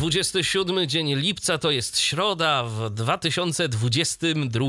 27 dzień lipca to jest środa w 2022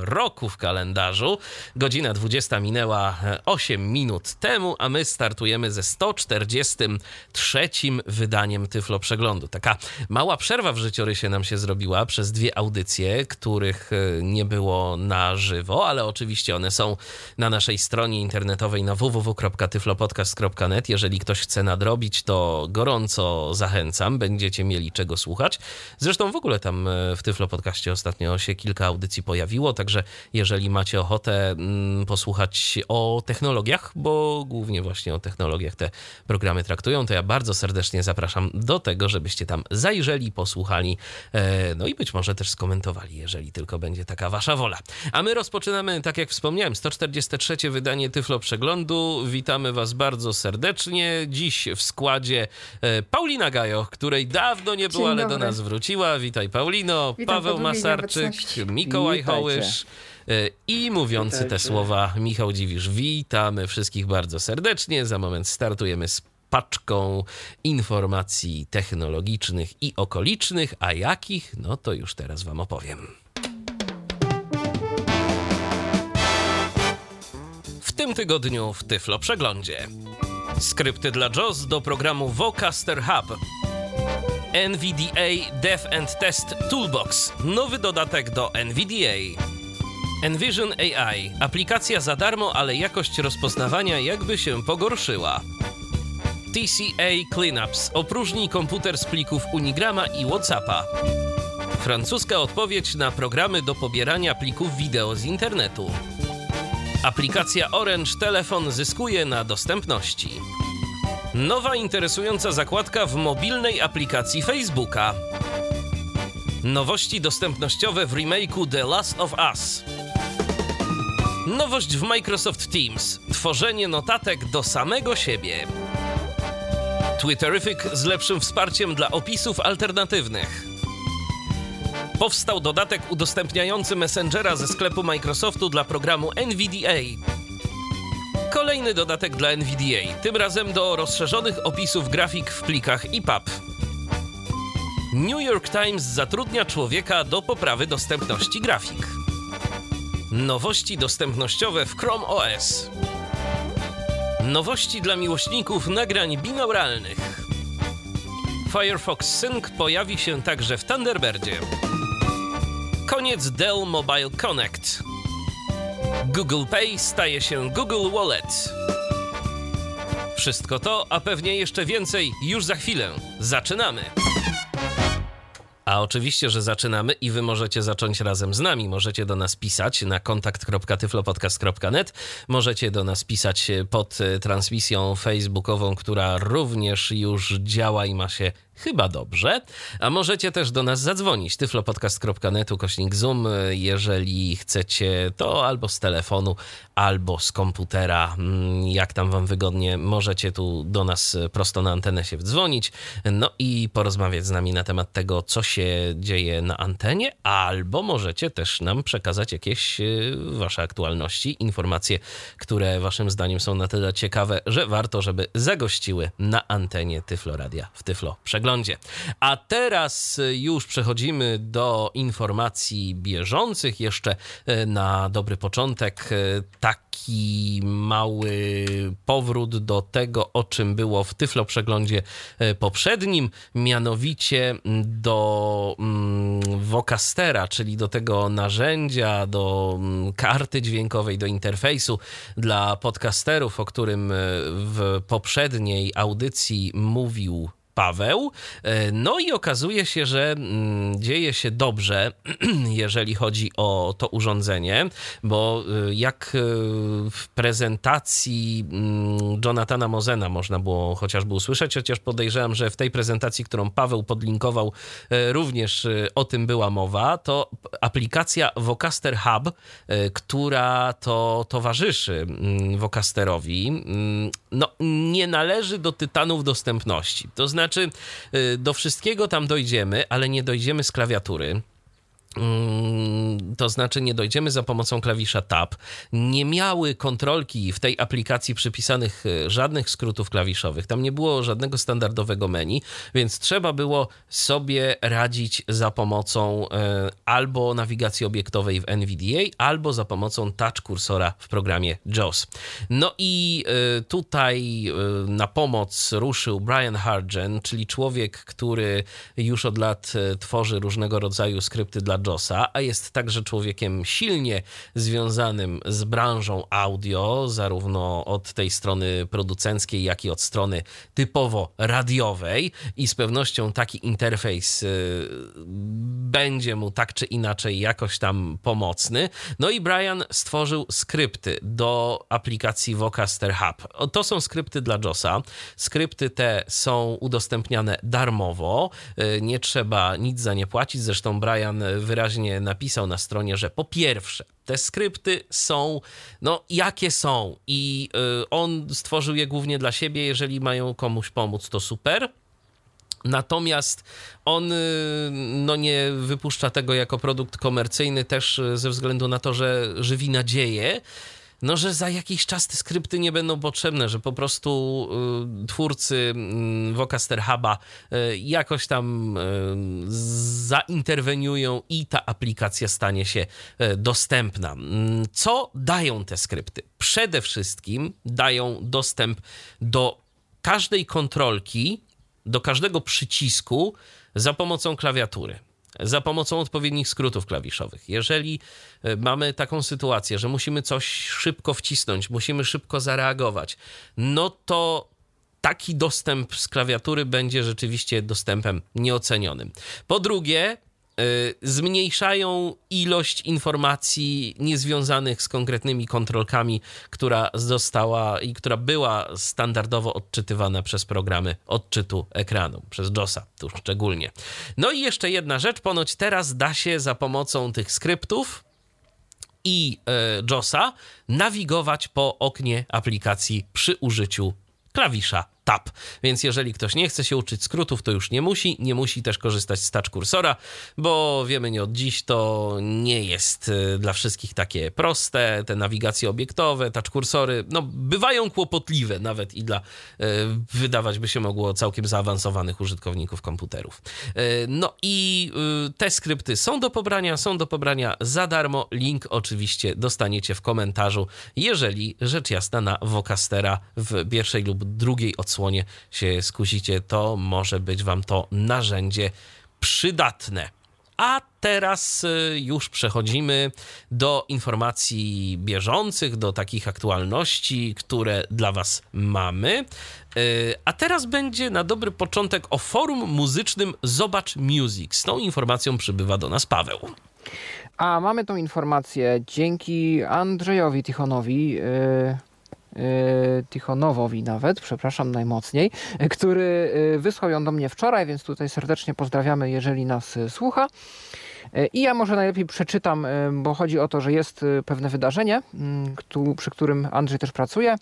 roku w kalendarzu. Godzina 20 minęła 8 minut temu, a my startujemy ze 143 wydaniem Tyflo Przeglądu. Taka mała przerwa w życiorysie nam się zrobiła przez dwie audycje, których e, nie było na żywo, ale oczywiście one są na naszej stronie internetowej na www.tyflopodcast.net. Jeżeli ktoś chce nadrobić, to gorąco zachęcam. Będziecie mieli mieli czego słuchać. Zresztą w ogóle tam e, w Tyflo Podcaście ostatnio się kilka audycji pojawiło, także jeżeli macie ochotę mm, posłuchać o technologiach, bo głównie właśnie o technologiach te programy traktują, to ja bardzo serdecznie zapraszam do tego, żebyście tam zajrzeli, posłuchali, e, no i być może też skomentowali, jeżeli tylko będzie taka wasza wola. A my rozpoczynamy, tak jak wspomniałem, 143 wydanie Tyflo Przeglądu. Witamy was bardzo serdecznie. Dziś w składzie e, Paulina Gajo, której dawno dawno nie była, ale do nas wróciła. Witaj Paulino, Witam Paweł Masarczyk, Mikołaj Witajcie. Hołysz e, i mówiący Witajcie. te słowa Michał Dziwisz. Witamy wszystkich bardzo serdecznie. Za moment startujemy z paczką informacji technologicznych i okolicznych, a jakich, no to już teraz wam opowiem. W tym tygodniu w Tyflo Przeglądzie. Skrypty dla JOS do programu Vocaster Hub NVDA Dev and Test Toolbox. Nowy dodatek do NVDA. Envision AI. Aplikacja za darmo, ale jakość rozpoznawania jakby się pogorszyła. TCA Cleanups. Opróżnij komputer z plików Unigrama i WhatsAppa. Francuska odpowiedź na programy do pobierania plików wideo z internetu. Aplikacja Orange Telefon zyskuje na dostępności. Nowa interesująca zakładka w mobilnej aplikacji Facebooka. Nowości dostępnościowe w remake'u The Last of Us. Nowość w Microsoft Teams. Tworzenie notatek do samego siebie. Twitterific z lepszym wsparciem dla opisów alternatywnych. Powstał dodatek udostępniający Messengera ze sklepu Microsoftu dla programu NVDA. Kolejny dodatek dla NVDA, tym razem do rozszerzonych opisów grafik w plikach EPUB. New York Times zatrudnia człowieka do poprawy dostępności grafik. Nowości dostępnościowe w Chrome OS. Nowości dla miłośników nagrań binauralnych. Firefox Sync pojawi się także w Thunderbirdzie. Koniec Dell Mobile Connect. Google Pay staje się Google Wallet. Wszystko to, a pewnie jeszcze więcej już za chwilę. Zaczynamy! A oczywiście, że zaczynamy i wy możecie zacząć razem z nami. Możecie do nas pisać na kontakt.tyflopodcast.net. Możecie do nas pisać pod transmisją facebookową, która również już działa i ma się chyba dobrze. A możecie też do nas zadzwonić. tyflopodcast.net kośnik zoom. Jeżeli chcecie, to albo z telefonu, albo z komputera. Mm, jak tam wam wygodnie, możecie tu do nas prosto na antenę się wdzwonić. No i porozmawiać z nami na temat tego, co się dzieje na antenie, albo możecie też nam przekazać jakieś y, wasze aktualności, informacje, które waszym zdaniem są na tyle ciekawe, że warto, żeby zagościły na antenie Tyfloradia w Tyflo Przegląd A teraz y, już przechodzimy do informacji bieżących. Jeszcze y, na dobry początek y, taki mały powrót do tego, o czym było w Tyflo przeglądzie poprzednim, mianowicie do mm, Vocastera, czyli do tego narzędzia, do mm, karty dźwiękowej, do interfejsu dla podcasterów, o którym w poprzedniej audycji mówił Paweł. E, no i okazuje się, że mm, dzieje się dobrze, jeżeli chodzi o to urządzenie, bo e, jak e, w prezentacji mm, Jonathana Mozena można było chociażby usłyszeć, chociaż podejrzewam, że w tej prezentacji, którą Paweł podlinkował, również o tym była mowa, to aplikacja Vocaster Hub, która to towarzyszy mm, Vocasterowi, no nie należy do tytanów dostępności. To znaczy znaczy, y, do wszystkiego tam dojdziemy, ale nie dojdziemy z klawiatury. Mm, to znaczy, nie dojdziemy za pomocą klawisza Tab. Nie miały kontrolki w tej aplikacji przypisanych e, żadnych skrótów klawiszowych. Tam nie było żadnego standardowego menu, więc trzeba było sobie radzić za pomocą e, albo nawigacji obiektowej w NVDA, albo za pomocą touch kursora w programie JAWS. No i e, tutaj na pomoc ruszył Brian Hargen, czyli człowiek, który już od lat tworzy różnego rodzaju skrypty dla JOSa, a jest także człowiekiem silnie związanym z branżą audio, zarówno od tej strony producenckiej, jak i od strony typowo radiowej i z pewnością taki interfejs y, będzie mu tak czy inaczej jakoś tam pomocny. No i Brian stworzył skrypty do aplikacji Vocaster Hub. To są skrypty dla JOSa. Skrypty te są udostępniane darmowo. Y, nie trzeba nic za nie płacić. Zresztą Brian wyraźnie napisał na stronie, że po pierwsze, te skrypty są, no jakie są, i y, on stworzył je głównie dla siebie. Jeżeli mają komuś pomóc, to super. Natomiast on y, no, nie wypuszcza tego jako produkt komercyjny też y, ze względu na to, że żywi nadzieję, no, że za jakiś czas te skrypty nie będą potrzebne, że po prostu y, twórcy y, Vocaster Huba y, jakoś tam y, zainterweniują i ta aplikacja stanie się y, dostępna. Mm, co dają te skrypty? Przede wszystkim dają dostęp do każdej kontrolki, do każdego przycisku za pomocą klawiatury za pomocą odpowiednich skrótów klawiszowych. Jeżeli e, mamy taką sytuację, że musimy coś szybko wcisnąć, musimy szybko zareagować, no to taki dostęp z klawiatury będzie rzeczywiście dostępem nieocenionym. Po drugie, zmniejszają ilość informacji niezwiązanych z konkretnymi kontrolkami, która została i która była standardowo odczytywana przez programy odczytu ekranu, przez JOSa tu szczególnie. No i jeszcze jedna rzecz, ponoć teraz da się za pomocą tych skryptów i y, JOSa nawigować po oknie aplikacji przy użyciu klawisza Tab. Więc jeżeli ktoś nie chce się uczyć skrótów, to już nie musi. Nie musi też korzystać z touch kursora, bo wiemy nie od dziś, to nie jest y, dla wszystkich takie proste. Te nawigacje obiektowe, touch kursory, no bywają kłopotliwe nawet i dla, y, wydawać by się mogło, całkiem zaawansowanych użytkowników komputerów. Y, no i te skrypty są do pobrania, są do pobrania za darmo. Link oczywiście dostaniecie w komentarzu, jeżeli rzecz jasna na Vocastera w pierwszej lub drugiej odsłonie odsłonie się skusicie, to może być Wam to narzędzie przydatne. A teraz y, już przechodzimy do informacji bieżących, do takich aktualności, które dla Was mamy. Y, a teraz będzie na dobry początek o forum muzycznym Zobacz Music. Z tą informacją przybywa do nas Paweł. A mamy tą informację dzięki Andrzejowi Tichonowi. Yy Tichonowowi nawet, przepraszam najmocniej, który y, wysłał ją do mnie wczoraj, więc tutaj serdecznie pozdrawiamy, jeżeli nas y, słucha. I ja może najlepiej przeczytam, bo chodzi o to, że jest pewne wydarzenie, mm, przy którym Andrzej też pracuje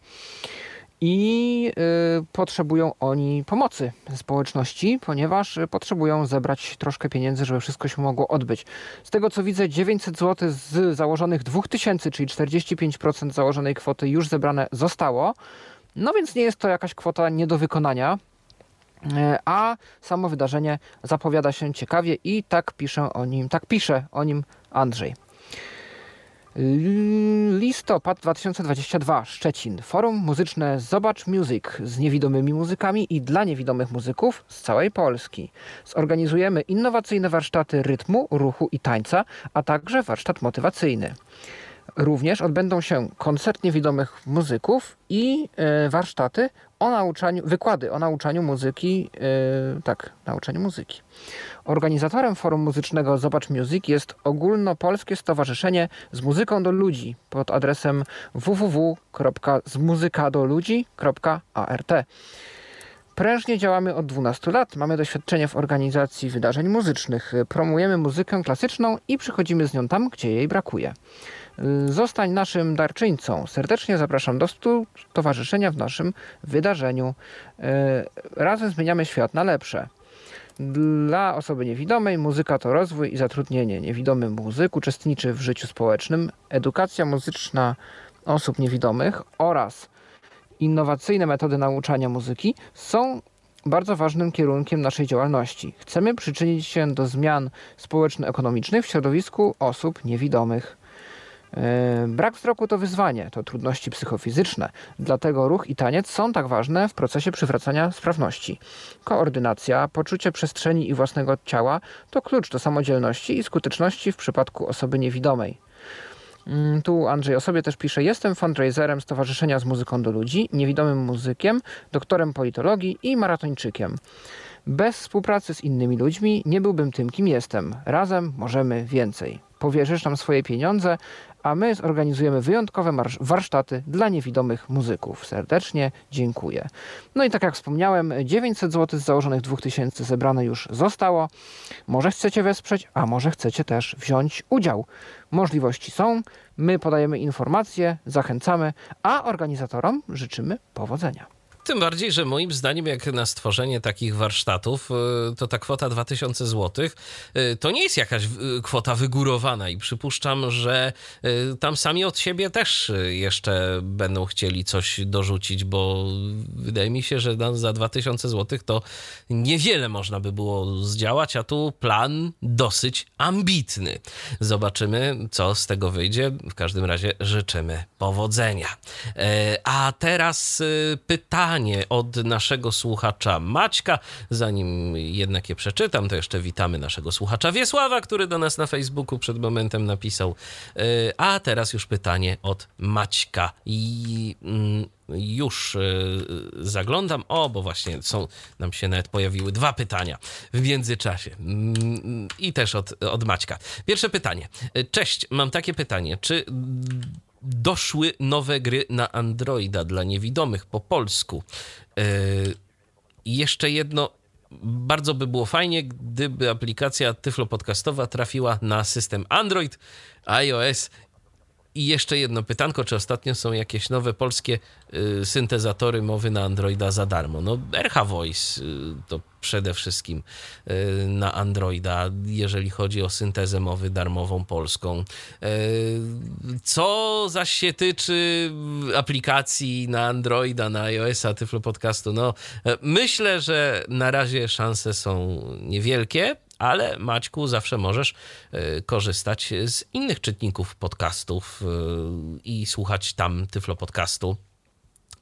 i y, potrzebują oni pomocy społeczności, ponieważ potrzebują zebrać troszkę pieniędzy, żeby wszystko się mogło odbyć. Z tego co widzę, 900 zł z założonych 2000, czyli 45% założonej kwoty już zebrane zostało. No więc nie jest to jakaś kwota nie do wykonania. E, a samo wydarzenie zapowiada się ciekawie i tak pisze o nim, tak pisze o nim Andrzej. Listopad 2022, Szczecin. Forum muzyczne Zobacz Music z niewidomymi muzykami i dla niewidomych muzyków z całej Polski. Zorganizujemy innowacyjne warsztaty rytmu, ruchu i tańca, a także warsztat motywacyjny. Również odbędą się koncert niewidomych muzyków i e, warsztaty o nauczaniu, wykłady o nauczaniu muzyki, e, tak, nauczaniu muzyki. Organizatorem forum muzycznego Zobacz Music jest Ogólnopolskie Stowarzyszenie z Muzyką do Ludzi pod adresem www.zmuzykadoludzi.art. Prężnie działamy od 12 lat, mamy doświadczenie w organizacji wydarzeń muzycznych, promujemy muzykę klasyczną i przychodzimy z nią tam, gdzie jej brakuje. Zostań naszym darczyńcą. Serdecznie zapraszam do towarzyszenia w naszym wydarzeniu. Razem zmieniamy świat na lepsze. Dla osoby niewidomej muzyka to rozwój i zatrudnienie. Niewidomy muzyk uczestniczy w życiu społecznym, edukacja muzyczna osób niewidomych oraz innowacyjne metody nauczania muzyki są bardzo ważnym kierunkiem naszej działalności. Chcemy przyczynić się do zmian społeczno-ekonomicznych w środowisku osób niewidomych. E, brak wzroku to wyzwanie, to trudności psychofizyczne, dlatego ruch i taniec są tak ważne w procesie przywracania sprawności. Koordynacja, poczucie przestrzeni i własnego ciała to klucz do samodzielności i skuteczności w przypadku osoby niewidomej. Mm, tu Andrzej o sobie też pisze: Jestem fundraiserem Stowarzyszenia z Muzyką do Ludzi, niewidomym muzykiem, doktorem politologii i maratończykiem. Bez współpracy z innymi ludźmi nie byłbym tym, kim jestem. Razem możemy więcej. Powierzysz nam swoje pieniądze, a my zorganizujemy wyjątkowe warsztaty dla niewidomych muzyków. Serdecznie dziękuję. No i tak jak wspomniałem, 900 zł z założonych 2000 zebrane już zostało. Może chcecie wesprzeć, a może chcecie też wziąć udział. Możliwości są, my podajemy informacje, zachęcamy, a organizatorom życzymy powodzenia. Tym bardziej, że moim zdaniem, jak na stworzenie takich warsztatów, y, to ta kwota 2000 zł y, to nie jest jakaś y, kwota wygórowana i przypuszczam, że tam sami od siebie też jeszcze będą chcieli coś dorzucić, bo wydaje mi się, że za 2000 zł to niewiele można by było zdziałać, a tu plan dosyć ambitny. Zobaczymy, co z tego wyjdzie. W każdym razie życzymy powodzenia. A teraz pytanie pytanie od naszego słuchacza Maćka. Zanim jednak je przeczytam, to jeszcze witamy naszego słuchacza Wiesława, który do nas na Facebooku przed momentem napisał. E, a teraz już pytanie od Maćka. I mm, już e, zaglądam. O, bo właśnie są, nam się nawet pojawiły dwa pytania w międzyczasie. Mm, I też od, od Maćka. Pierwsze pytanie. E, cześć, mam takie pytanie. Czy doszły nowe gry na Androida dla niewidomych po polsku. I yy, jeszcze jedno, bardzo by było fajnie, gdyby aplikacja Tyflo Podcastowa trafiła na system Android, iOS i jeszcze jedno pytanko, czy ostatnio są jakieś nowe polskie y, syntezatory mowy na Androida za darmo? No RH Voice y, to przede wszystkim y, na Androida, jeżeli chodzi o syntezę mowy darmową polską. Y, co zaś się tyczy aplikacji na Androida, na iOS-a, Tyflo Podcastu, no y, myślę, że na razie szanse są niewielkie, ale Maćku, zawsze możesz e, korzystać z innych czytników podcastów e, i słuchać tam Tyflo Podcastu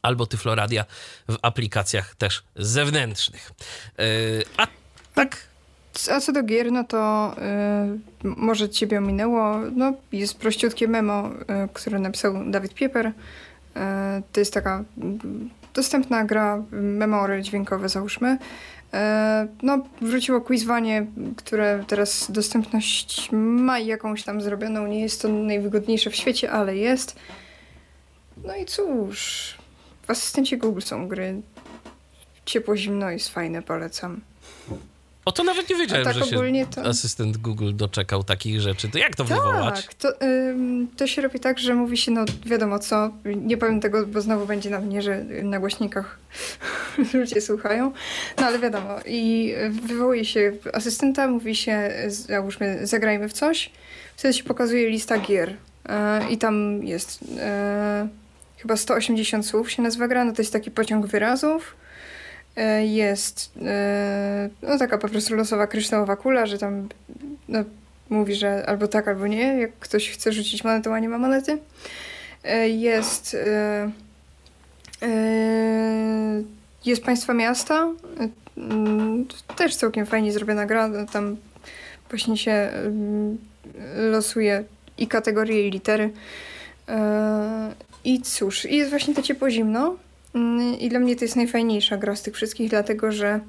albo Tyfloradia w aplikacjach też zewnętrznych. E, a tak... A co do gier, no to może ciebie ominęło. No, jest prościutkie memo, które napisał Dawid Pieper. To jest taka dostępna gra, memory dźwiękowe załóżmy, no, wróciło quizwanie, które teraz dostępność ma jakąś tam zrobioną. Nie jest to najwygodniejsze w świecie, ale jest. No i cóż, w asystencie Google są gry. Ciepło, zimno jest fajne, polecam. O to nawet nie wiedziałem, tak, że się to... asystent Google doczekał takich rzeczy. To jak to tak, wywołać? To, ym, to się robi tak, że mówi się, no wiadomo co, nie powiem tego, bo znowu będzie na mnie, że na głośnikach ludzie słuchają, no ale wiadomo. I wywołuje się asystenta, mówi się, załóżmy, zagrajmy w coś, wtedy się pokazuje lista gier. Yy, I tam jest yy, chyba 180 słów się nazywa gra, no to jest taki pociąg wyrazów E, jest e, no taka po prostu losowa kryształowa kula, że tam no, mówi, że albo tak, albo nie, jak ktoś chce rzucić monetą, a nie ma monety. E, jest jest Państwa Miasta, też całkiem fajnie zrobiona gra, tam właśnie się losuje i kategorie, i litery. I cóż, i jest właśnie to ciepło zimno, Mm, I dla mnie to jest najfajniejsza gra z tych wszystkich, dlatego że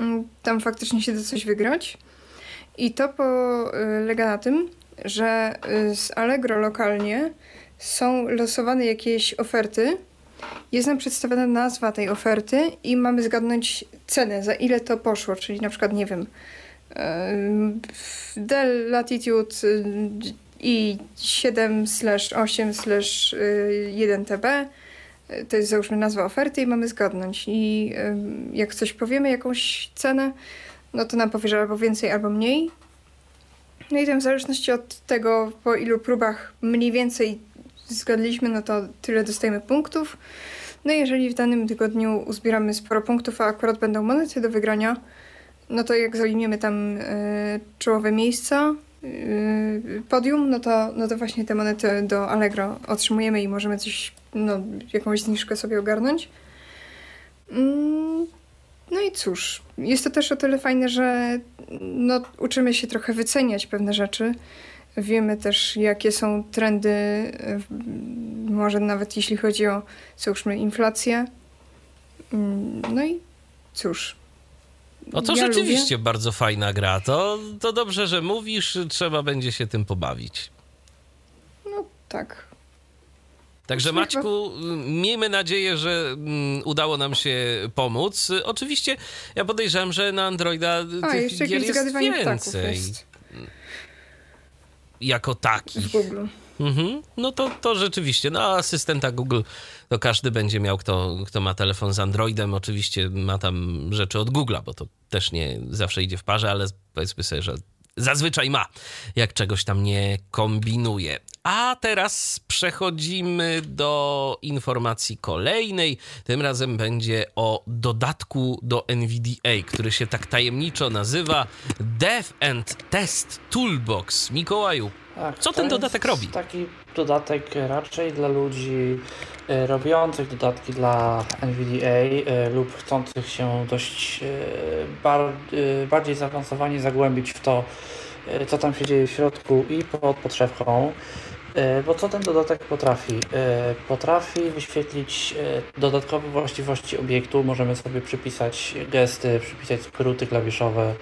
mm, tam faktycznie się da coś wygrać. I to polega na tym, że y, z Allegro lokalnie są losowane jakieś oferty. Jest nam przedstawiona nazwa tej oferty i mamy zgadnąć cenę, za ile to poszło. Czyli na przykład, nie wiem, y, Dell Latitude i 7 8 1 TB. To jest załóżmy nazwa oferty i mamy zgadnąć. I jak coś powiemy, jakąś cenę, no to nam powie, że albo więcej, albo mniej. No i tam w zależności od tego, po ilu próbach mniej więcej zgadliśmy, no to tyle dostajemy punktów. No i jeżeli w danym tygodniu uzbieramy sporo punktów, a akurat będą monety do wygrania, no to jak zajmiemy tam y, czołowe miejsca, y, podium, no to, no to właśnie te monety do Allegro otrzymujemy i możemy coś, no jakąś zniżkę sobie ogarnąć. Mm, no i cóż, jest to też o tyle fajne, że no, uczymy się trochę wyceniać pewne rzeczy. Wiemy też, jakie są trendy, może nawet jeśli chodzi o, załóżmy, inflację. Mm, no i cóż. No to ja rzeczywiście lubię. bardzo fajna gra. To, to dobrze, że mówisz, trzeba będzie się tym pobawić. No tak. Także Maćku, miejmy nadzieję, że udało nam się pomóc. Oczywiście ja podejrzewam, że na Androida A, tych gier jest więcej. Jest. Jako taki. W Google. Mhm. No to, to rzeczywiście, no asystenta Google to każdy będzie miał, kto, kto ma telefon z Androidem. Oczywiście ma tam rzeczy od Google'a, bo to też nie zawsze idzie w parze, ale powiedzmy sobie, że zazwyczaj ma, jak czegoś tam nie kombinuje. A teraz przechodzimy do informacji kolejnej. Tym razem będzie o dodatku do NVDA, który się tak tajemniczo nazywa Dev and Test Toolbox. Mikołaju, tak, co ten dodatek robi? Taki dodatek raczej dla ludzi e, robiących dodatki dla NVDA e, lub chcących się dość e, bardziej zaawansowanie zagłębić w to, co tam się dzieje w środku i pod podszewką. Bo co ten dodatek potrafi? Potrafi wyświetlić dodatkowe właściwości obiektu. Możemy sobie przypisać gesty, przypisać skróty klawiszowe,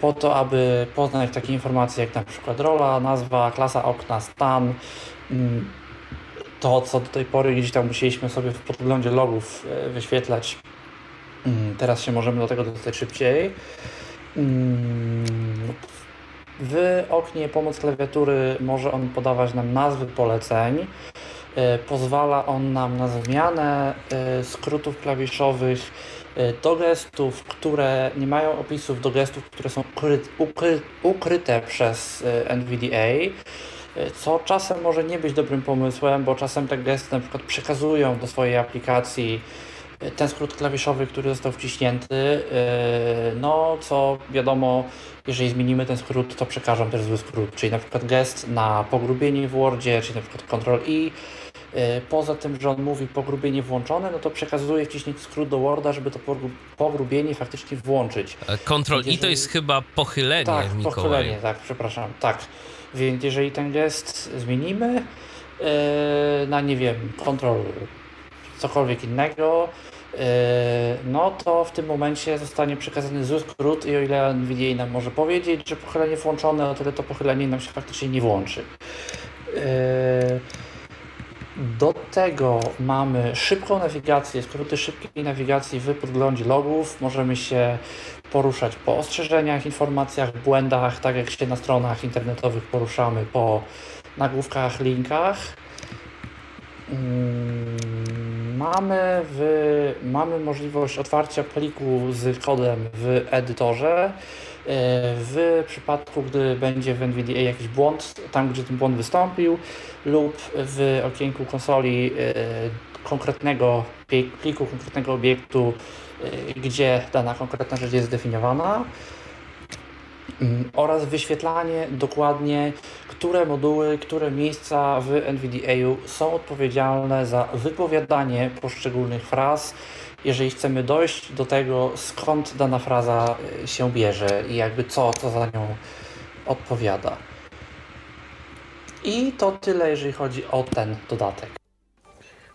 po to, aby poznać takie informacje jak na przykład rola, nazwa, klasa okna, stan, mm, to co do tej pory gdzieś tam musieliśmy sobie w podglądzie logów wyświetlać. Mm, teraz się możemy do tego dostać szybciej. W oknie pomoc klawiatury może on podawać nam nazwy poleceń. Y, pozwala on nam na zmianę skrótów klawiszowych E, do gestów, które nie mają opisów, do gestów, które są ukry, ukry, ukryte przez e, NVDA, e, co czasem może nie być dobrym pomysłem, bo czasem te gesty na przykład przekazują do swojej aplikacji ten skrót klawiszowy, który został wciśnięty, no co wiadomo, jeżeli zmienimy ten skrót, to przekażą też zły skrót, czyli na przykład gest na pogrubienie w Wordzie, czyli na przykład Ctrl-I, E, poza tym, że on mówi pogrubienie włączone, no to przekazuje wciśnięć skrót do Worda, żeby to pogrubienie faktycznie włączyć. E, Ctrl jeżeli... I to jest chyba pochylenie, Tak, Mikołaj. pochylenie, tak, przepraszam, tak. Więc jeżeli ten gest zmienimy yy, na, nie wiem, Ctrl cokolwiek innego, no to w tym momencie zostanie przekazany zły skrót i o ile NVIDIA nam może powiedzieć, że pochylenie włączone, o tyle to pochylenie nam się faktycznie nie włączy. Do tego mamy szybką nawigację, skróty szybkiej nawigacji w podglądzie logów. Możemy się poruszać po ostrzeżeniach, informacjach, błędach, tak jak się na stronach internetowych poruszamy po nagłówkach, linkach. Mm, mamy, w, mamy możliwość otwarcia pliku z kodem w edytorze. E, w przypadku, gdy będzie w NVDA jakiś błąd, tam gdzie ten błąd wystąpił, lub w okienku konsoli e, konkretnego pliku, konkretnego obiektu, e, gdzie dana konkretna rzecz jest zdefiniowana oraz wyświetlanie dokładnie, które moduły, które miejsca w NVDA są odpowiedzialne za wypowiadanie poszczególnych fraz, jeżeli chcemy dojść do tego, skąd dana fraza y, się bierze i jakby co, co za nią odpowiada. I to tyle, jeżeli chodzi o ten dodatek.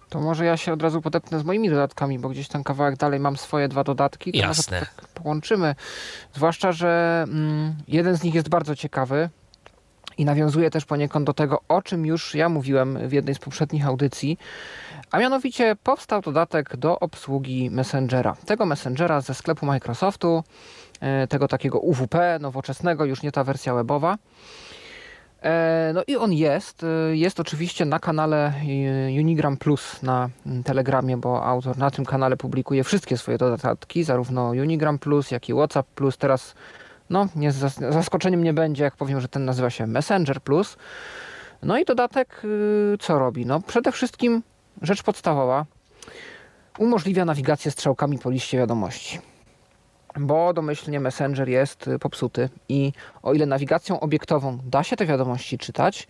To może ja się od razu podepnę z moimi dodatkami, bo gdzieś tam kawałek dalej mam swoje dwa dodatki. To Jasne. Może tak połączymy. Zwłaszcza, że mm, jeden z nich jest bardzo ciekawy i nawiązuje też poniekąd do tego, o czym już ja mówiłem w jednej z poprzednich audycji, a mianowicie powstał dodatek do obsługi Messengera. Tego Messengera ze sklepu Microsoftu, e, tego takiego UWP, nowoczesnego, już nie ta wersja webowa. E, no i on jest. E, jest oczywiście na kanale Unigram Plus na Telegramie, bo autor na tym kanale publikuje wszystkie swoje dodatki, zarówno Unigram Plus, jak i WhatsApp Plus. Teraz no, nie, zaskoczeniem nie będzie, jak powiem, że ten nazywa się Messenger Plus. No i dodatek y, co robi? No przede wszystkim rzecz podstawowa umożliwia nawigację strzałkami po liście wiadomości. Bo domyślnie Messenger jest y, popsuty i o ile nawigacją obiektową da się te wiadomości czytać,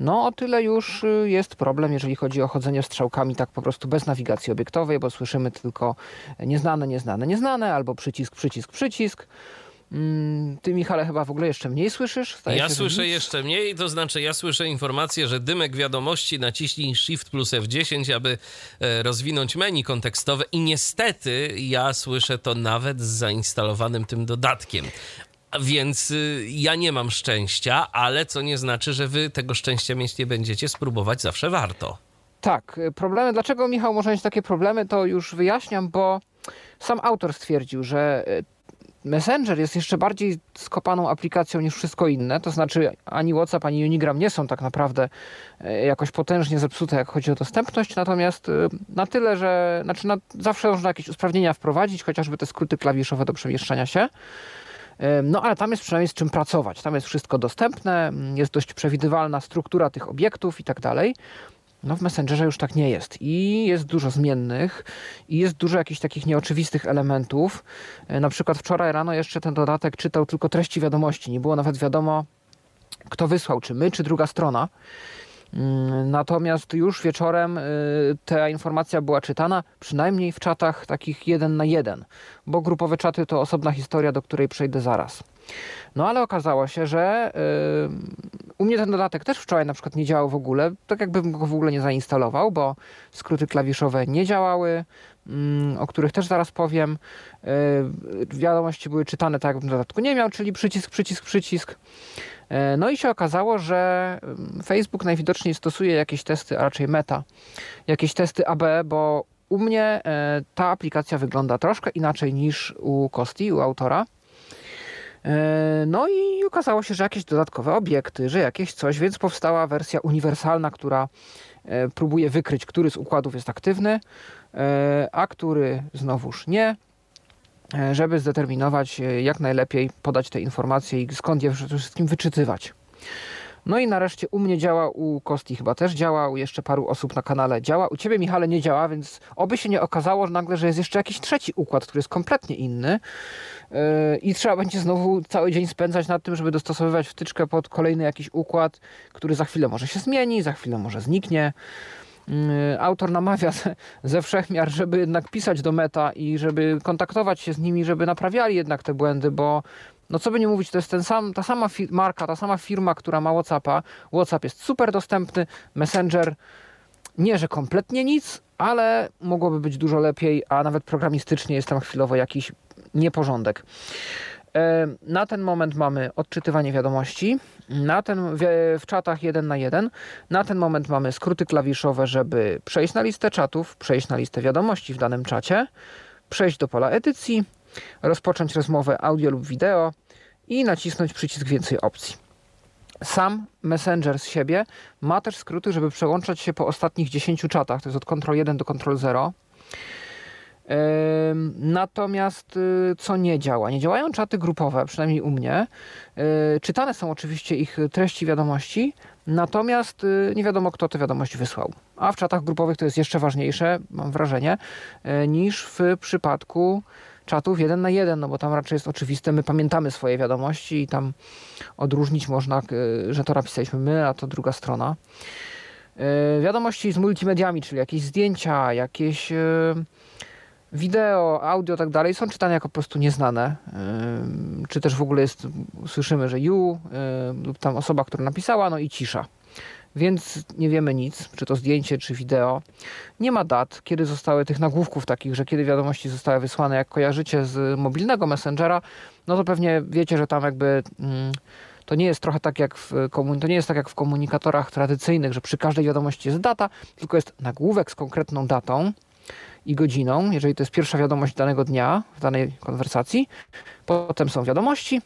no o tyle już y, jest problem, jeżeli chodzi o chodzenie strzałkami tak po prostu bez nawigacji obiektowej, bo słyszymy tylko nieznane, nieznane, nieznane albo przycisk, przycisk, przycisk. Mm, ty, Michale, chyba w ogóle jeszcze mniej słyszysz? Staje ja słyszę jeszcze mniej, to znaczy ja słyszę informację, że dymek wiadomości naciśnij Shift plus F10, aby e, rozwinąć menu kontekstowe i niestety ja słyszę to nawet z zainstalowanym tym dodatkiem. Więc y, ja nie mam szczęścia, ale co nie znaczy, że wy tego szczęścia mieć nie będziecie, spróbować zawsze warto. Tak, y, problemy, dlaczego Michał może mieć takie problemy, to już wyjaśniam, bo sam autor stwierdził, że y, Messenger jest jeszcze bardziej skopaną aplikacją niż wszystko inne, to znaczy ani WhatsApp, ani Unigram nie są tak naprawdę e, jakoś potężnie zepsute, jak chodzi o dostępność, natomiast e, na tyle, że znaczy na, zawsze można jakieś usprawnienia wprowadzić, chociażby te skróty klawiszowe do przemieszczania się. E, no ale tam jest przynajmniej z czym pracować. Tam jest wszystko dostępne, jest dość przewidywalna struktura tych obiektów i tak dalej. No w Messengerze już tak nie jest i jest dużo zmiennych i jest dużo jakichś takich nieoczywistych elementów. E, na przykład wczoraj rano jeszcze ten dodatek czytał tylko treści wiadomości. Nie było nawet wiadomo, kto wysłał, czy my, czy druga strona. Mm, natomiast już wieczorem y, ta informacja była czytana, przynajmniej w czatach takich jeden na jeden, bo grupowe czaty to osobna historia, do której przejdę zaraz. No ale okazało się, że yy, u mnie ten dodatek też wczoraj na przykład nie działał w ogóle, tak jakbym go w ogóle nie zainstalował, bo skróty klawiszowe nie działały, yy, o których też zaraz powiem. Yy, wiadomości były czytane tak, jakbym dodatku nie miał, czyli przycisk, przycisk, przycisk. Yy, no i się okazało, że Facebook najwidoczniej stosuje jakieś tesy, a raczej meta, jakieś testy AB, bo u mnie yy, ta aplikacja wygląda troszkę inaczej niż u Kosti, u autora. E, no i okazało się, że jakieś dodatkowe obiekty, że jakieś coś, więc powstała wersja uniwersalna, która e, próbuje wykryć, który z układów jest aktywny, e, a który znowuż nie, żeby zdeterminować, jak najlepiej podać te informacje i skąd je przede wszystkim wyczytywać. No i nareszcie u mnie działa, u Kosti chyba też działa, u jeszcze paru osób na kanale działa. U ciebie, Michale, nie działa, więc oby się nie okazało że nagle, że jest jeszcze jakiś trzeci układ, który jest kompletnie inny yy, i trzeba będzie znowu cały dzień spędzać nad tym, żeby dostosowywać wtyczkę pod kolejny jakiś układ, który za chwilę może się zmieni, za chwilę może zniknie. Yy, autor namawia ze, ze wszechmiar, żeby jednak pisać do meta i żeby kontaktować się z nimi, żeby naprawiali jednak te błędy, bo no co by nie mówić, to jest ten sam, ta sama marka, ta sama firma, która ma WhatsAppa. WhatsApp jest super dostępny, Messenger nie, że kompletnie nic, ale mogłoby być dużo lepiej, a nawet programistycznie jest tam chwilowo jakiś nieporządek. E, na ten moment mamy odczytywanie wiadomości, na ten, w, w czatach jeden na jeden. Na ten moment mamy skróty klawiszowe, żeby przejść na listę czatów, przejść na listę wiadomości w danym czacie, przejść do pola edycji, rozpocząć rozmowę audio lub wideo i nacisnąć przycisk więcej opcji. Sam Messenger z siebie ma też skróty, żeby przełączać się po ostatnich 10 czatach, to jest od Ctrl 1 do Ctrl 0. Natomiast y, co nie działa? Nie działają czaty grupowe, przynajmniej u mnie. Y, czytane są oczywiście ich treści wiadomości, natomiast y, nie wiadomo, kto tę wiadomość wysłał. A w czatach grupowych to jest jeszcze ważniejsze, mam wrażenie, niż w przypadku czatów jeden na jeden, no bo tam raczej jest oczywiste, my pamiętamy swoje wiadomości i tam odróżnić można, że to napisaliśmy my, a to druga strona. Wiadomości z multimediami, czyli jakieś zdjęcia, jakieś wideo, audio tak dalej są czytane jako po prostu nieznane. Czy też w ogóle jest, słyszymy, że you lub tam osoba, która napisała, no i cisza. Więc nie wiemy nic, czy to zdjęcie, czy wideo. Nie ma dat, kiedy zostały tych nagłówków takich, że kiedy wiadomości zostały wysłane. Jak kojarzycie z mobilnego Messengera, no to pewnie wiecie, że tam jakby mm, to nie jest trochę tak jak w to nie jest tak jak w komunikatorach tradycyjnych, że przy każdej wiadomości jest data, tylko jest nagłówek z konkretną datą i godziną, jeżeli to jest pierwsza wiadomość danego dnia w danej konwersacji. Potem są wiadomości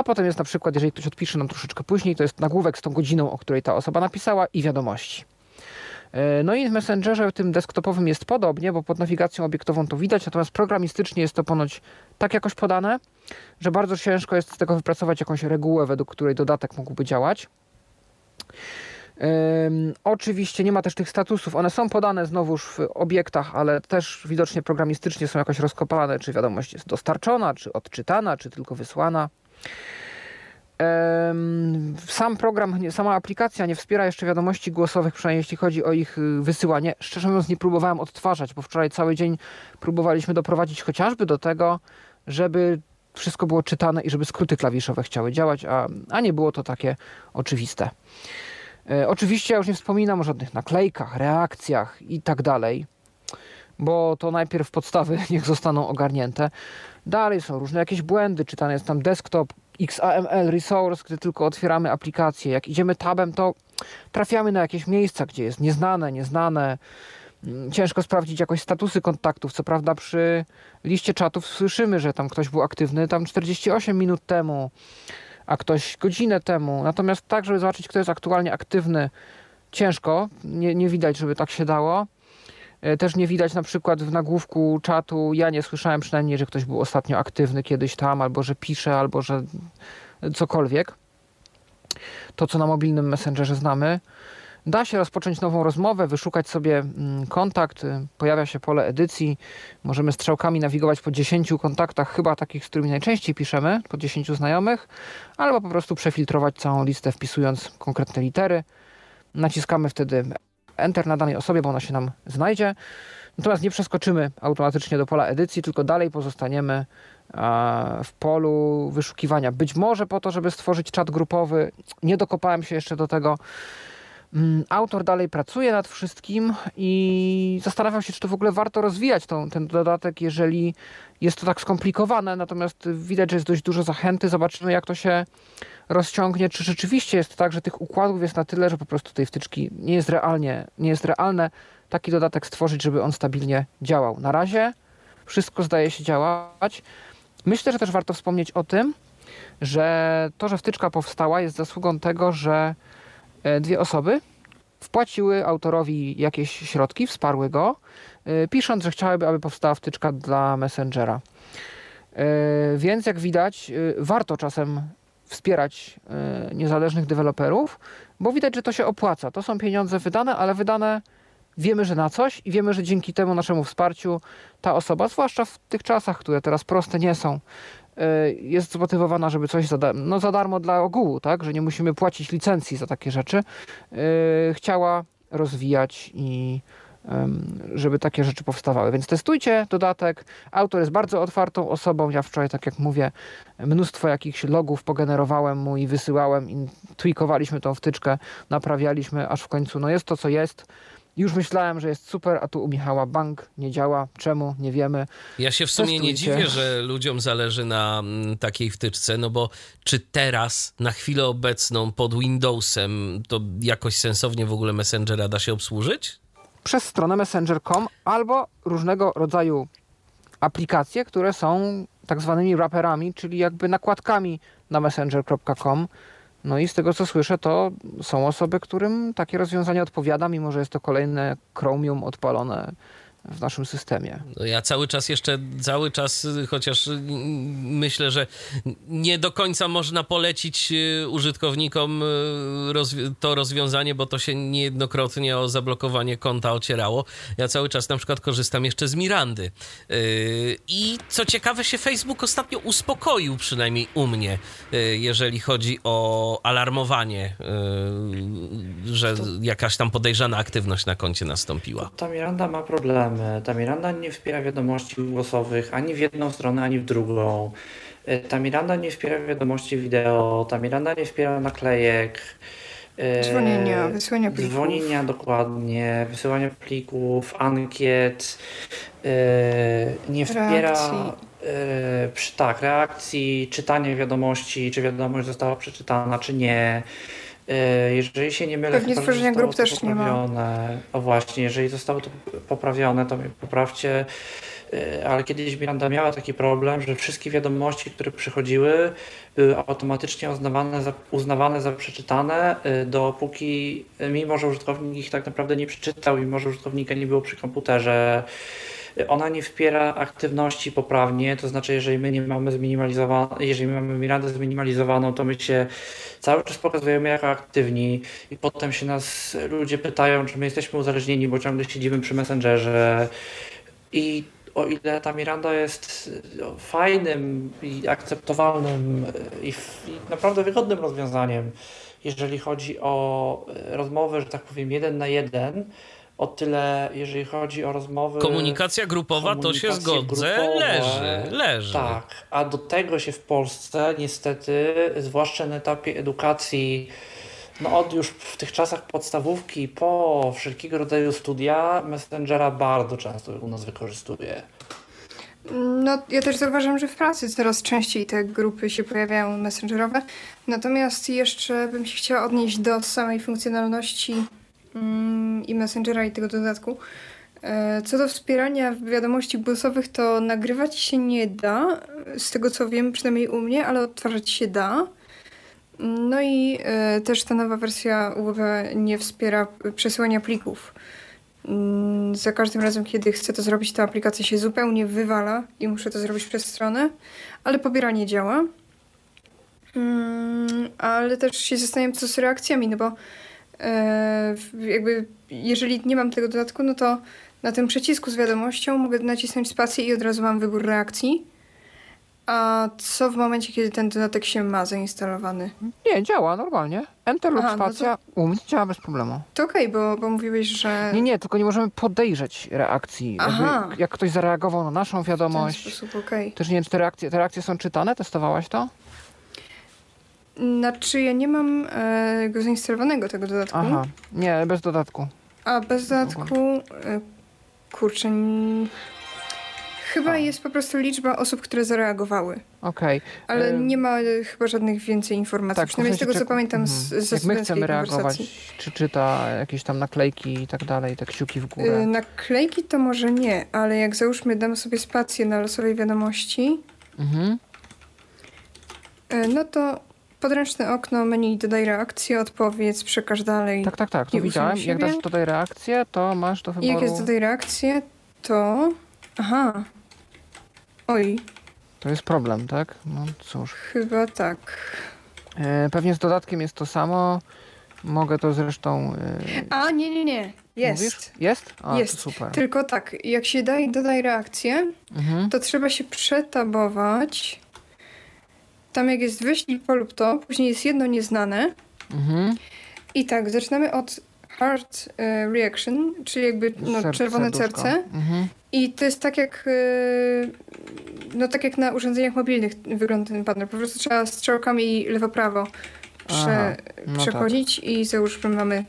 A potem jest na przykład, jeżeli ktoś odpisze nam troszeczkę później, to jest nagłówek z tą godziną, o której ta osoba napisała i wiadomości. E, no i w Messengerze tym desktopowym jest podobnie, bo pod nawigacją obiektową to widać, natomiast programistycznie jest to ponoć tak jakoś podane, że bardzo ciężko jest z tego wypracować jakąś regułę, według której dodatek mógłby działać. Oczywiście nie ma też tych statusów, one są podane znowuż w obiektach, ale też widocznie programistycznie są jakoś rozkopane, czy wiadomość jest dostarczona, czy odczytana, czy tylko wysłana. Sam program, sama aplikacja nie wspiera jeszcze wiadomości głosowych, przynajmniej jeśli chodzi o ich y, wysyłanie. Szczerze mówiąc, nie próbowałem odtwarzać, bo wczoraj cały dzień próbowaliśmy doprowadzić chociażby do tego, żeby wszystko było czytane i żeby skróty klawiszowe chciały działać, a, a nie było to takie oczywiste. E, oczywiście ja już nie wspominam o żadnych naklejkach, reakcjach i tak dalej, bo to najpierw podstawy niech zostaną ogarnięte. Dalej są różne jakieś błędy, czytany jest tam desktop, XAML resource, gdy tylko otwieramy aplikację. Jak idziemy tabem, to trafiamy na jakieś miejsca, gdzie jest nieznane, nieznane. Mm, ciężko sprawdzić jakoś statusy kontaktów. Co prawda przy liście czatów słyszymy, że tam ktoś był aktywny tam 48 minut temu, a ktoś godzinę temu. Natomiast tak, żeby zobaczyć, kto jest aktualnie aktywny, ciężko. Nie, nie widać, żeby tak się dało. E, też nie widać na przykład w nagłówku czatu, ja nie słyszałem przynajmniej, że ktoś był ostatnio aktywny kiedyś tam, albo że pisze, albo że cokolwiek. To, co na mobilnym messengerze znamy. Da się rozpocząć nową rozmowę, wyszukać sobie mm, kontakt, y, pojawia się pole edycji, możemy strzałkami nawigować po 10 kontaktach, chyba takich, z którymi najczęściej piszemy, po 10 znajomych, albo po prostu przefiltrować całą listę wpisując konkretne litery. Naciskamy wtedy Enter na danej osobie, bo ona się nam znajdzie. Natomiast nie przeskoczymy automatycznie do pola edycji, tylko dalej pozostaniemy w polu wyszukiwania. Być może po to, żeby stworzyć czat grupowy. Nie dokopałem się jeszcze do tego. Mm, autor dalej pracuje nad wszystkim i zastanawiam się, czy to w ogóle warto rozwijać tą, ten dodatek, jeżeli jest to tak skomplikowane. Natomiast widać, że jest dość dużo zachęty. Zobaczymy, jak to się rozciągnie, czy rzeczywiście jest tak, że tych układów jest na tyle, że po prostu tej wtyczki nie jest realnie, nie jest realne taki dodatek stworzyć, żeby on stabilnie działał. Na razie wszystko zdaje się działać. Myślę, że też warto wspomnieć o tym, że to, że wtyczka powstała jest zasługą tego, że dwie osoby wpłaciły autorowi jakieś środki, wsparły go, e, pisząc, że chciałyby, aby powstała wtyczka dla Messengera. E, więc jak widać, warto czasem wspierać e, niezależnych deweloperów, bo widać, że to się opłaca. To są pieniądze wydane, ale wydane wiemy, że na coś i wiemy, że dzięki temu naszemu wsparciu ta osoba, zwłaszcza w tych czasach, które teraz proste nie są, e, jest zmotywowana, żeby coś za, no za darmo dla ogółu, tak, że nie musimy płacić licencji za takie rzeczy, e, chciała rozwijać i żeby takie rzeczy powstawały. Więc testujcie dodatek. Autor jest bardzo otwartą osobą. Ja wczoraj, tak jak mówię, mnóstwo jakichś logów pogenerowałem mu i wysyłałem i tweakowaliśmy tą wtyczkę, naprawialiśmy, aż w końcu no jest to, co jest. Już myślałem, że jest super, a tu u Michała bank nie działa. Czemu? Nie wiemy. Ja się w sumie Testujcie. nie dziwię, że ludziom zależy na mm, takiej wtyczce, no bo czy teraz, na chwilę obecną, pod Windowsem, to jakoś sensownie w ogóle Messengera da się obsłużyć? przez stronę messenger.com albo różnego rodzaju aplikacje, które są tak zwanymi wrapperami, czyli jakby nakładkami na messenger.com. No i z tego co słyszę, to są osoby, którym takie rozwiązanie odpowiada, mimo że jest to kolejne Chromium odpalone w naszym systemie. No ja cały czas jeszcze, cały czas, chociaż myślę, że nie do końca można polecić y, użytkownikom y, to rozwiązanie, bo to się niejednokrotnie o zablokowanie konta ocierało. Ja cały czas na przykład korzystam jeszcze z Mirandy. Y, I co ciekawe się Facebook ostatnio uspokoił, przynajmniej u mnie, jeżeli chodzi o alarmowanie, że jakaś tam podejrzana aktywność na koncie nastąpiła. Ta Miranda ma problem ta Miranda nie wspiera wiadomości głosowych ani w jedną stronę, ani w drugą. E, ta Miranda nie wspiera wiadomości wideo, ta Miranda nie wspiera naklejek. E, dzwonienia, wysyłania plików. Dzwonienia dokładnie, wysyłania plików, ankiet. E, nie wspiera reakcji. tak, reakcji, czytania wiadomości, czy wiadomość została przeczytana, czy nie. E, jeżeli się nie mylę, Pewnie że tworzenia grup to też nie ma. O właśnie, jeżeli zostało to poprawione, to mnie poprawcie. E, Ale kiedyś Miranda miała taki problem, że wszystkie wiadomości, które przychodziły, były automatycznie uznawane za, uznawane za przeczytane, e, dopóki, mimo że użytkownik ich tak naprawdę nie przeczytał, mimo że użytkownika nie było przy komputerze. Ona nie wspiera aktywności poprawnie, to znaczy, jeżeli my nie mamy zminimalizowaną, jeżeli mamy Mirandę zminimalizowaną, to my się cały czas pokazujemy jako aktywni i potem się nas ludzie pytają, czy my jesteśmy uzależnieni, bo ciągle siedzimy przy Messengerze. I o ile ta Miranda jest no, fajnym i akceptowalnym e, i, i naprawdę wygodnym rozwiązaniem, jeżeli chodzi o e, rozmowy, że tak powiem, jeden na jeden, o tyle jeżeli chodzi o rozmowy... Komunikacja grupowa, to się zgodzę, grupowe, leży, leży. Tak, a do tego się w Polsce niestety, zwłaszcza na etapie edukacji, no od już w tych czasach podstawówki po wszelkiego rodzaju studia, Messengera bardzo często u nas wykorzystuje. No, ja też zauważam, że w pracy coraz częściej te grupy się pojawiają messengerowe. Natomiast jeszcze bym się chciała odnieść do samej funkcjonalności i Messengera i tego dodatku. E, Co do wspierania wiadomości głosowych, to nagrywać się nie da, z tego co wiem, przynajmniej u mnie, ale odtwarzać się da. No i e, też ta nowa wersja UWP nie wspiera przesyłania plików. Mm, Za każdym razem, kiedy chcę to zrobić, ta aplikacja się zupełnie wywala i muszę to zrobić przez stronę, ale pobieranie działa. Mm, Ale też się zastanawiam, co z reakcjami, no bo jakby jeżeli nie mam tego dodatku, no to na tym przycisku z wiadomością mogę nacisnąć spację i od razu mam wybór reakcji. A co w momencie, kiedy ten dodatek się ma zainstalowany? Nie, działa normalnie. Enter lub Aha, no to- spacja u mnie działa bez problemu. To okej, bo, bo mówiłeś, że Nie, nie, tylko nie możemy podejrzeć reakcji. Jakby, Aha. jak ktoś zareagował na naszą w ten wiadomość. sposób okej. Też nie wiem, czy te reakcje, te reakcje są czytane? Testowałaś to? Znaczy, ja nie mam e, go zainstalowanego, tego dodatku. Aha, nie, bez dodatku. A bez dodatku, e, kurczę, chyba A. jest po prostu liczba osób, które zareagowały. Okej. Ale Ym. nie ma e, chyba żadnych więcej informacji. Tak, Przynajmniej w z sensie tego, co czek- pamiętam z, mhm. ze Jak my chcemy reagować, czy czyta jakieś tam naklejki i tak dalej, te kciuki w górę. E, Naklejki to może nie, ale jak załóżmy dam sobie spację na losowej wiadomości, Mhm. e, no to podręczne okno, menu dodaj reakcję, odpowiedz, przekaż dalej. Tak, tak, tak, to widziałem. Jak dasz tutaj reakcję, to masz do I wyboru... jak jest dodaj reakcję, to... Aha. Oj, To jest problem, tak? No cóż. chyba tak. E, pewnie z dodatkiem jest to samo. Mogę to zresztą... E, A, nie, nie, nie. Jest. Mówisz? Jest? A, Jest. Super. Tylko tak, jak się daj, dodaj reakcję, Mhm. to trzeba się przetabować. Tam jak jest wyślij po lub to, później jest jedno nieznane. Mhm. I tak, zaczynamy od heart e, reaction, czyli jakby no, Serce, czerwone serce. Mhm. I to jest tak jak, e, no tak jak na urządzeniach mobilnych wygląda ten panel. Po prostu trzeba strzałkami lewo-prawo prze, no przechodzić i załóżmy mamy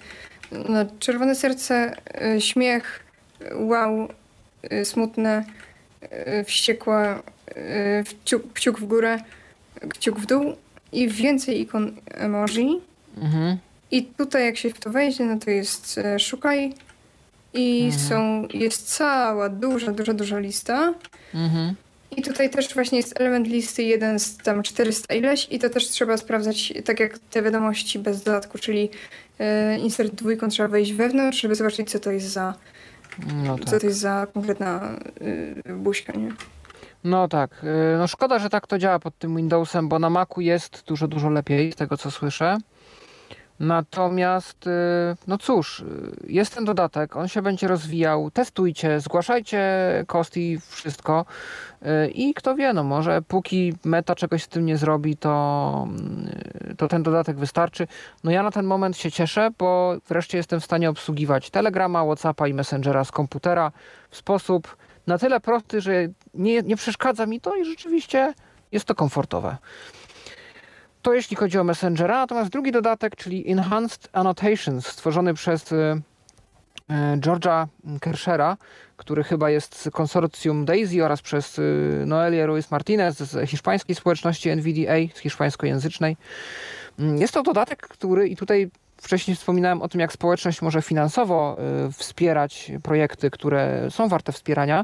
no, czerwone serce, e, śmiech, wow, smutne, wściekłe, e, kciuk, kciuk w górę, kciuk w dół i więcej ikon emoji. Mhm. I tutaj jak się w to wejdzie, no to jest e, szukaj i Mhm. są, jest cała duża, duża, duża lista. Mhm. I tutaj też właśnie jest element listy jeden z tam 400 ileś i to też trzeba sprawdzać tak jak te wiadomości bez dodatku, czyli e, insert dwójką trzeba wejść wewnątrz, żeby zobaczyć co to jest za, No co tak. to jest za konkretna y, buźka, nie? No tak. E, No szkoda, że tak to działa pod tym Windowsem, bo na Macu jest dużo, dużo lepiej, z tego co słyszę. Natomiast, e, no cóż, e, jest ten dodatek, on się będzie rozwijał. Testujcie, zgłaszajcie kosti, wszystko. E, I kto wie, no może póki meta czegoś z tym nie zrobi, to, to ten dodatek wystarczy. No ja na ten moment się cieszę, bo wreszcie jestem w stanie obsługiwać Telegrama, Whatsappa i Messengera z komputera w sposób na tyle prosty, że nie, nie przeszkadza mi to i rzeczywiście jest to komfortowe. To jeśli chodzi o Messengera, natomiast drugi dodatek, czyli Enhanced Annotations, stworzony przez e, e, George'a Kershera, który chyba jest z konsorcjum Daisy oraz przez e, Noelię Ruiz Martinez z hiszpańskiej społeczności NVDA, z hiszpańskojęzycznej. Mm, Jest to dodatek, który, i tutaj wcześniej wspominałem o tym, jak społeczność może finansowo wspierać projekty, które są warte wspierania,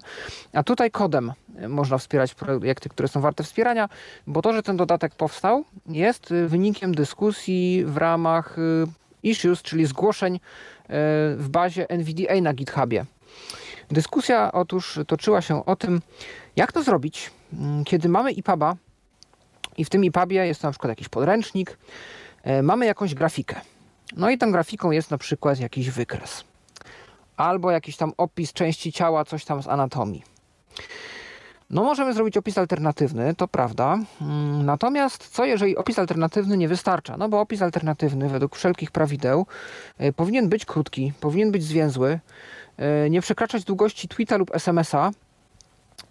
a tutaj kodem można wspierać projekty, które są warte wspierania, bo to, że ten dodatek powstał, jest wynikiem dyskusji w ramach issues, czyli zgłoszeń w bazie NVDA na GitHubie. Dyskusja otóż toczyła się o tym, jak to zrobić, mm, kiedy mamy EPUBa i w tym EPUBie jest na przykład jakiś podręcznik, mamy jakąś grafikę. No i tą grafiką jest na przykład jakiś wykres. Albo jakiś tam opis części ciała, coś tam z anatomii. No możemy zrobić opis alternatywny, to prawda. Mm, natomiast co jeżeli opis alternatywny nie wystarcza? No bo opis alternatywny według wszelkich prawideł e, powinien być krótki, powinien być zwięzły, e, nie przekraczać długości tweeta lub smsa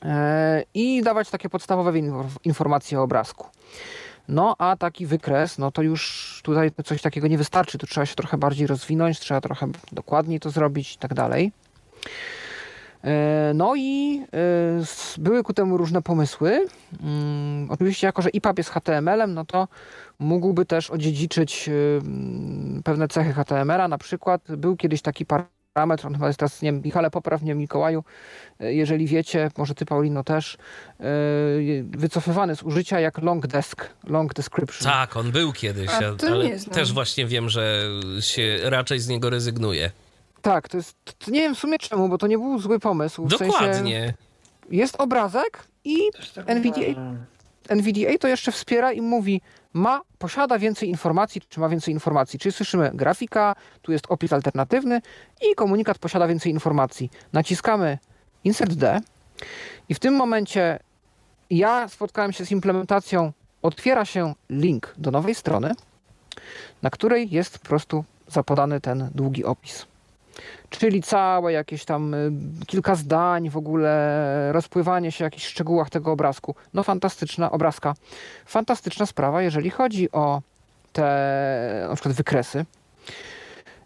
e, i dawać takie podstawowe informacje o obrazku. No a taki wykres, no to już tutaj coś takiego nie wystarczy, tu trzeba się trochę bardziej rozwinąć, trzeba trochę dokładniej to zrobić i tak dalej. E, no i e, były ku temu różne pomysły. Mm, oczywiście, jako że EPUB jest HTML-em, no to mógłby też odziedziczyć e, pewne cechy HTML-a. Na przykład był kiedyś taki parametr, on chyba jest teraz, nie wiem, Michale, popraw mnie Mikołaju, jeżeli wiecie, może ty Paulino też, wycofywany z użycia jak long desk, long description. Tak, on był kiedyś, A, ale też właśnie wiem, że się raczej z niego rezygnuje. Tak, to jest. To nie wiem w sumie czemu, bo to nie był zły pomysł. W Dokładnie. Sensie jest obrazek i tak NVDA, NVDA to jeszcze wspiera i mówi, ma, posiada więcej informacji, czy ma więcej informacji. Czyli słyszymy grafika, tu jest opis alternatywny i komunikat posiada więcej informacji. Naciskamy Insert D i w tym momencie ja spotkałem się z implementacją, otwiera się link do nowej strony, na której jest po prostu zapodany ten długi opis czyli całe jakieś tam y, kilka zdań, w ogóle rozpływanie się w jakichś szczegółach tego obrazku. No fantastyczna obrazka. Fantastyczna sprawa, jeżeli chodzi o te na przykład wykresy.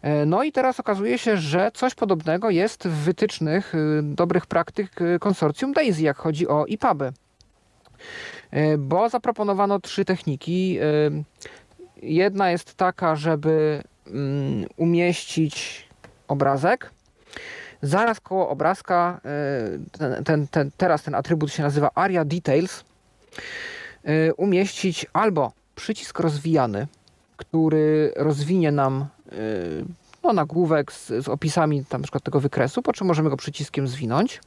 E, no i teraz okazuje się, że coś podobnego jest w wytycznych y, dobrych praktyk y, konsorcjum DAISY, jak chodzi o IPABy. E, bo zaproponowano trzy techniki. Jedna jest taka, żeby mm, umieścić obrazek. Zaraz koło obrazka, e, ten, ten, ten, teraz ten atrybut się nazywa Aria Details, e, umieścić albo przycisk rozwijany, który rozwinie nam e, no, nagłówek z, z opisami tam, na przykład tego wykresu, po czym możemy go przyciskiem zwinąć,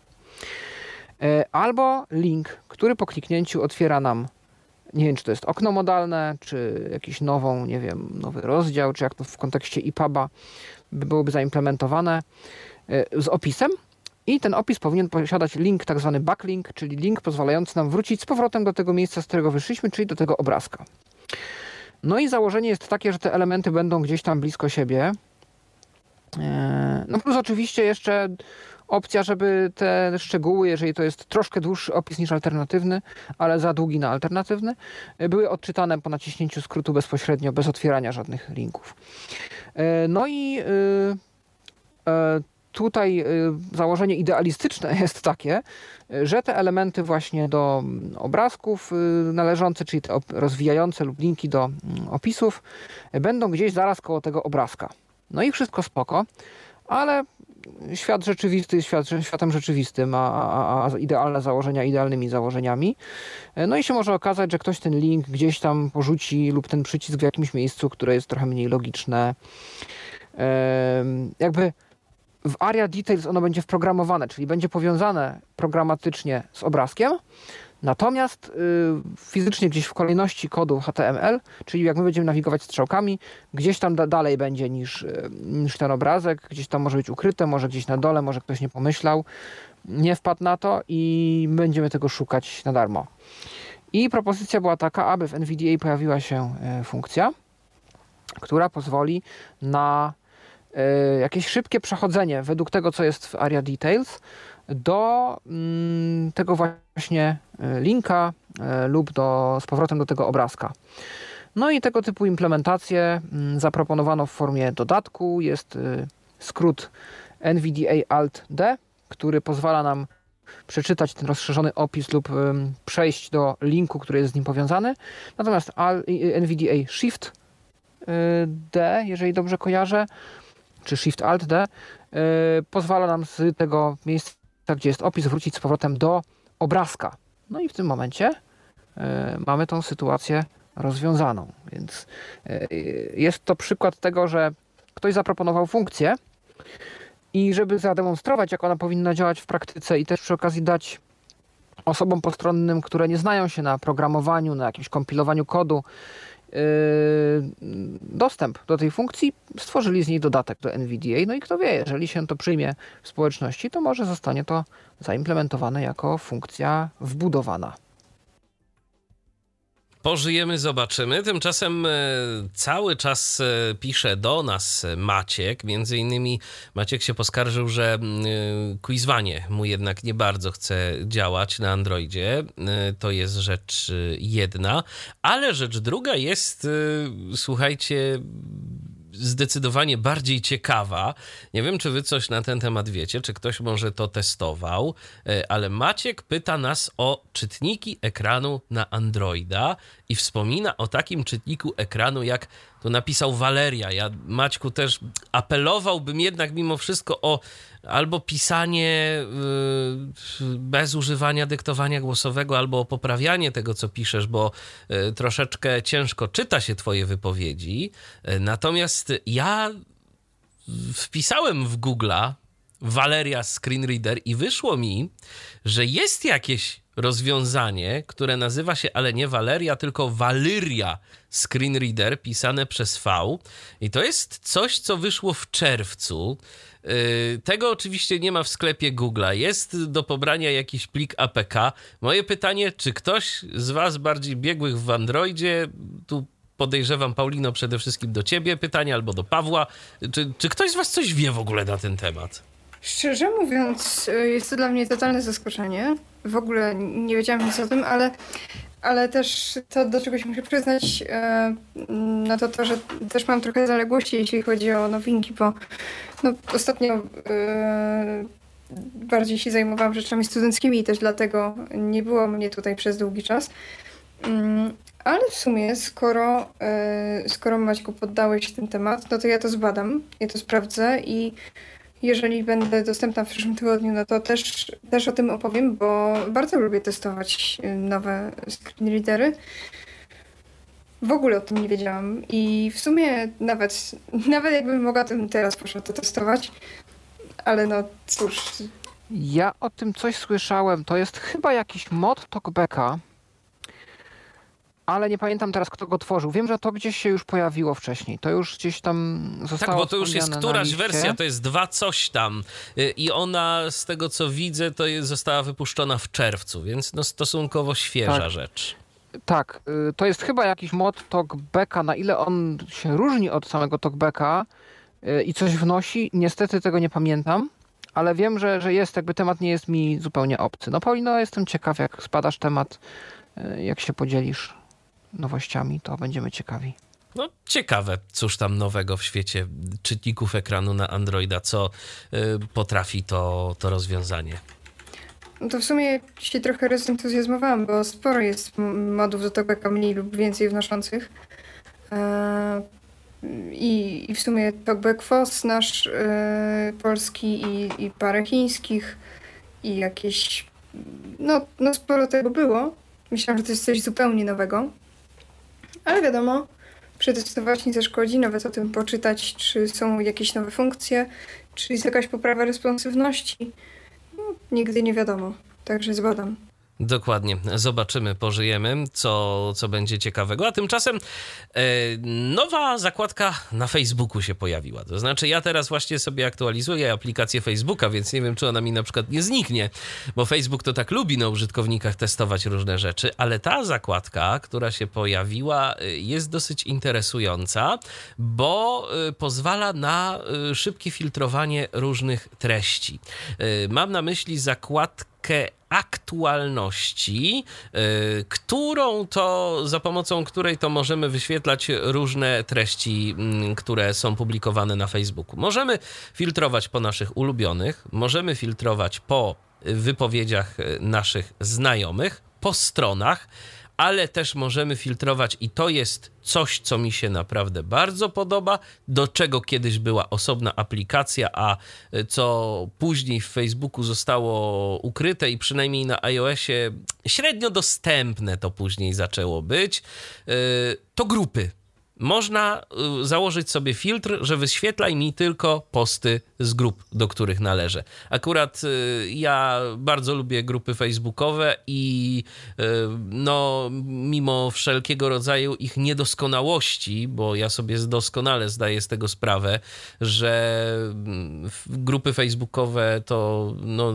albo link, który po kliknięciu otwiera nam nie wiem, czy to jest okno modalne, czy jakiś nową, nie wiem, nowy rozdział, czy jak to w kontekście EPUBa byłoby zaimplementowane e, z opisem. I ten opis powinien posiadać link, tak zwany backlink, czyli link pozwalający nam wrócić z powrotem do tego miejsca, z którego wyszliśmy, czyli do tego obrazka. No i założenie jest takie, że te elementy będą gdzieś tam blisko siebie. E, no plus oczywiście jeszcze opcja, żeby te szczegóły, jeżeli to jest troszkę dłuższy opis niż alternatywny, ale za długi na alternatywny, były odczytane po naciśnięciu skrótu bezpośrednio, bez otwierania żadnych linków. E, no i e, e, tutaj założenie idealistyczne jest takie, że te elementy właśnie do obrazków należące, czyli te rozwijające lub linki do mm, opisów, będą gdzieś zaraz koło tego obrazka. No i wszystko spoko, ale świat rzeczywisty jest świat, światem rzeczywistym, a, a, a, idealne założenia idealnymi założeniami. No i się może okazać, że ktoś ten link gdzieś tam porzuci lub ten przycisk w jakimś miejscu, które jest trochę mniej logiczne. Jakby w area details ono będzie wprogramowane, czyli będzie powiązane programatycznie z obrazkiem, Natomiast y, fizycznie gdzieś w kolejności kodu HTML, czyli jak my będziemy nawigować strzałkami, gdzieś tam da dalej będzie niż, y, niż ten obrazek, gdzieś tam może być ukryte, może gdzieś na dole, może ktoś nie pomyślał, nie wpadł na to i będziemy tego szukać na darmo. I propozycja była taka, aby w NVDA pojawiła się y, funkcja, która pozwoli na jakieś szybkie przechodzenie według tego, co jest w Area Details, do mm, tego właśnie e, linka e, lub do, z powrotem do tego obrazka. No i tego typu implementacje mm, zaproponowano w formie dodatku. Jest e, skrót NVDA Alt D, który pozwala nam przeczytać ten rozszerzony opis lub przejść do linku, który jest z nim powiązany. Natomiast NVDA Shift D, jeżeli dobrze kojarzę, czy Shift Alt D, pozwala nam z tego miejsca, gdzie jest opis, wrócić z powrotem do obrazka. No i w tym momencie mamy tą sytuację rozwiązaną. Więc jest to przykład tego, że ktoś zaproponował funkcję i żeby zademonstrować, jak ona powinna działać w praktyce i też przy okazji dać osobom postronnym, które nie znają się na programowaniu, na jakimś kompilowaniu kodu, dostęp do tej funkcji, stworzyli z niej dodatek do NVDA. No i kto wie, jeżeli się to przyjmie w społeczności, to może zostanie to zaimplementowane jako funkcja wbudowana. Pożyjemy, zobaczymy. Tymczasem e, cały czas e, pisze do nas Maciek. Między innymi Maciek się poskarżył, że e, quizwanie mu jednak nie bardzo chce działać na Androidzie. To jest rzecz jedna, ale rzecz druga jest, słuchajcie, zdecydowanie bardziej ciekawa. Nie wiem, czy wy coś na ten temat wiecie, czy ktoś może to testował, e, ale Maciek pyta nas o czytniki ekranu na Androida i wspomina o takim czytniku ekranu, jak tu napisał Waleria. Ja, Maćku, też apelowałbym jednak mimo wszystko o albo pisanie y, bez używania dyktowania głosowego, albo poprawianie tego, co piszesz, bo y, troszeczkę ciężko czyta się Twoje wypowiedzi. Y, natomiast ja wpisałem w Google'a Valeria Screen Reader i wyszło mi, że jest jakieś rozwiązanie, które nazywa się, ale nie Valeria, tylko Valyria Screen Reader, pisane przez V. I to jest coś, co wyszło w czerwcu. Yy, tego oczywiście nie ma w sklepie Google'a. Jest do pobrania jakiś plik APK. Moje pytanie, czy ktoś z Was bardziej biegłych w Androidzie, tu podejrzewam Paulino przede wszystkim do Ciebie pytanie albo do Pawła, czy, czy ktoś z Was coś wie w ogóle na ten temat? Szczerze mówiąc, y, jest to dla mnie totalne zaskoczenie. W ogóle nie wiedziałam nic o tym, ale, ale też to, do czego się muszę przyznać, no to to, że też mam trochę zaległości, jeśli chodzi o nowinki, bo no, ostatnio e, bardziej się zajmowałam rzeczami studenckimi i też dlatego nie było mnie tutaj przez długi czas. Mm, ale w sumie, skoro, e, skoro Maćku poddałeś ten temat, no to ja to zbadam, ja to sprawdzę i jeżeli będę dostępna w przyszłym tygodniu, no to też, też o tym opowiem, bo bardzo lubię testować y, nowe screen readery. W ogóle o tym nie wiedziałam i w sumie nawet, nawet jakbym mogła, to teraz poszła to testować, ale no cóż. Ja o tym coś słyszałem. To jest chyba jakiś mod talkbacka, ale nie pamiętam teraz, kto go tworzył. Wiem, że to gdzieś się już pojawiło wcześniej. To już gdzieś tam zostało Tak, bo to już jest któraś wersja, to jest dwa coś tam. Y, I ona, z tego co widzę, to jest, została wypuszczona w czerwcu, więc no stosunkowo świeża tak. rzecz. Tak, y, to jest chyba jakiś mod talkbacka. Na ile on się różni od samego talkbacka y, i coś wnosi, niestety tego nie pamiętam. Ale wiem, że, że jest, jakby temat nie jest mi zupełnie obcy. No Paulino, jestem ciekaw, jak spadasz temat, jak się podzielisz nowościami, to będziemy ciekawi. No, ciekawe, cóż tam nowego w świecie czytników ekranu na Androida, co y, potrafi to, to rozwiązanie. No to w sumie się trochę rozentuzjazmowałam, bo sporo jest modów do tego, mniej lub więcej wnoszących. E, I, I w sumie Talkback FOSS nasz e, polski i, i parę chińskich i jakieś, no, no sporo tego było. Myślałam, że to jest coś zupełnie nowego. Ale wiadomo, przetestować nie zaszkodzi, nawet o tym poczytać, czy są jakieś nowe funkcje, czy jest jakaś poprawa responsywności. Nigdy nie wiadomo, także zbadam. Dokładnie. Zobaczymy, pożyjemy, co, co będzie ciekawego. A tymczasem e, nowa zakładka na Facebooku się pojawiła. To znaczy, ja teraz właśnie sobie aktualizuję aplikację Facebooka, więc nie wiem, czy ona mi na przykład nie zniknie, bo Facebook to tak lubi na użytkownikach testować różne rzeczy, ale ta zakładka, która się pojawiła, e, jest dosyć interesująca, bo e, pozwala na e, szybkie filtrowanie różnych treści. Mam na myśli zakładkę aktualności, y, którą to, za pomocą której to możemy wyświetlać różne treści, mm, które są publikowane na Facebooku. Możemy filtrować po naszych ulubionych, możemy filtrować po wypowiedziach naszych znajomych, po stronach, ale też możemy filtrować i to jest coś, co mi się naprawdę bardzo podoba, do czego kiedyś była osobna aplikacja, a e, co później w Facebooku zostało ukryte i przynajmniej na iOSie średnio dostępne to później zaczęło być, e, to grupy można y, założyć sobie filtr, że wyświetlaj mi tylko posty z grup, do których należę. Akurat y, ja bardzo lubię grupy facebookowe i y, no, mimo wszelkiego rodzaju ich niedoskonałości, bo ja sobie doskonale zdaję z tego sprawę, że mm, grupy facebookowe to no,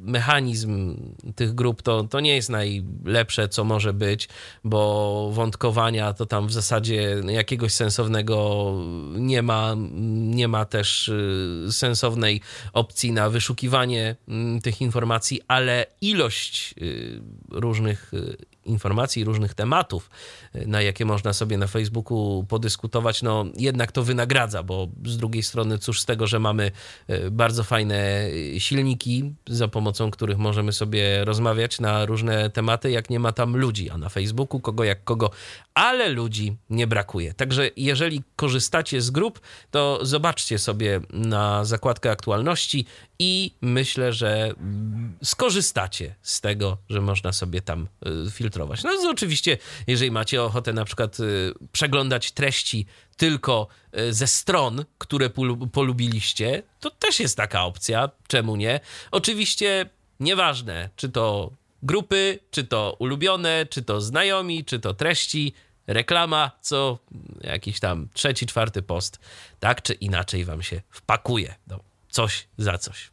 mechanizm tych grup to, to nie jest najlepsze, co może być, bo wątkowania to tam w zasadzie jakiegoś sensownego nie ma. Nie ma też y, sensownej opcji na wyszukiwanie mm, tych informacji, ale ilość y, różnych y, informacji, różnych tematów, y, na jakie można sobie na Facebooku podyskutować, no jednak to wynagradza, bo z drugiej strony, cóż z tego, że mamy y, bardzo fajne y, silniki, za pomocą których możemy sobie rozmawiać na różne tematy, jak nie ma tam ludzi, a na Facebooku kogo jak kogo, ale ludzi nie brakuje. Także jeżeli korzystacie z grup, to zobaczcie sobie na zakładkę aktualności i myślę, że mm, skorzystacie z tego, że można sobie tam filtrować filtrować. No to oczywiście, jeżeli macie ochotę na przykład y, przeglądać treści tylko y, ze stron, które polubiliście, to też jest taka opcja. Czemu nie? Oczywiście nieważne, czy to grupy, czy to ulubione, czy to znajomi, czy to treści, reklama, co jakiś tam trzeci, czwarty post, tak czy inaczej wam się wpakuje. No, coś za coś.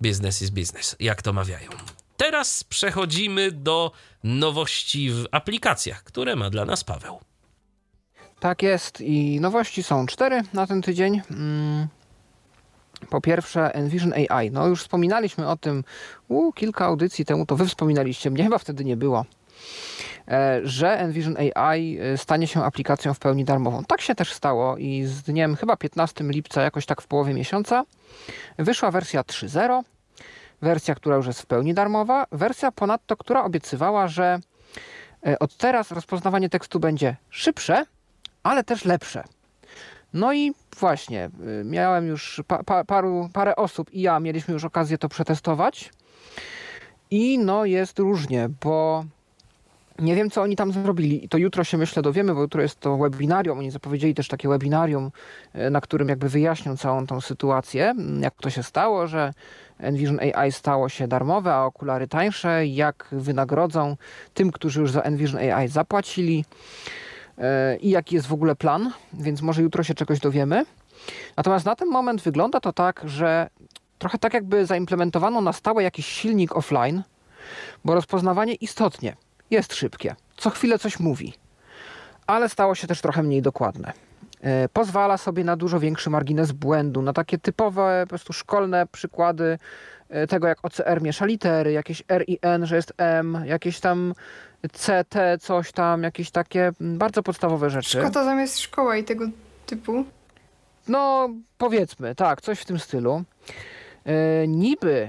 Business is business, jak to mawiają. Teraz przechodzimy do nowości w aplikacjach, które ma dla nas Paweł. Tak jest i nowości są cztery na ten tydzień. Mm, po pierwsze Envision AI. No już wspominaliśmy o tym u, kilka audycji temu, to wy wspominaliście, mnie chyba wtedy nie było, e, że Envision AI e, stanie się aplikacją w pełni darmową. Tak się też stało i z dniem chyba 15 lipca, jakoś tak w połowie miesiąca, wyszła wersja 3.0 wersja, która już jest w pełni darmowa, wersja ponadto, która obiecywała, że e, od teraz rozpoznawanie tekstu będzie szybsze, ale też lepsze. No i właśnie, e, miałem już pa, pa, paru, parę osób i ja mieliśmy już okazję to przetestować. I no jest różnie, bo nie wiem, co oni tam zrobili. I to jutro się myślę dowiemy, bo jutro jest to webinarium. Oni zapowiedzieli też takie webinarium, e, na którym jakby wyjaśnią całą tą sytuację, jak to się stało, że Envision AI stało się darmowe, a okulary tańsze, jak wynagrodzą tym, którzy już za Envision AI zapłacili e, i jaki jest w ogóle plan, więc może jutro się czegoś dowiemy. Natomiast na ten moment wygląda to tak, że trochę tak jakby zaimplementowano na stałe jakiś silnik offline, bo rozpoznawanie istotnie jest szybkie. Co chwilę coś mówi, ale stało się też trochę mniej dokładne. E, pozwala sobie na dużo większy margines błędu, na takie typowe, po prostu szkolne przykłady e, tego, jak OCR miesza litery, jakieś R i N, że jest M, jakieś tam CT, coś tam, jakieś takie bardzo podstawowe rzeczy. Szkoda zamiast szkoła i tego typu. No, powiedzmy, tak, coś w tym stylu. E, niby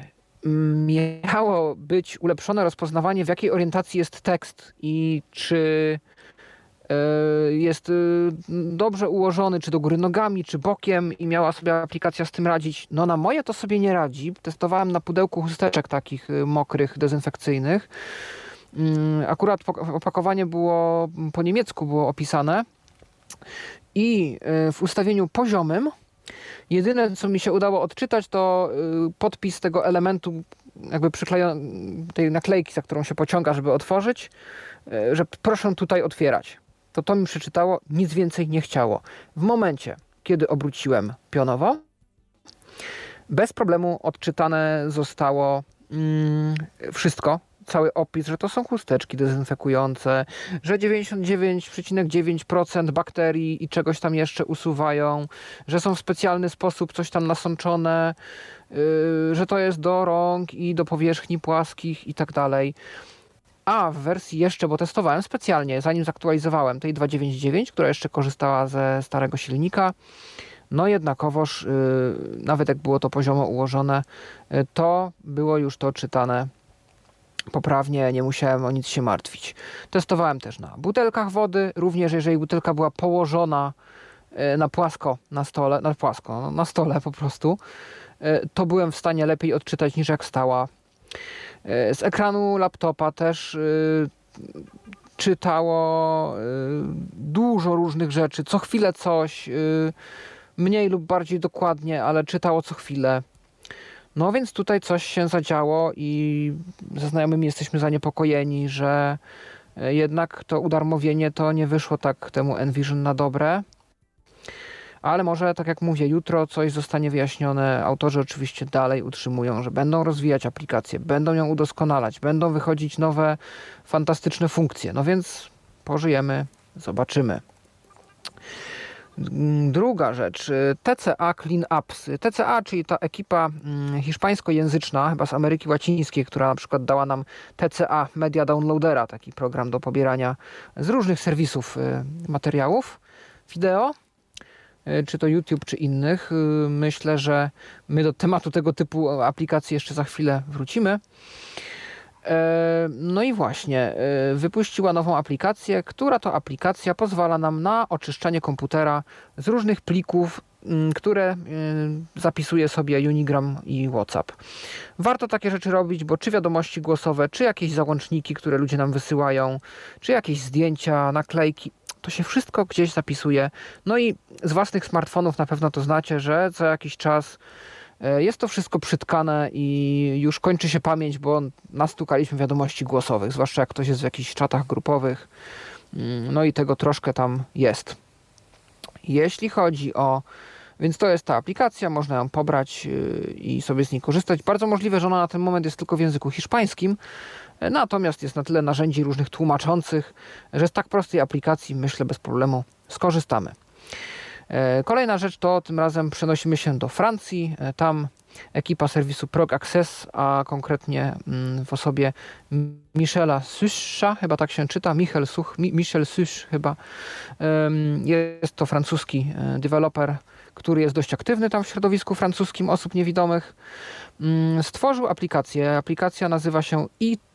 miało być ulepszone rozpoznawanie, w jakiej orientacji jest tekst i czy jest e, dobrze ułożony, czy do góry nogami, czy bokiem i miała sobie aplikacja z tym radzić. No na moje to sobie nie radzi. Testowałem na pudełku chusteczek takich e, mokrych, dezynfekcyjnych. Mm, akurat opakowanie było po niemiecku było opisane i w ustawieniu poziomym jedyne co mi się udało odczytać to podpis tego elementu jakby przyklejony tej naklejki, za którą się pociąga, żeby otworzyć, że proszę tutaj otwierać to to mi przeczytało, nic więcej nie chciało. W momencie, kiedy obróciłem pionowo, bez problemu odczytane zostało mm, wszystko, cały opis, że to są chusteczki dezynfekujące, że 99,9% bakterii i czegoś tam jeszcze usuwają, że są w specjalny sposób coś tam nasączone, yy, że to jest do rąk i do powierzchni płaskich i tak dalej. A w wersji jeszcze, bo testowałem specjalnie, zanim zaktualizowałem tej 2.9.9, która jeszcze korzystała ze starego silnika, no jednakowoż, yy, nawet jak było to poziomo ułożone, yy, to było już to czytane poprawnie, nie musiałem o nic się martwić. Testowałem też na butelkach wody, również jeżeli butelka była położona e, na płasko na stole, na płasko, no, na stole po prostu, to byłem w stanie lepiej odczytać niż jak stała. E, z ekranu laptopa też czytało dużo różnych rzeczy, co chwilę coś, mniej lub bardziej dokładnie, ale czytało co chwilę. No więc tutaj coś się zadziało i ze znajomymi jesteśmy zaniepokojeni, że e, jednak to udarmowienie to nie wyszło tak temu Envision na dobre. Ale może, tak jak mówię, jutro coś zostanie wyjaśnione. Autorzy oczywiście dalej utrzymują, że będą rozwijać aplikację, będą ją udoskonalać, będą wychodzić nowe, fantastyczne funkcje. No więc pożyjemy, zobaczymy. Druga rzecz, TCA Clean Ups. TCA, czyli ta ekipa mm, hiszpańskojęzyczna, chyba z Ameryki Łacińskiej, która na przykład dała nam TCA Media Downloadera, taki program do pobierania z różnych serwisów y, materiałów wideo, czy to YouTube, czy innych. Myślę, że my do tematu tego typu aplikacji jeszcze za chwilę wrócimy. E, no i właśnie, e, wypuściła nową aplikację, która to aplikacja pozwala nam na oczyszczanie komputera z różnych plików, mm, które e, zapisuje sobie Unigram i WhatsApp. Warto takie rzeczy robić, bo czy wiadomości głosowe, czy jakieś załączniki, które ludzie nam wysyłają, czy jakieś zdjęcia, naklejki, to się wszystko gdzieś zapisuje. No i z własnych smartfonów na pewno to znacie, że co jakiś czas E, jest to wszystko przytkane i już kończy się pamięć, bo nastukaliśmy wiadomości głosowych, zwłaszcza jak ktoś jest w jakichś czatach grupowych. Mm, no i tego troszkę tam jest. Jeśli chodzi o. Więc to jest ta aplikacja, można ją pobrać y, i sobie z niej korzystać. Bardzo możliwe, że ona na ten moment jest tylko w języku hiszpańskim, natomiast jest na tyle narzędzi różnych tłumaczących, że z tak prostej aplikacji myślę bez problemu skorzystamy. E, kolejna rzecz to tym razem przenosimy się do Francji. E, tam ekipa serwisu Prog Access, a konkretnie mm, w osobie Michela Suscha, chyba tak się czyta, Michel Such, Michel Such chyba. Jest to francuski e, deweloper, który jest dość aktywny tam w środowisku francuskim osób niewidomych. Mm, stworzył aplikację. Aplikacja nazywa się YTD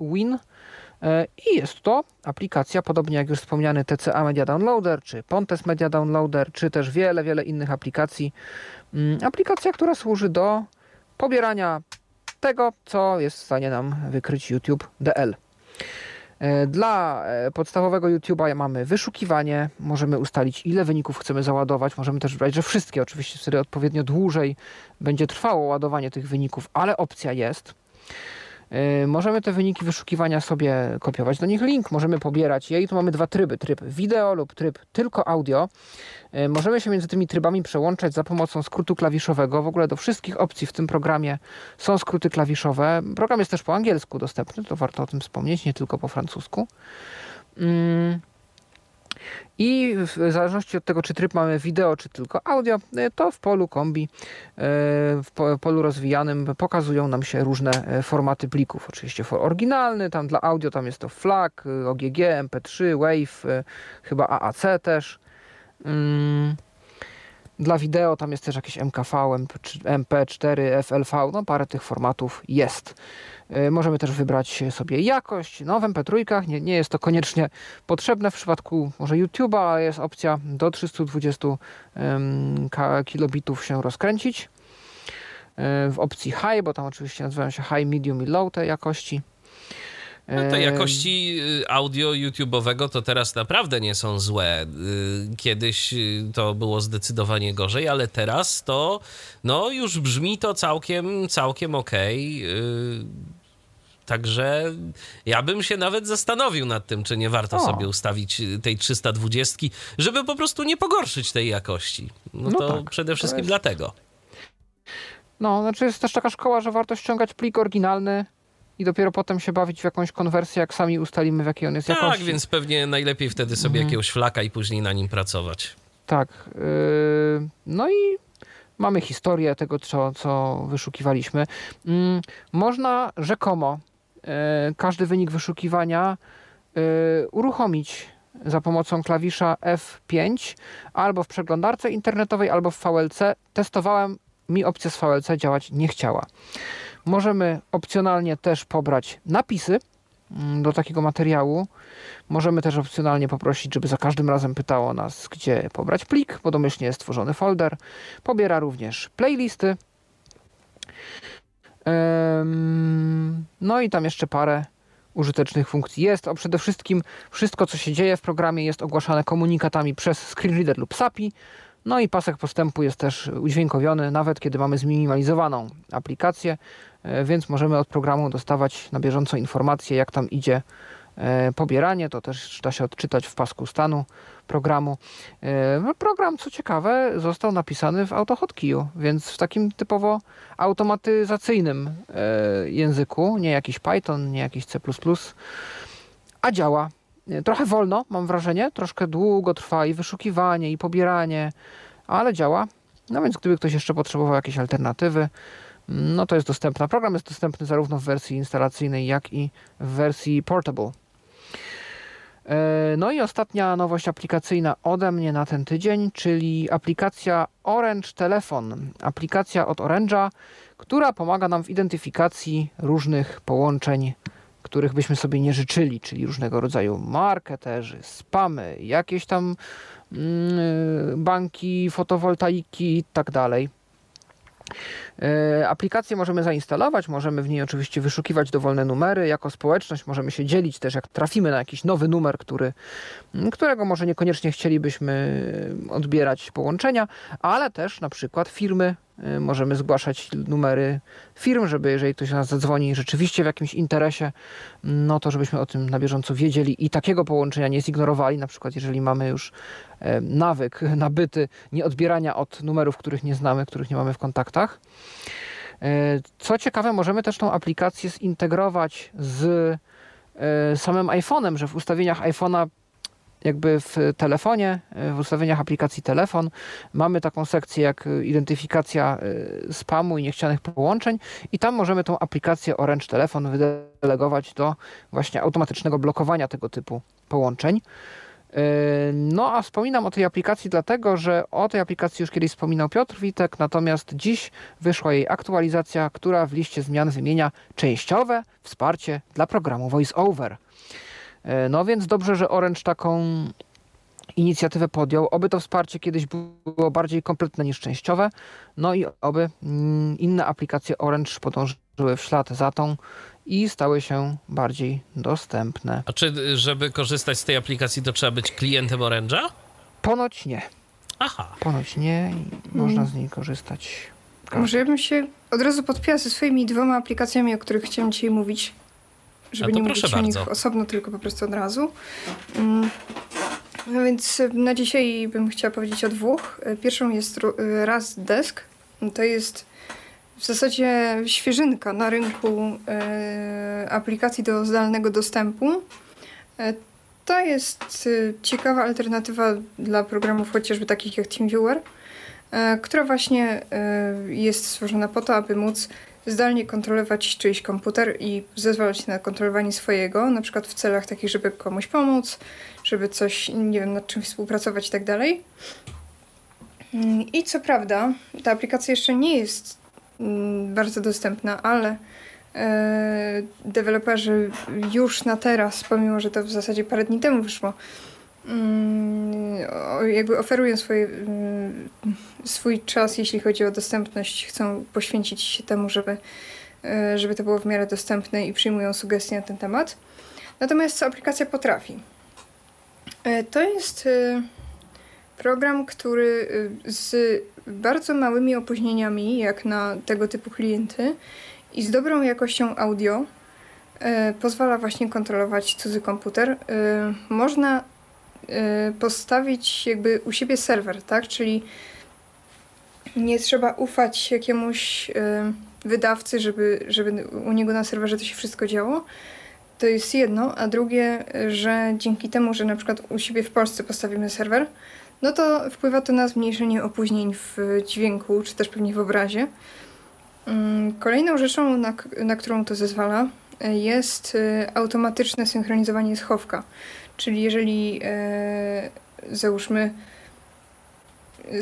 Win E, I jest to aplikacja, podobnie jak już wspomniany TCA Media Downloader, czy Pontes Media Downloader, czy też wiele, wiele innych aplikacji. Mm, aplikacja, która służy do pobierania tego, co jest w stanie nam wykryć YouTube DL. E, dla e, podstawowego YouTube'a mamy wyszukiwanie, możemy ustalić ile wyników chcemy załadować, możemy też wybrać, że wszystkie, oczywiście wtedy odpowiednio dłużej będzie trwało ładowanie tych wyników, ale opcja jest. Y, możemy te wyniki wyszukiwania sobie kopiować do nich link, możemy pobierać je i tu mamy dwa tryby, tryb wideo lub tryb tylko audio. Y, możemy się między tymi trybami przełączać za pomocą skrótu klawiszowego. W ogóle do wszystkich opcji w tym programie są skróty klawiszowe. Program jest też po angielsku dostępny, to warto o tym wspomnieć, nie tylko po francusku. Mm. I w zależności od tego, czy tryb mamy wideo, czy tylko audio, e, to w polu kombi, e, w polu rozwijanym pokazują nam się różne e, formaty plików. Oczywiście oryginalny, tam dla audio tam jest to FLAC, OGG, MP3, WAV, chyba AAC też. Mm. Dla wideo tam jest też jakieś MKV, MP4, FLV, no parę tych formatów jest. E, możemy też wybrać sobie jakość. No w MP3 nie, nie jest to koniecznie potrzebne w przypadku może YouTube'a, jest opcja do 320 kilobitów się rozkręcić. E, w opcji High, bo tam oczywiście nazywają się High, Medium i Low te jakości. No te jakości y, audio YouTube'owego to teraz naprawdę nie są złe. Y, kiedyś y, to było zdecydowanie gorzej, ale teraz to no już brzmi to całkiem, całkiem okej. Okay Także ja bym się nawet zastanowił nad tym, czy nie warto o. sobie ustawić tej 320, żeby po prostu nie pogorszyć tej jakości. No, no to tak, przede wszystkim jest... dlatego. No, znaczy jest też taka szkoła, że warto ściągać plik oryginalny i dopiero potem się bawić w jakąś konwersję, jak sami ustalimy, w jakiej on jest tak, jakości. Tak, więc pewnie najlepiej wtedy sobie mhm. jakiegoś flaka i później na nim pracować. Tak. Yy, no i mamy historię tego, co, co wyszukiwaliśmy. Yy, można rzekomo każdy wynik wyszukiwania e, uruchomić za pomocą klawisza F5 albo w przeglądarce internetowej, albo w VLC. Testowałem, mi opcja z VLC działać nie chciała. Możemy opcjonalnie też pobrać napisy mm, do takiego materiału. Możemy też opcjonalnie poprosić, żeby za każdym razem pytało nas, gdzie pobrać plik, bo domyślnie jest stworzony folder. Pobiera również playlisty. No i tam jeszcze parę użytecznych funkcji jest. A przede wszystkim wszystko, co się dzieje w programie jest ogłaszane komunikatami przez screenreader lub SAPI. No i pasek postępu jest też udźwiękowiony, nawet kiedy mamy zminimalizowaną aplikację, e, więc możemy od programu dostawać na bieżąco informacje, jak tam idzie pobieranie. To też da się odczytać w pasku stanu programu. E, no, program, co ciekawe, został napisany w AutoHotkeyu, więc w takim typowo automatyzacyjnym języku, nie jakiś Python, nie jakiś C++, a działa trochę wolno, mam wrażenie, troszkę długo trwa i wyszukiwanie, i pobieranie, ale działa. No więc gdyby ktoś jeszcze potrzebował jakiejś alternatywy, no to jest dostępna. Program jest dostępny zarówno w wersji instalacyjnej, jak i w wersji portable. E, no i ostatnia nowość aplikacyjna ode mnie na ten tydzień, czyli aplikacja Orange Telefon. Aplikacja od Orange'a, która pomaga nam w identyfikacji różnych połączeń których byśmy sobie nie życzyli, czyli różnego rodzaju marketerzy, spamy, jakieś tam mm, banki, fotowoltaiki i tak dalej. E, aplikację możemy zainstalować, możemy w niej oczywiście wyszukiwać dowolne numery. Jako społeczność możemy się dzielić też, jak trafimy na jakiś nowy numer, który, którego może niekoniecznie chcielibyśmy odbierać połączenia, ale też na przykład firmy możemy zgłaszać numery firm, żeby jeżeli ktoś nas zadzwoni rzeczywiście w jakimś interesie, no to żebyśmy o tym na bieżąco wiedzieli i takiego połączenia nie zignorowali. Na przykład, jeżeli mamy już e, nawyk nabyty nie odbierania od numerów, których nie znamy, których nie mamy w kontaktach. E, co ciekawe, możemy też tą aplikację zintegrować z e, samym iPhone'em, że w ustawieniach iPhone'a jakby w telefonie, w ustawieniach aplikacji telefon mamy taką sekcję jak identyfikacja e, spamu i niechcianych połączeń i tam możemy tą aplikację Orange Telefon wydelegować do właśnie automatycznego blokowania tego typu połączeń. E, no a wspominam o tej aplikacji dlatego, że o tej aplikacji już kiedyś wspominał Piotr Witek, natomiast dziś wyszła jej aktualizacja, która w liście zmian wymienia częściowe wsparcie dla programu VoiceOver. E, no więc dobrze, że Orange taką inicjatywę podjął. Oby to wsparcie kiedyś było bardziej kompletne niż częściowe. No i oby mm, inne aplikacje Orange podążyły w ślad za tą i stały się bardziej dostępne. A czy, żeby korzystać z tej aplikacji, to trzeba być klientem Orange'a? Ponoć nie. Aha. Ponoć nie i można z niej korzystać. Może ja bym się od razu podpięła ze swoimi dwoma aplikacjami, o których chciałem dzisiaj mówić żeby nie mówić o nich osobno, tylko po prostu od razu. Mm. No więc na dzisiaj bym chciała powiedzieć o dwóch. Pierwszą jest Raz Desk. To jest w zasadzie świeżynka na rynku aplikacji do zdalnego dostępu. To jest ciekawa alternatywa dla programów chociażby takich jak TeamViewer, która właśnie jest stworzona po to, aby móc zdalnie kontrolować czyjś komputer i zezwalać na kontrolowanie swojego, na przykład w celach takich, żeby komuś pomóc, żeby coś, nie wiem, nad czym współpracować i tak dalej. Mm, I co prawda, ta aplikacja jeszcze nie jest mm, bardzo dostępna, ale e, deweloperzy już na teraz, pomimo że to w zasadzie parę dni temu wyszło, jakby oferują swoje, swój czas, jeśli chodzi o dostępność, chcą poświęcić się temu, żeby, e, żeby to było w miarę dostępne i przyjmują sugestie na ten temat. Natomiast co aplikacja potrafi? E, to jest e, program, który z bardzo małymi opóźnieniami, jak na tego typu klienty, i z dobrą jakością audio pozwala właśnie kontrolować cudzy komputer. Można postawić jakby u siebie serwer, tak? Czyli nie trzeba ufać jakiemuś wydawcy, żeby, żeby u niego na serwerze to się wszystko działo. To jest jedno, a drugie, że dzięki temu, że na przykład u siebie w Polsce postawimy serwer, no to wpływa to na zmniejszenie opóźnień w dźwięku, czy też pewnie w obrazie. Mm, kolejną rzeczą, na, na którą to zezwala, jest e, automatyczne synchronizowanie schowka. Czyli jeżeli e, załóżmy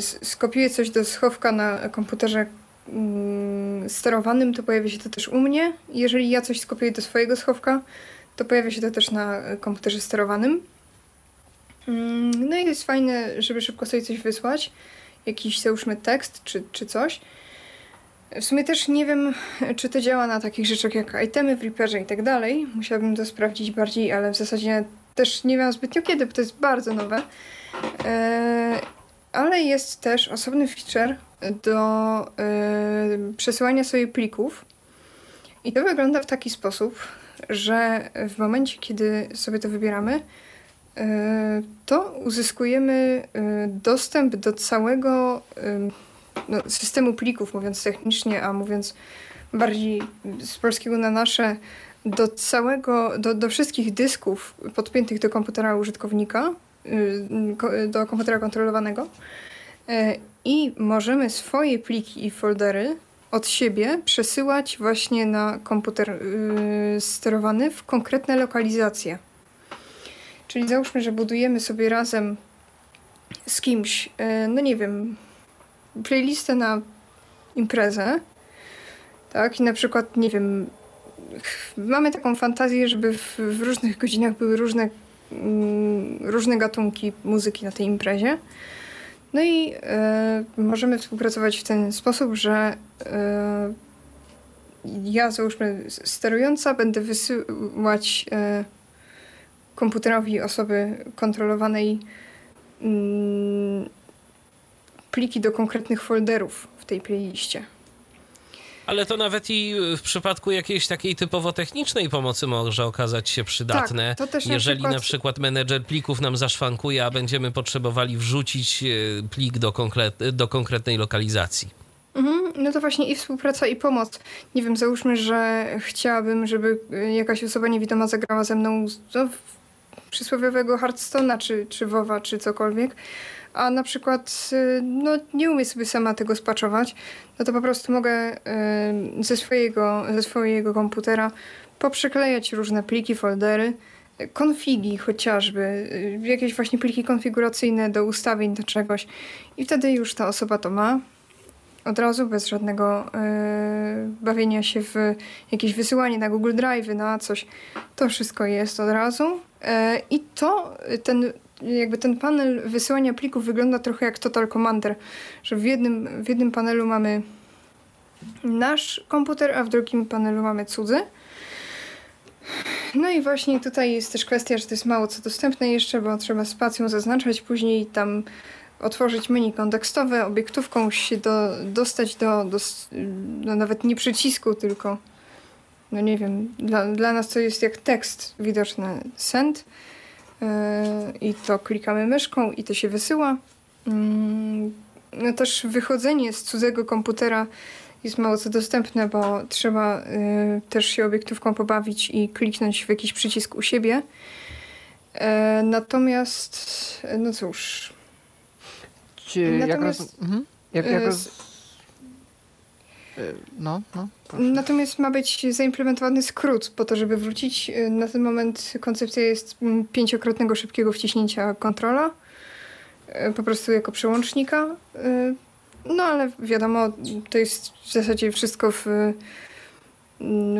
skopiuję coś do schowka na komputerze mm, sterowanym, to pojawia się to też u mnie. Jeżeli ja coś skopiuję do swojego schowka, to pojawia się to też na komputerze sterowanym. Mm, no i jest fajne, żeby szybko sobie coś wysłać. Jakiś, załóżmy, tekst czy, czy coś. W sumie też nie wiem, czy to działa na takich rzeczach jak itemy w Reaperze i tak dalej. Musiałabym to sprawdzić bardziej, ale w zasadzie też nie wiem zbytnio kiedy, bo to jest bardzo nowe. E, ale jest też osobny feature do e, przesyłania sobie plików. I to wygląda w taki sposób, że w momencie, kiedy sobie to wybieramy, e, to uzyskujemy dostęp do całego no, systemu plików, mówiąc technicznie, a mówiąc bardziej z polskiego na nasze, do całego, do, do wszystkich dysków podpiętych do komputera użytkownika, y, do komputera kontrolowanego e, i możemy swoje pliki i foldery od siebie przesyłać właśnie na komputer y, sterowany w konkretne lokalizacje. Czyli załóżmy, że budujemy sobie razem z kimś, no nie wiem, playlistę na imprezę, tak, i na przykład, nie wiem, mamy taką fantazję, żeby w, w różnych godzinach były różne, mm, różne gatunki muzyki na tej imprezie. No i e, możemy współpracować w ten sposób, że e, ja, załóżmy, sterująca, będę wysyłać e, komputerowi osoby kontrolowanej mm, pliki do konkretnych folderów w tej playliście. Ale to nawet i w przypadku jakiejś takiej typowo technicznej pomocy może okazać się przydatne. Tak, jeżeli na przykład... na przykład menedżer plików nam zaszwankuje, a będziemy potrzebowali wrzucić e, plik do, konkret... do konkretnej lokalizacji. Mhm, no to właśnie i współpraca, i pomoc. Nie wiem, załóżmy, że chciałabym, żeby jakaś osoba niewidoma zagrała ze mną no, przysłowiowego Hearthstone'a, czy, czy WoWa, czy cokolwiek a na przykład y, no, nie umiem sobie sama tego spaczować, no to po prostu mogę y, ze swojego, ze swojego komputera poprzyklejać różne pliki, foldery, konfigi chociażby, y, jakieś właśnie pliki konfiguracyjne do ustawień, do czegoś i wtedy już ta osoba to ma od razu, bez żadnego bawienia się w jakieś wysyłanie na Google Drive, na coś. To wszystko jest od razu. I to, ten jakby ten panel wysyłania plików wygląda trochę jak Total Commander, że w jednym, w jednym panelu mamy nasz komputer, a w drugim panelu mamy cudzy. No i właśnie tutaj jest też kwestia, że to jest mało co dostępne jeszcze, bo trzeba spacją zaznaczać, później tam otworzyć menu kontekstowe, obiektówką się do, dostać do, do no nawet nie przycisku, tylko no nie wiem, dla, dla nas to jest jak tekst widoczny send i to klikamy myszką i to się wysyła. Mm, no też wychodzenie z cudzego komputera jest mało co dostępne, bo trzeba yy, też się obiektówką pobawić i kliknąć w jakiś przycisk u siebie. Yy, natomiast, no cóż. Czy natomiast, jak, roz... mhm. jak, jak roz... Y, no, no. Proszę. Natomiast ma być zaimplementowany skrót po to, żeby wrócić. Y, na ten moment koncepcja jest mm, pięciokrotnego szybkiego wciśnięcia kontrola. Y, po prostu jako przełącznika. No ale wiadomo, to jest w zasadzie wszystko w,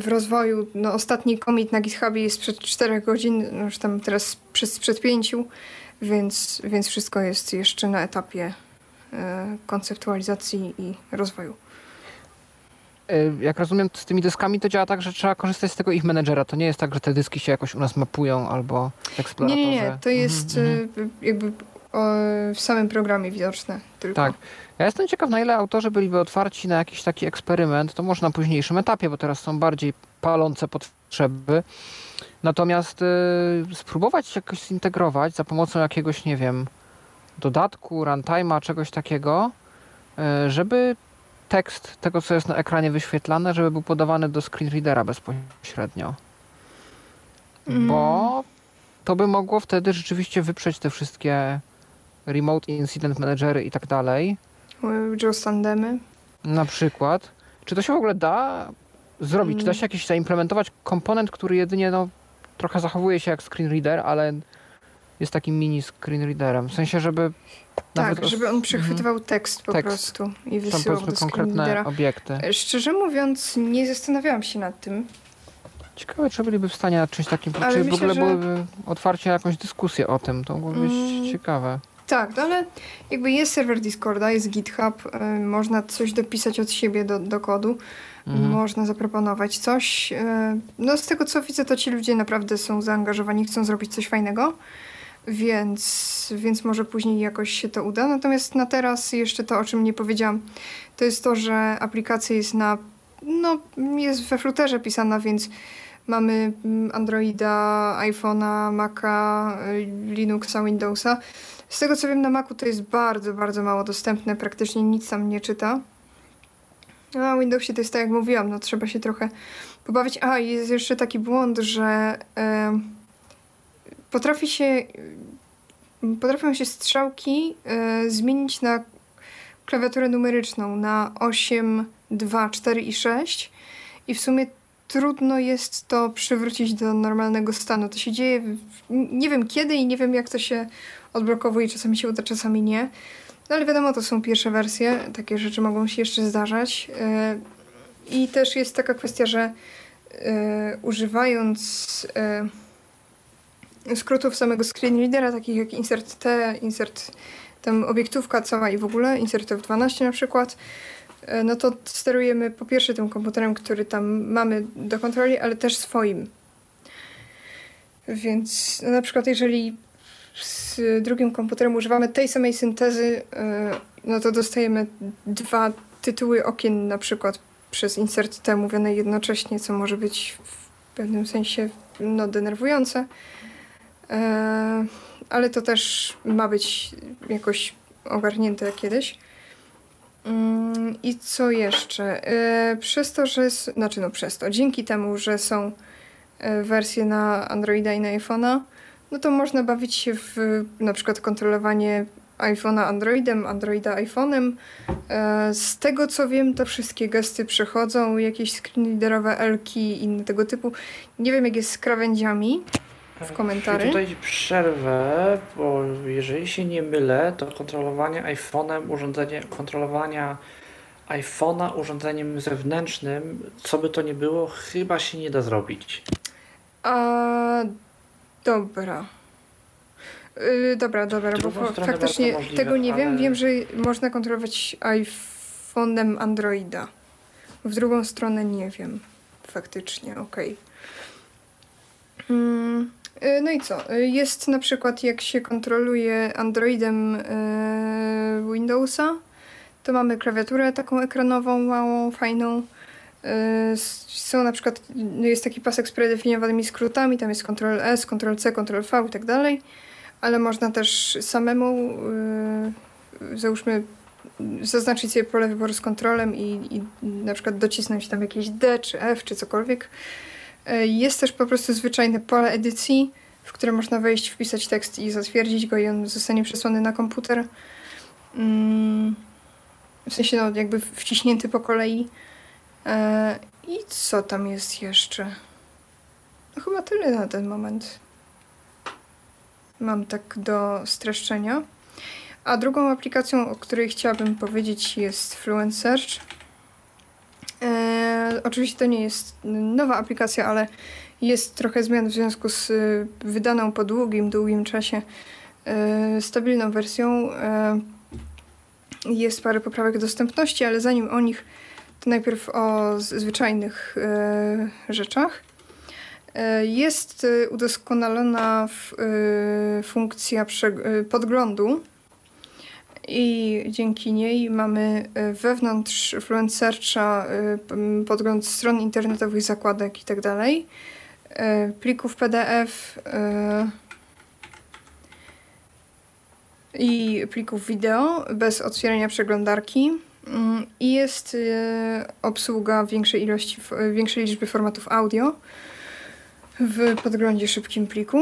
w rozwoju. No, ostatni commit na GitHubie jest przed 4 godzin, no już tam teraz przez, przed 5, więc, więc wszystko jest jeszcze na etapie konceptualizacji i rozwoju. E, jak rozumiem, z tymi dyskami to działa tak, że trzeba korzystać z tego ich menedżera. To nie jest tak, że te dyski się jakoś u nas mapują albo eksploratorze. Nie, nie, nie. To jest mm -hmm. jakby w samym programie widoczne tylko. Tak. Ja jestem ciekaw, na ile autorzy byliby otwarci na jakiś taki eksperyment. To może na późniejszym etapie, bo teraz są bardziej palące potrzeby. Natomiast y, spróbować jakoś zintegrować za pomocą jakiegoś, nie wiem, dodatku, runtime'a, czegoś takiego, y, żeby tekst tego, co jest na ekranie wyświetlane, żeby był podawany do screenreadera bezpośrednio. Mm. Bo to by mogło wtedy rzeczywiście wyprzeć te wszystkie remote incident managery i tak dalej. Tandemy. Na przykład. Czy to się w ogóle da zrobić? Mm. Czy da się jakiś zaimplementować komponent, który jedynie no, trochę zachowuje się jak screenreader, ale jest takim mini screen readerem. W sensie, żeby Tak, nawet żeby on przechwytywał tekst po Tekst. prostu i wysyłał do konkretne obiekty. E, Szczerze mówiąc, nie zastanawiałam się nad tym. Ciekawe, czy byliby w stanie nad czymś takim, Ale czy w myślę, ogóle że- byłyby otwarcie jakąś dyskusję o tym. To mogłoby być Mm. ciekawe. Tak, no ale jakby jest serwer Discorda, jest GitHub, y, można coś dopisać od siebie do, do kodu, Mhm. można zaproponować coś. y, No z tego co widzę, to ci ludzie naprawdę są zaangażowani, chcą zrobić coś fajnego, więc, więc może później jakoś się to uda. Natomiast na teraz jeszcze to, o czym nie powiedziałam, to jest to, że aplikacja jest na, no jest we Flutterze pisana, więc mamy mm, Androida, iPhone'a, Maca, y, Linuxa, Windowsa. Z tego co wiem, na Macu to jest bardzo, bardzo mało dostępne, praktycznie nic tam nie czyta. A na Windowsie to jest tak jak mówiłam, no trzeba się trochę pobawić. A, jest jeszcze taki błąd, że em, potrafi się, potrafią się strzałki e, zmienić na klawiaturę numeryczną na 8, 2, 4 i 6 i w sumie trudno jest to przywrócić do normalnego stanu. To się dzieje, w, nie wiem kiedy i nie wiem jak to się odblokowuje, czasami się uda, czasami nie. No ale wiadomo, to są pierwsze wersje, takie rzeczy mogą się jeszcze zdarzać. Yy, I też jest taka kwestia, że yy, używając skrótów samego screen readera, takich jak insert T, insert tam obiektówka cała i w ogóle, insert F12 na przykład, yy, no to sterujemy po pierwsze tym komputerem, który tam mamy do kontroli, ale też swoim. Więc no, na przykład jeżeli z drugim komputerem używamy tej samej syntezy, yy, no to dostajemy dwa tytuły okien na przykład przez insert T mówione jednocześnie, co może być w pewnym sensie no, denerwujące. Yy, ale to też ma być jakoś ogarnięte kiedyś. Mm, I co jeszcze? Yy, Przez to, że. Znaczy, no przez to, dzięki temu, że są yy, wersje na Androida i na iPhone'a, no to można bawić się w na przykład kontrolowanie iPhone'a Androidem, Androida iPhone'em. E, Z tego co wiem, to wszystkie gesty przechodzą, jakieś screenreaderowe elki i inne tego typu. Nie wiem jak jest z krawędziami w komentarzy. I tutaj przerwę, bo jeżeli się nie mylę, to kontrolowanie iPhone'em urządzenie, kontrolowania iPhone'a urządzeniem zewnętrznym, co by to nie było, chyba się nie da zrobić. A, dobra. Yy, dobra, dobra, bo faktycznie możliwe, tego nie wiem. ale- Wiem, że można kontrolować iPhone'em Androida. W drugą stronę nie wiem. Faktycznie, okej. Mm, yy, no i co? Yy, Jest na przykład, jak się kontroluje Androidem yy, Windowsa, to mamy klawiaturę taką ekranową, małą, fajną. Są na przykład, jest taki pasek z predefiniowanymi skrótami, tam jest Ctrl S, Ctrl C, Ctrl V i tak dalej, ale można też samemu, załóżmy, zaznaczyć sobie pole wyboru z kontrolem i, i na przykład docisnąć tam jakieś D czy F czy cokolwiek. Yy, Jest też po prostu zwyczajne pole edycji, w które można wejść, wpisać tekst i zatwierdzić go i on zostanie przesłany na komputer. Mm, W sensie no, jakby wciśnięty po kolei. E, I co tam jest jeszcze? No chyba tyle na ten moment. Mam tak do streszczenia. A drugą aplikacją, o której chciałabym powiedzieć jest Fluent Search. E, oczywiście to nie jest nowa aplikacja, ale jest trochę zmian w związku z y, wydaną po długim, długim czasie e, stabilną wersją. E, jest parę poprawek dostępności, ale zanim o nich, to najpierw o zwyczajnych e, rzeczach. E, jest e, udoskonalona e, funkcja e, podglądu i dzięki niej mamy e, wewnątrz Fluent Searcha e, podgląd stron internetowych, zakładek itd. e, plików PDF i plików wideo bez otwierania przeglądarki. Mm, I jest obsługa większej ilości, większej liczby formatów audio w podglądzie szybkim pliku,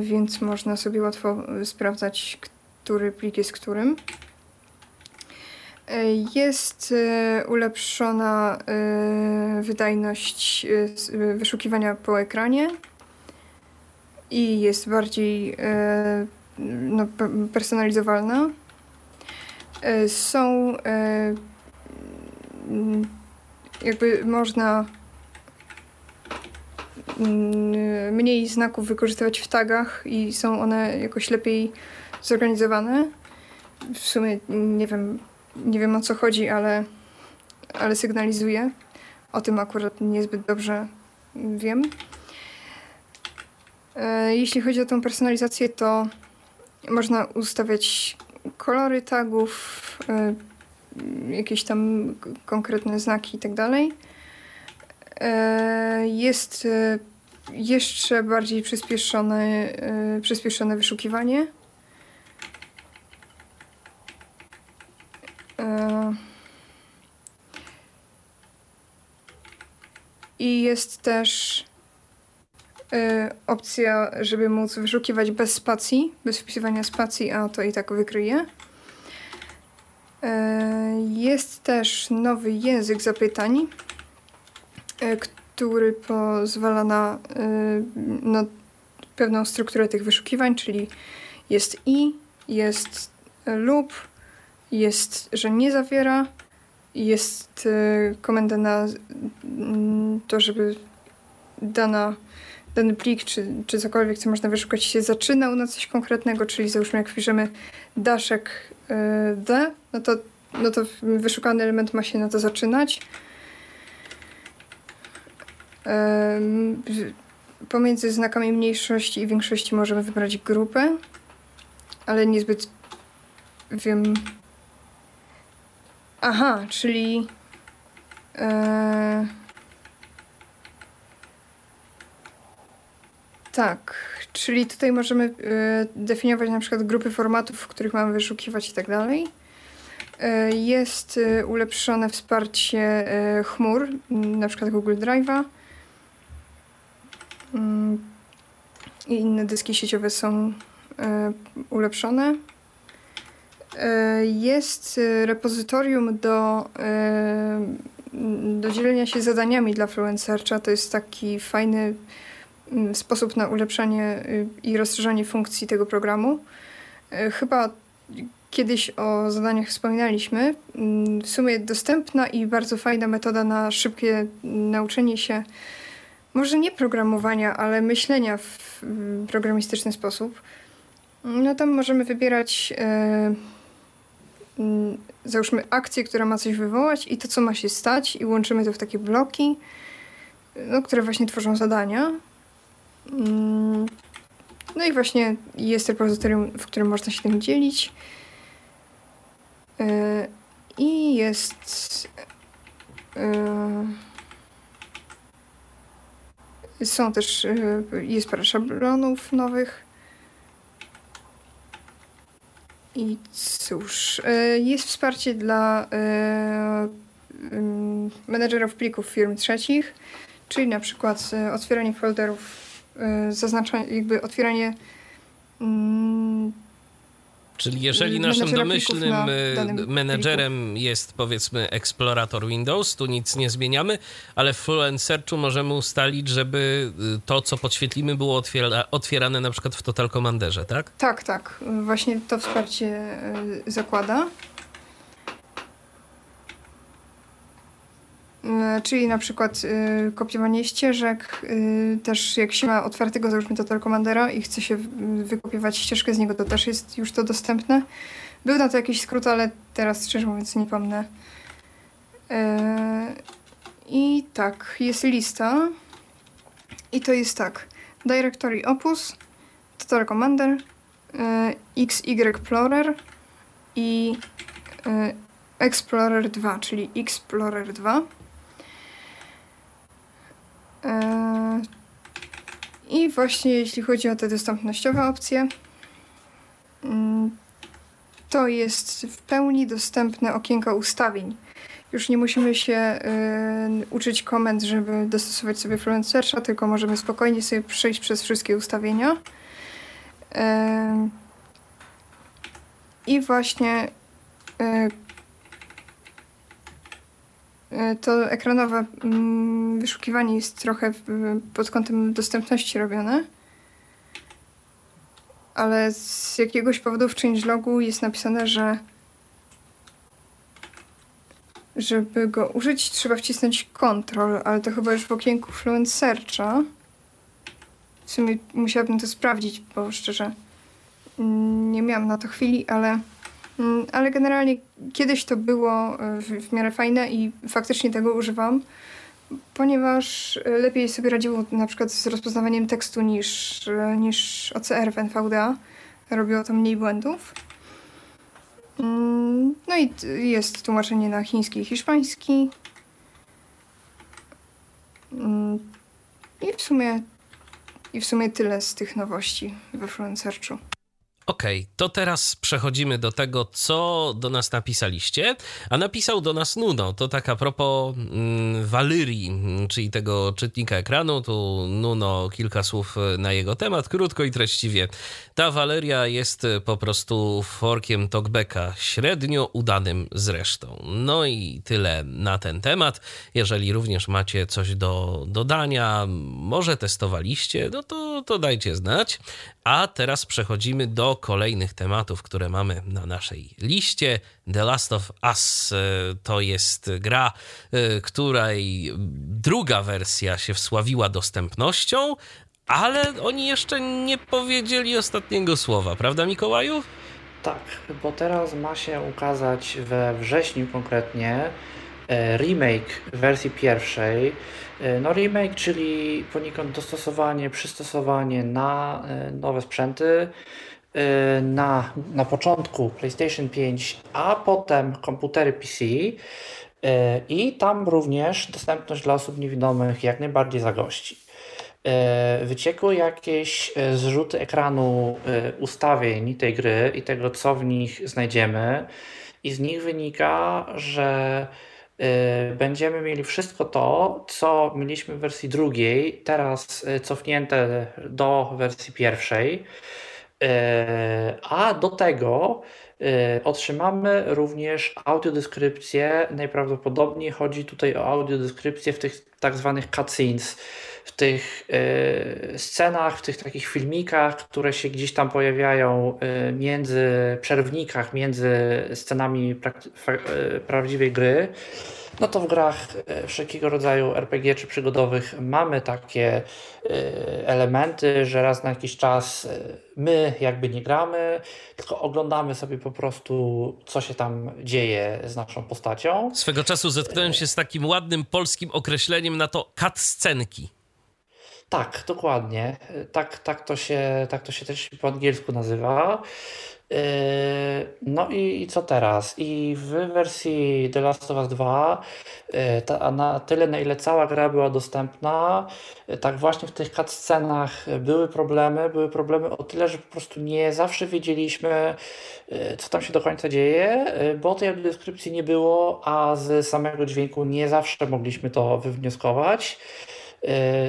więc można sobie łatwo sprawdzać, który plik jest którym. E, Jest e, ulepszona e, wydajność wyszukiwania po ekranie. i jest bardziej no, personalizowalna. Są jakby można mniej znaków wykorzystywać w tagach i są one jakoś lepiej zorganizowane. W sumie nie wiem, nie wiem o co chodzi, ale, ale sygnalizuje. O tym akurat niezbyt dobrze wiem. E, jeśli chodzi o tą personalizację, to można ustawiać kolory tagów, e, jakieś tam konkretne znaki i tak dalej. E, jest jeszcze bardziej przyspieszone, przyspieszone wyszukiwanie. I jest też y, opcja, żeby móc wyszukiwać bez spacji, bez wpisywania spacji, a to i tak wykryje. Y, jest też nowy język zapytań, który pozwala na, na pewną strukturę tych wyszukiwań, czyli jest i, jest lub, jest, że nie zawiera, jest komenda na mm, to, żeby dana dany plik, czy, czy cokolwiek, co można wyszukać, się zaczynał na coś konkretnego, czyli załóżmy, jak wpiszemy daszek y, D, no to, no to wyszukany element ma się na to zaczynać. Pomiędzy znakami mniejszości i większości możemy wybrać grupę, ale niezbyt wiem. Aha, czyli. Yy... Tak, czyli tutaj możemy y, definiować na przykład grupy formatów, w których mamy wyszukiwać i tak dalej. Y, jest ulepszone wsparcie chmur, na przykład Google Drive'a. Mm, I inne dyski sieciowe są ulepszone. Jest repozytorium do, do dzielenia się zadaniami dla Fluencercha. To jest taki fajny Mm, sposób na ulepszanie i rozszerzanie funkcji tego programu. Chyba kiedyś o zadaniach wspominaliśmy. Mm, w sumie dostępna i bardzo fajna metoda na szybkie nauczenie się, może nie programowania, ale myślenia w programistyczny sposób. No tam możemy wybierać e, załóżmy akcję, która ma coś wywołać i to, co ma się stać i łączymy to w takie bloki, no, które właśnie tworzą zadania. Mm, no i właśnie jest repozytorium, w którym można się tym dzielić. E, I jest. E, są też. E, jest parę szablonów nowych. I cóż, jest wsparcie dla menedżerów plików firm trzecich, czyli na przykład otwieranie folderów Y, zaznacza jakby otwieranie mm, Czyli jeżeli naszym domyślnym y, menedżerem jest powiedzmy eksplorator Windows, tu nic nie zmieniamy, ale w Fluent Searchu możemy ustalić, żeby y, to, co podświetlimy, było otwiera otwierane na przykład w Total Commanderze, tak? Tak, tak. Właśnie to wsparcie zakłada. Czyli na przykład y, kopiowanie ścieżek, y, też jak się ma otwartego załóżmy Total Commandera i chce się wykopiować ścieżkę z niego, to też jest już to dostępne. Był na to jakiś skrót, ale teraz szczerze mówiąc nie pomnę. E, I tak, jest lista. I to jest tak. Directory Opus, Total Commander, XY Explorer i Explorer 2, czyli Explorer 2. E, I właśnie jeśli chodzi o te dostępnościowe opcje, mm, to jest w pełni dostępne okienko ustawień. Już nie musimy się y, uczyć komend, żeby dostosować sobie Fluent Searcha, tylko możemy spokojnie sobie przejść przez wszystkie ustawienia. Y, I właśnie y, to ekranowe mm, wyszukiwanie jest trochę pod kątem dostępności robione. ale z jakiegoś powodu w changelogu jest napisane, że żeby go użyć trzeba wcisnąć Ctrl, ale to chyba już w okienku Fluent Searcha. W sumie musiałabym to sprawdzić, bo szczerze mm, nie miałam na to chwili, ale, ale generalnie kiedyś to było e, w, w miarę fajne i faktycznie tego używam, ponieważ lepiej sobie radziło na przykład z rozpoznawaniem tekstu niż, e, niż OCR w NVDA. Robiło to mniej błędów. Mm, no i jest tłumaczenie na chiński i hiszpański. I w sumie i w sumie tyle z tych nowości we Fluent Searchu. Okej, okay, to teraz przechodzimy do tego, co do nas napisaliście. A napisał do nas Nuno. To tak a propos mm, Valyrii, czyli tego czytnika ekranu. Tu Nuno kilka słów na jego temat, krótko i treściwie. Ta Valeria jest po prostu forkiem talkbacka, średnio udanym zresztą. No i tyle na ten temat. Jeżeli również macie coś do dodania, może testowaliście, no to, to dajcie znać. A teraz przechodzimy do kolejnych tematów, które mamy na naszej liście. The Last of Us e, to jest gra, e, której druga wersja się wsławiła dostępnością, ale oni jeszcze nie powiedzieli ostatniego słowa, prawda Mikołaju? Tak, bo teraz ma się ukazać we wrześniu konkretnie e, remake wersji pierwszej no remake, czyli poniekąd dostosowanie, przystosowanie na nowe sprzęty, na, na początku PlayStation 5, a potem komputery PC i tam również dostępność dla osób niewidomych jak najbardziej zagości. Wyciekły jakieś zrzuty ekranu ustawień tej gry i tego, co w nich znajdziemy, i z nich wynika, że Y, będziemy mieli wszystko to, co mieliśmy w wersji drugiej, teraz y, cofnięte do wersji pierwszej. Y, a do tego otrzymamy również audiodeskrypcję. Najprawdopodobniej chodzi tutaj o audiodeskrypcję w tych tak zwanych cutscenes, w tych scenach, w tych takich filmikach, które się gdzieś tam pojawiają między przerwnikach, między scenami prawdziwej gry. No to w grach e, wszelkiego rodzaju RPG czy przygodowych mamy takie e, elementy, że raz na jakiś czas e, my jakby nie gramy, tylko oglądamy sobie po prostu, co się tam dzieje z naszą postacią. Swego czasu zetknąłem się z takim ładnym polskim określeniem na to scenki. Tak, dokładnie. Tak, tak, to się, tak to się też po angielsku nazywa. Yy, no i, co teraz? I w wersji The Last of Us 2, yy, ta, na tyle na ile cała gra była dostępna, yy, tak właśnie w tych cutscenach były problemy. Były problemy o tyle, że po prostu nie zawsze wiedzieliśmy, co tam się do końca dzieje, bo tej deskrypcji nie było, a z samego dźwięku nie zawsze mogliśmy to wywnioskować.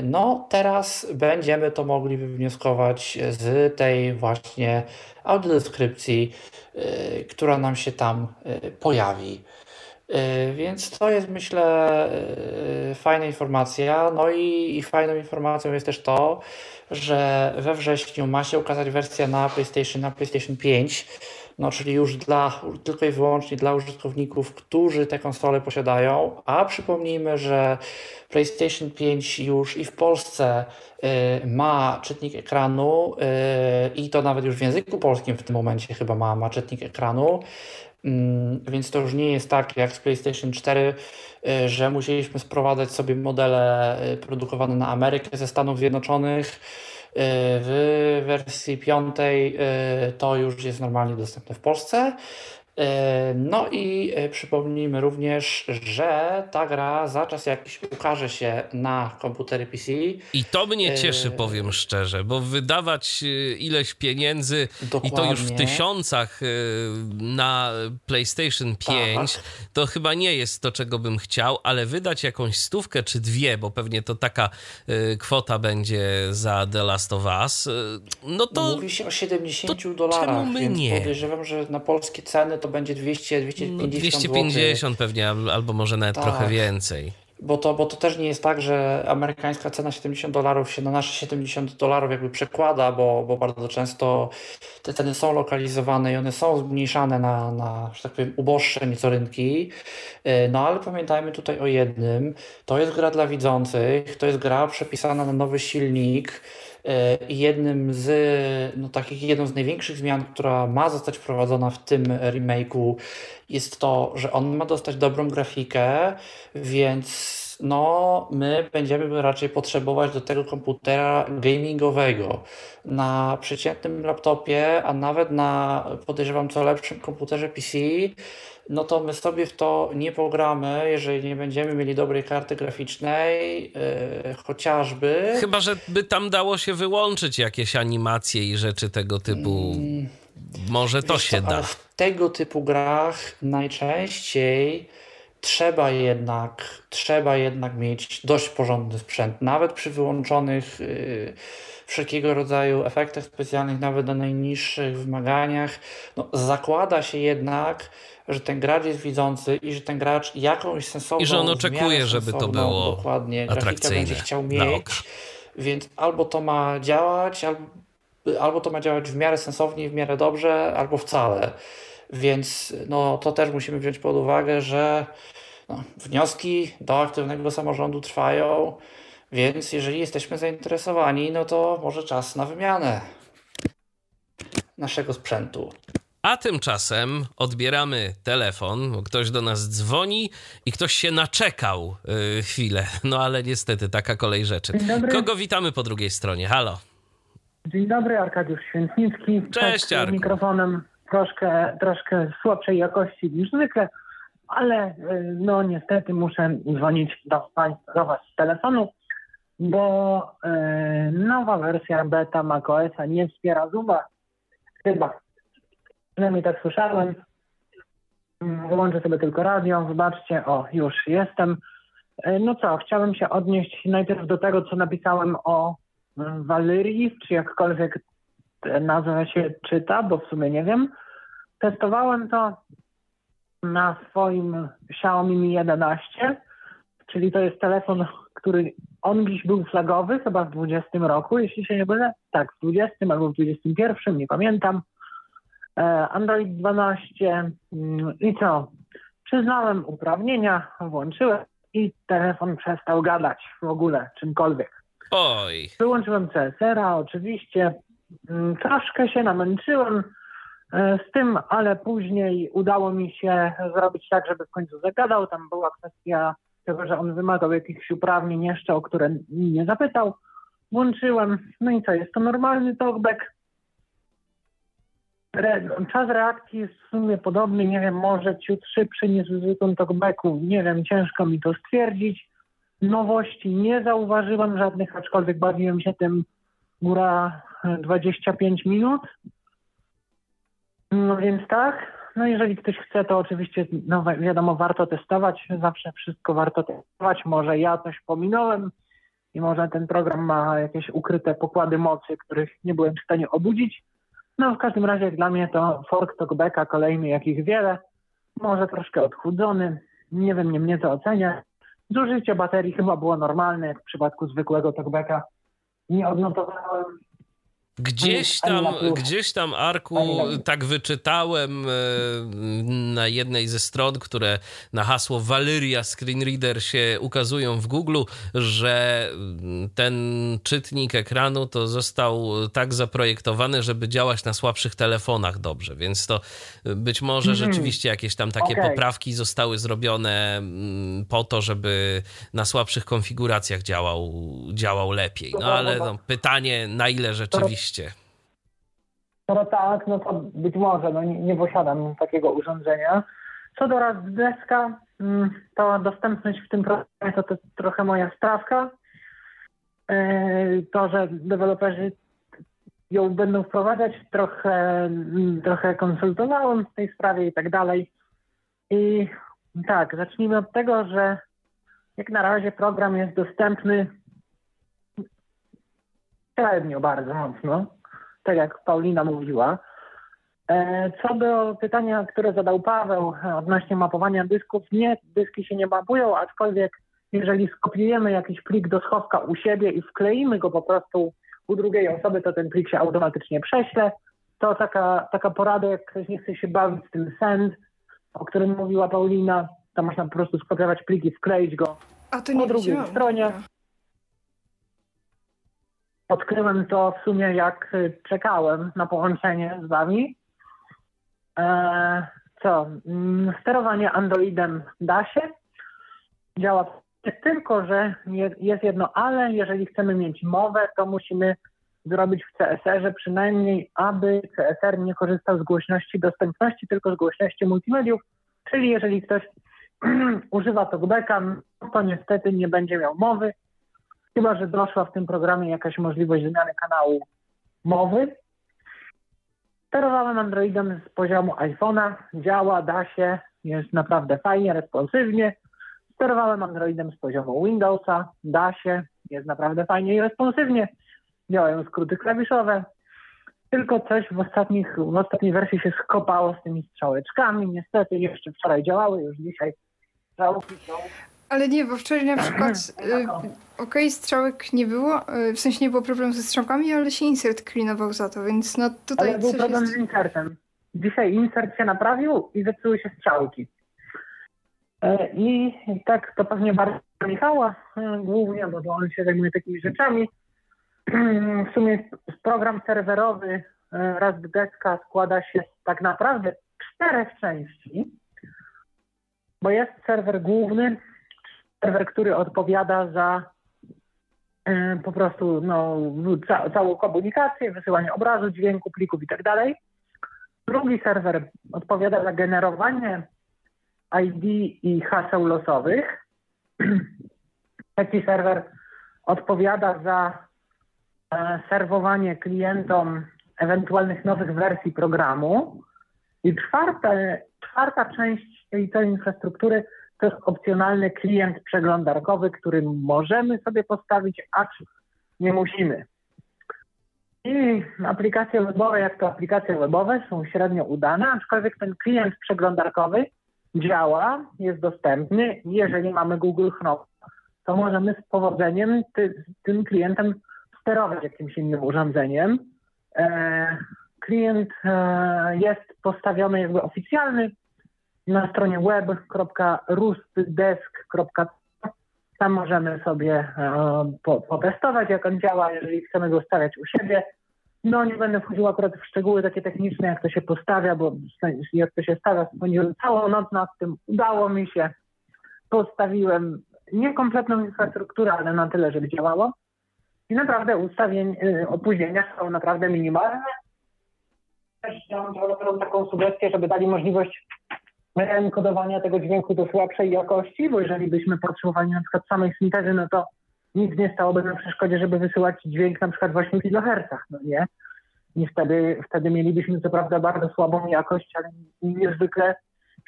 No, teraz będziemy to mogli wywnioskować z tej właśnie audiodeskrypcji, y, która nam się tam y, pojawi. Y, więc to jest, myślę, fajna informacja. No i, i fajną informacją jest też to, że we wrześniu ma się ukazać wersja na PlayStation, na PlayStation 5 no czyli już dla, tylko i wyłącznie dla użytkowników, którzy te konsole posiadają, a przypomnijmy, że PlayStation 5 już i w Polsce y, ma czytnik ekranu y, i to nawet już w języku polskim w tym momencie chyba ma, ma czytnik ekranu, y, więc to już nie jest tak jak z PlayStation 4, y, że musieliśmy sprowadzać sobie modele y, produkowane na Amerykę ze Stanów Zjednoczonych, w wersji piątej e, to już jest normalnie dostępne w Polsce. E, no i e, przypomnijmy również, że ta gra za czas jakiś ukaże się na komputery PC. I to mnie cieszy, powiem szczerze, bo wydawać e, ileś pieniędzy Dokładnie. i to już w tysiącach na PlayStation 5, tak. to chyba nie jest to, czego bym chciał, ale wydać jakąś stówkę czy dwie, bo pewnie to taka kwota będzie za The Last of Us, no to... Mówi się o 70 dolarach, więc nie? podejrzewam, że na polskie ceny to będzie 200, 250 no 250 pewnie, albo może nawet tak. trochę więcej. bo to, bo to też nie jest tak, że amerykańska cena 70 dolarów się na nasze 70 dolarów jakby przekłada, bo, bo bardzo często te ceny są lokalizowane i one są zmniejszane na, na że tak powiem, uboższe nieco rynki. E, no ale pamiętajmy tutaj o jednym, to jest gra dla widzących, to jest gra przepisana na nowy silnik, jednym z, no takich, jedną z największych zmian, która ma zostać wprowadzona w tym remake'u, jest to, że on ma dostać dobrą grafikę, więc no, my będziemy raczej potrzebować do tego komputera gamingowego. Na przeciętnym laptopie, a nawet na podejrzewam co lepszym komputerze PC, no to my sobie w to nie pogramy, jeżeli nie będziemy mieli dobrej karty graficznej, yy, chociażby. Chyba, że by tam dało się wyłączyć jakieś animacje i rzeczy tego typu. Hmm. Może to się da. w tego typu grach najczęściej trzeba jednak, trzeba jednak mieć dość porządny sprzęt, nawet przy wyłączonych yy, wszelkiego rodzaju efektach specjalnych, nawet na najniższych wymaganiach. No, zakłada się jednak, że ten gracz jest widzący i że ten gracz jakąś sensowną I że on oczekuje, żeby to było dokładnie, atrakcyjne będzie chciał mieć. Więc albo to ma działać, albo, albo to ma działać w miarę sensownie, w miarę dobrze, albo wcale. Więc no, to też musimy wziąć pod uwagę, że no, wnioski do aktywnego samorządu trwają, więc jeżeli jesteśmy zainteresowani, no to może czas na wymianę naszego sprzętu. A tymczasem odbieramy telefon, bo ktoś do nas dzwoni i ktoś się naczekał yy, chwilę. No ale niestety taka kolej rzeczy. Kogo witamy po drugiej stronie? Halo. Dzień dobry, Arkadiusz Świętnicki. Cześć, Arku. mikrofonem troszkę, troszkę słabszej jakości niż zwykle, ale y, no niestety muszę dzwonić do Państwa do Was z telefonu, bo y, nowa wersja beta macOSa nie wspiera Zooma. Chyba. Przynajmniej tak słyszałem. Włączę sobie tylko radio, wybaczcie, o, już jestem. Y, no co, chciałem się odnieść najpierw do tego, co napisałem o Valerii, czy jakkolwiek nazwa się czyta, bo w sumie nie wiem. Testowałem to na swoim Xiaomi Mi 11, czyli to jest telefon, który on dziś był flagowy chyba w 20 roku, jeśli się nie mylę. Tak, w 20 albo w 21, nie pamiętam. E, Android 12 mm, i co? Przyznałem uprawnienia, włączyłem i telefon przestał gadać w ogóle czymkolwiek. Oj. Wyłączyłem CSR-a oczywiście. Mm, troszkę się namęczyłem E, z tym, ale później udało mi się zrobić tak, żeby w końcu zagadał. Tam była kwestia tego, że on wymagał jakichś uprawnień jeszcze, o które nie zapytał. Włączyłem, no i co, jest to normalny talkback. Czas reakcji jest w sumie podobny, nie wiem, może ciut szybszy niż w zwykłym talkbacku, nie wiem, ciężko mi to stwierdzić. Nowości nie zauważyłem żadnych, aczkolwiek bawiłem się tym góra 25 minut. No więc tak. No jeżeli ktoś chce, to oczywiście, no wiadomo, warto testować. Zawsze wszystko warto testować. Może ja coś pominąłem i może ten program ma jakieś ukryte pokłady mocy, których nie byłem w stanie obudzić. No w każdym razie dla mnie to fork talkbacka kolejny, jakich wiele. Może troszkę odchudzony. Nie wiem, nie mnie to ocenia. Zużycie baterii chyba było normalne, jak w przypadku zwykłego talkbacka. Nie odnotowałem Gdzieś tam, gdzieś tam, Arku, tak wyczytałem e, na jednej ze stron, które na hasło Valeria Screen Reader się ukazują w Google, że ten czytnik ekranu to został tak zaprojektowany, żeby działać na słabszych telefonach dobrze, więc to być może mhm. rzeczywiście jakieś tam takie okay. poprawki zostały zrobione mm, po to, żeby na słabszych konfiguracjach działał, działał lepiej. No ale no, pytanie, na ile rzeczywiście Oczywiście. No tak, no to być może, no nie, nie posiadam takiego urządzenia. Co do raz deska, mm, to dostępność w tym programie to, to trochę moja strawka. E, to, że deweloperzy ją będą wprowadzać, trochę, mm, trochę konsultowałem w tej sprawie i tak dalej. I tak, zacznijmy od tego, że jak na razie program jest dostępny średnio bardzo mocno, tak jak Paulina mówiła. E, co do pytania, które zadał Paweł odnośnie mapowania dysków, nie, dyski się nie mapują, aczkolwiek jeżeli skopiujemy jakiś plik do schowka u siebie i wkleimy go po prostu u drugiej osoby, to ten plik się automatycznie prześle. To taka, taka porada, jak ktoś nie chce się bawić z tym send, o którym mówiła Paulina, to można po prostu skopiować plik i wkleić go A to po nie drugiej stronie. Odkryłem to w sumie jak y, czekałem na połączenie z wami. E, co? Mm, Sterowanie Androidem da się. Działa tylko, że je- jest jedno ale. Jeżeli chcemy mieć mowę, to musimy zrobić w CSR-ze przynajmniej, aby CSR nie korzystał z głośności dostępności, tylko z głośności multimediów. Czyli jeżeli ktoś używa talkbacka, to niestety nie będzie miał mowy, chyba że doszła w tym programie jakaś możliwość zmiany kanału mowy. Sterowałem Androidem z poziomu iPhone'a, działa, da się, jest naprawdę fajnie, responsywnie. Sterowałem Androidem z poziomu Windowsa, da się, jest naprawdę fajnie i responsywnie. Działają skróty klawiszowe. Tylko coś w, ostatnich, w ostatniej wersji się skopało z tymi strzałeczkami. Niestety jeszcze wczoraj działały, już dzisiaj. Ale nie, bo wczoraj na przykład y, okej, strzałek nie było, y, w sensie nie było problemu ze strzałkami, ale się insert cleanował za to, więc no tutaj Ale był problem jest... z insertem. Dzisiaj insert się naprawił i zepsuły się strzałki. E, I tak to pewnie bardzo Michała e, głównie, bo to on się zajmuje takimi rzeczami. W sumie program serwerowy e, Rust Deska składa się z tak naprawdę czterech części, bo jest serwer główny, serwer, który odpowiada za e, po prostu no, ca całą komunikację, wysyłanie obrazu, dźwięku, plików i tak. Drugi serwer odpowiada za generowanie ID i haseł losowych. Trzeci serwer odpowiada za e, serwowanie klientom ewentualnych nowych wersji programu. I czwarta, czwarta część tej infrastruktury to jest opcjonalny klient przeglądarkowy, który możemy sobie postawić, acz nie musimy. I aplikacje webowe, jak to aplikacje webowe, są średnio udane, aczkolwiek ten klient przeglądarkowy działa, jest dostępny. Jeżeli mamy Google Chrome, to możemy z powodzeniem ty, tym klientem sterować jakimś innym urządzeniem. E, klient e, jest postawiony jakby oficjalny na stronie web.rustdesk.com. Tam możemy sobie e, po, potestować, jak on działa, jeżeli chcemy go stawiać u siebie. No nie będę wchodził akurat w szczegóły takie techniczne, jak to się postawia, bo jak to się stawia, spędziłem całą noc nad tym. Udało mi się. Postawiłem nie kompletną infrastrukturę, ale na tyle, żeby działało. I naprawdę y, opóźnienia są naprawdę minimalne. Też deweloperom taką sugestię, żeby dali możliwość enkodowania tego dźwięku do słabszej jakości, bo jeżeli byśmy potrzebowali na przykład samej syntezy, no to nic nie stałoby na przeszkodzie, żeby wysyłać dźwięk na przykład w 8 kHz, no nie? I wtedy, wtedy mielibyśmy co prawda bardzo słabą jakość, ale niezwykle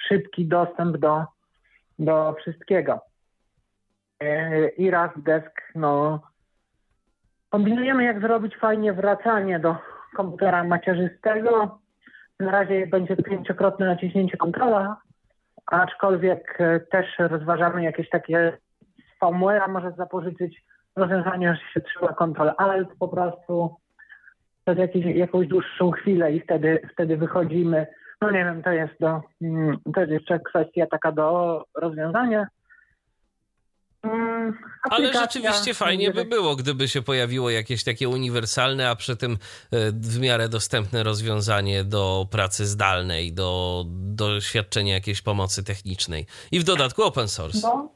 szybki dostęp do, do wszystkiego. Yy, I raz desk, no kombinujemy jak zrobić fajnie wracanie do komputera macierzystego. Na razie będzie pięciokrotne naciśnięcie kontrola, aczkolwiek e, też rozważamy jakieś takie z firmware'a może zapożyczyć rozwiązanie, że się trzyma Ctrl Alt po prostu przez jakąś dłuższą chwilę i wtedy, wtedy wychodzimy. No nie wiem, to jest do, mm, to jest jeszcze kwestia taka do rozwiązania. Mm, Ale rzeczywiście fajnie by było, gdyby się pojawiło jakieś takie uniwersalne, a przy tym e, w miarę dostępne rozwiązanie do pracy zdalnej, do, do świadczenia jakiejś pomocy technicznej. I w dodatku open source. No.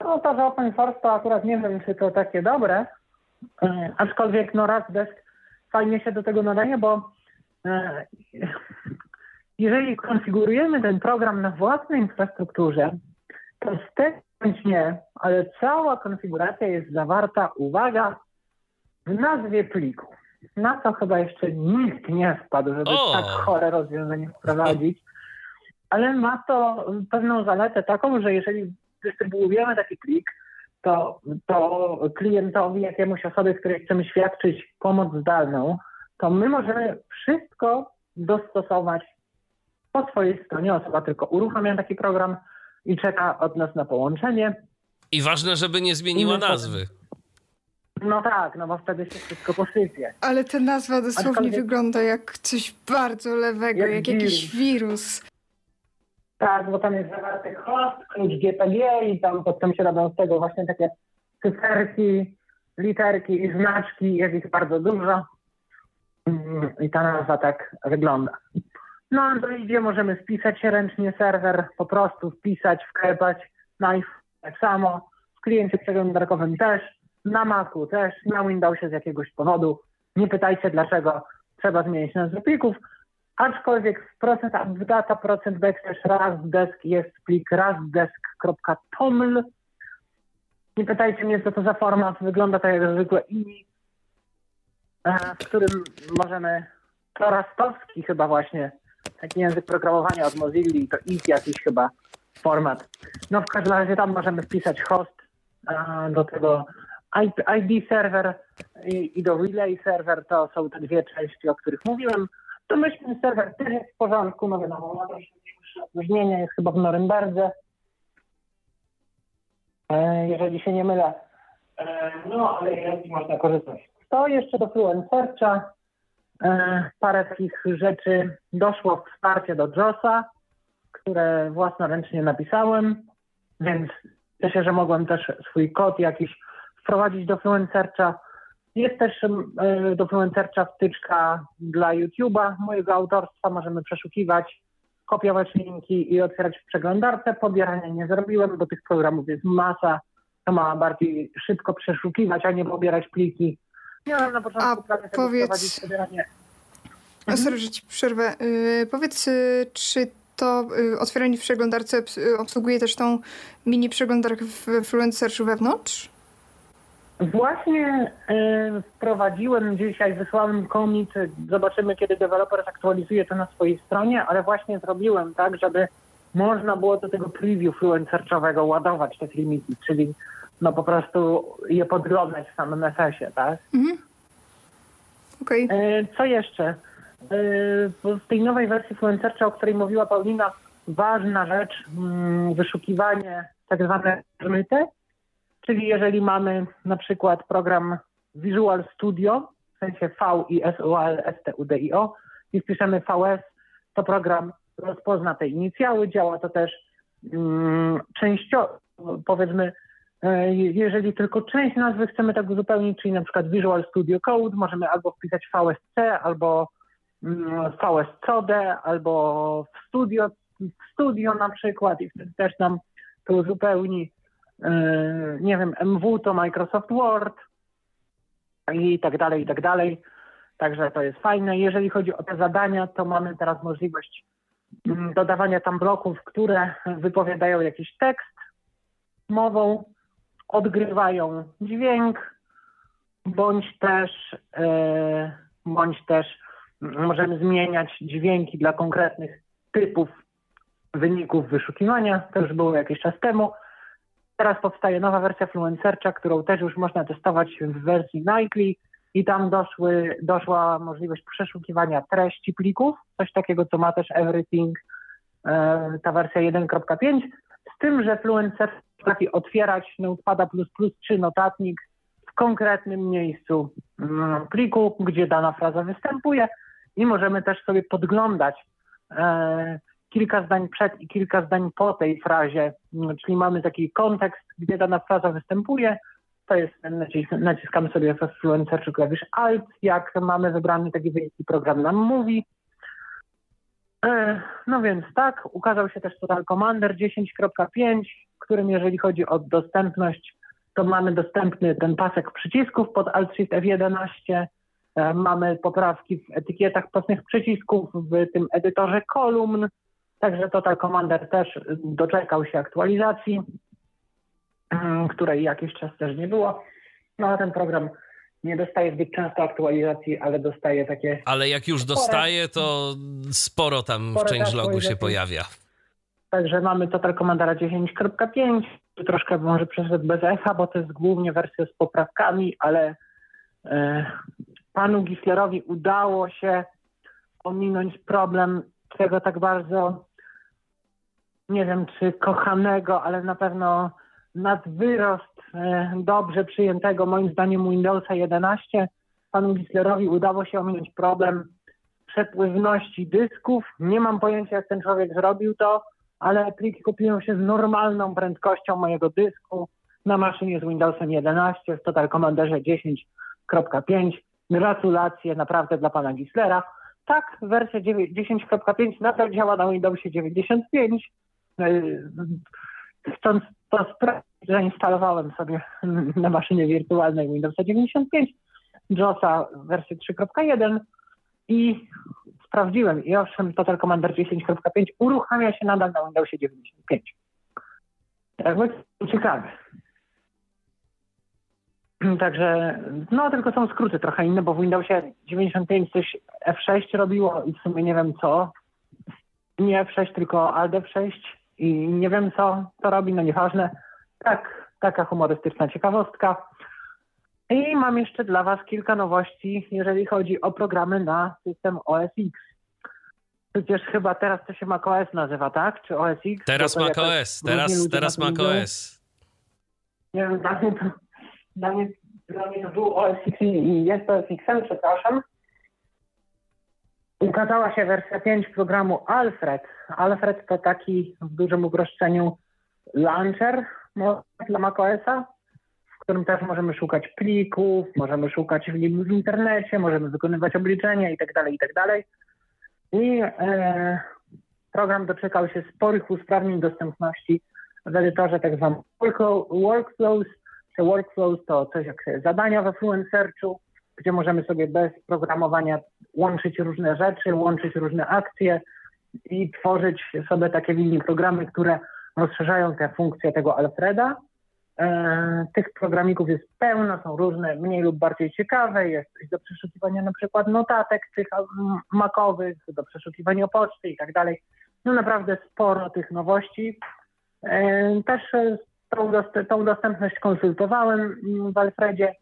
No to, że open source to akurat nie wiem, czy to takie dobre, e, aczkolwiek no raz desk fajnie się do tego nadaje, bo e, jeżeli konfigurujemy ten program na własnej infrastrukturze, to z tego bądź nie, ale cała konfiguracja jest zawarta, uwaga, w nazwie pliku. Na co chyba jeszcze nikt nie wpadł, żeby O! tak chore rozwiązanie wprowadzić. Ale ma to pewną zaletę taką, że jeżeli dystrybuujemy taki plik, to, to klientowi, jakiemuś osobie, której chcemy świadczyć pomoc zdalną, to my możemy wszystko dostosować po swojej stronie. Osoba tylko uruchamia taki program, i czeka od nas na połączenie. I ważne, żeby nie zmieniła nazwy. No tak, no bo wtedy się wszystko posypie. Ale ta nazwa dosłownie Aczkolwiek- wygląda jak coś bardzo lewego, Jak jak, jakiś wirus. Tak, bo tam jest zawarty host, klucz GPG i tam potem się robią z tego właśnie takie cyferki, literki i znaczki, jest ich bardzo dużo. Mm, I ta nazwa tak wygląda. No, Androidzie możemy wpisać ręcznie serwer, po prostu wpisać, wklepać, na iPhone tak samo, w kliencie przeglądarkowym też, na Macu też, na Windowsie z jakiegoś powodu. Nie pytajcie dlaczego trzeba zmienić nazwę plików, aczkolwiek procent updata, procent backslash rasdesk jest plik rasdesk.toml. Nie pytajcie mnie, co to za format, wygląda tak jak zwykle INI, e, w którym możemy, rastowski chyba właśnie, taki język programowania od Mozilla, to ich jakiś chyba format. No w każdym razie tam możemy wpisać host a, do tego ID server i, i do relay server, to są te dwie części, o których mówiłem. Domyślny serwer też jest w porządku, no wiadomo, ma troszkę większe opóźnienie, jest chyba w Norymberdze, e, jeżeli się nie mylę. E, no, ale jest i można korzystać. To jeszcze do Fluent Searcha. E, parę takich rzeczy doszło wsparcie do JOSa, które własnoręcznie napisałem, więc się, że mogłem też swój kod jakiś wprowadzić do Fluent. Jest też e, do Fluent wtyczka dla YouTube'a mojego autorstwa. Możemy przeszukiwać, kopiować linki i otwierać w przeglądarce. Pobierania nie zrobiłem, bo tych programów jest masa. To ma bardziej szybko przeszukiwać, a nie pobierać pliki. Miałem na początku sobie powiedz-. A sorry, że ci przerwę. Yy, powiedz, y, czy to y, otwieranie w przeglądarce y, obsługuje też tą mini przeglądarkę w Searchu wewnątrz? Właśnie y, wprowadziłem dzisiaj, wysłałem commit, zobaczymy kiedy deweloper zaktualizuje to na swojej stronie, ale właśnie zrobiłem tak, żeby można było do tego preview Fluent Searchowego ładować te filmiki, czyli no po prostu je podglądać w samym FS-ie, tak? Okej. E, Co jeszcze? E, W tej nowej wersji Fluent Searcha, o której mówiła Paulina, ważna rzecz, mm, wyszukiwanie tak zwane zmyte, czyli jeżeli mamy na przykład program Visual Studio, w sensie V i S O L S T U D I O i wpiszemy VS, to program rozpozna te inicjały. Działa to też mm, częściowo, powiedzmy, Jeżeli tylko część nazwy chcemy tak uzupełnić, czyli na przykład Visual Studio Code, możemy albo wpisać VSC, albo mm, VSCode, albo w Studio, w Studio na przykład i wtedy też nam to uzupełni. E, Nie wiem, MW to Microsoft Word i tak dalej, i tak dalej. Także to jest fajne. Jeżeli chodzi o te zadania, to mamy teraz możliwość mm, dodawania tam bloków, które wypowiadają jakiś tekst mową, odgrywają dźwięk, bądź też, e, bądź też możemy zmieniać dźwięki dla konkretnych typów wyników wyszukiwania. To już było jakiś czas temu. Teraz powstaje nowa wersja Fluent Searcha, którą też już można testować w wersji Nightly i tam doszły, doszła możliwość przeszukiwania treści plików, coś takiego, co ma też Everything, e, ta wersja 1.5, z tym, że Fluent Search potrafi otwierać Notepada++ czy notatnik w konkretnym miejscu mm, pliku, gdzie dana fraza występuje i możemy też sobie podglądać e, kilka zdań przed i kilka zdań po tej frazie, Mm, czyli mamy taki kontekst, gdzie dana fraza występuje, to jest, nacis naciskamy sobie w Fluent Searchu klawisz Alt, jak mamy wybrany taki wynik i program nam mówi. E, No więc tak, ukazał się też Total Commander 10.5, w którym jeżeli chodzi o dostępność, to mamy dostępny ten pasek przycisków pod Alt Shift F11, e, mamy poprawki w etykietach płatnych przycisków, w tym edytorze kolumn, także Total Commander też doczekał się aktualizacji, mm, której jakiś czas też nie było. No a ten program nie dostaje zbyt często aktualizacji, ale dostaje takie Ale jak już dostaje, to sporo tam w changelogu się pojawia. Także mamy Total Commandera 10.5, troszkę może przeszedł bez echa, bo to jest głównie wersja z poprawkami, ale e, panu Gislerowi udało się ominąć problem, którego tak bardzo nie wiem czy kochanego, ale na pewno nad wyrost e, dobrze przyjętego moim zdaniem Windowsa 11 panu Gislerowi udało się ominąć problem przepływności dysków. Nie mam pojęcia, jak ten człowiek zrobił to, ale pliki kopiują się z normalną prędkością mojego dysku na maszynie z Windowsem 11 w Total Commanderze 10.5. Gratulacje naprawdę dla pana Gislera. Tak, wersja 10.5 nadal działa na Windowsie 95. Chcąc to sprawdzić, zainstalowałem sobie na maszynie wirtualnej Windowsa 95 JOSa wersję 3.1 i sprawdziłem i owszem, Total Commander 10.5 uruchamia się nadal na Windowsie 95. Jakby ciekawe. Także, no tylko są skróty trochę inne, bo w Windowsie 95 coś F6 robiło i w sumie nie wiem co. Nie F6, tylko Alt F6 i nie wiem co to robi, no nieważne. Tak, taka humorystyczna ciekawostka. I mam jeszcze dla Was kilka nowości, jeżeli chodzi o programy na system OS X. Przecież chyba teraz to się macOS nazywa, tak? Czy OS X? Teraz macOS, teraz, teraz macOS. Nie wiem, dla mnie, to, dla, mnie, dla mnie to był OS X i jest OS X, przepraszam. Ukazała się wersja 5 programu Alfred. Alfred to taki w dużym uproszczeniu launcher dla macOSa którym też możemy szukać plików, możemy szukać w internecie, możemy wykonywać obliczenia itd., tak itd. Tak I e, program doczekał się sporych usprawnień dostępności w edytorze tak zwanym workflows. Te workflows to coś jak zadania we Fluent Searchu, gdzie możemy sobie bez programowania łączyć różne rzeczy, łączyć różne akcje i tworzyć sobie takie mini programy, które rozszerzają te funkcje tego Alfreda. E, tych programików jest pełno, są różne, mniej lub bardziej ciekawe. Jest coś do przeszukiwania na przykład notatek tych makowych, do przeszukiwania poczty i tak dalej. No naprawdę sporo tych nowości. E, też tą, tą dostępność konsultowałem w Alfredzie.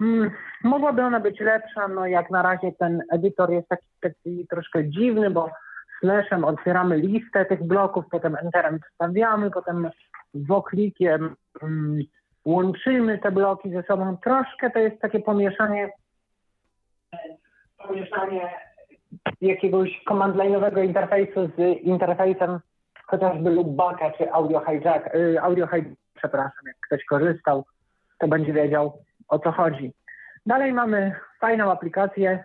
Mm, mogłaby ona być lepsza, no jak na razie ten edytor jest taki, taki troszkę dziwny, bo slashem otwieramy listę tych bloków, potem enterem wstawiamy, potem woklikiem um, łączymy te bloki ze sobą. Troszkę to jest takie pomieszanie, pomieszanie jakiegoś command line'owego interfejsu z interfejsem chociażby loopbacka czy audio hijack, y, audio hijack, przepraszam, jak ktoś korzystał, to będzie wiedział o co chodzi. Dalej mamy fajną aplikację,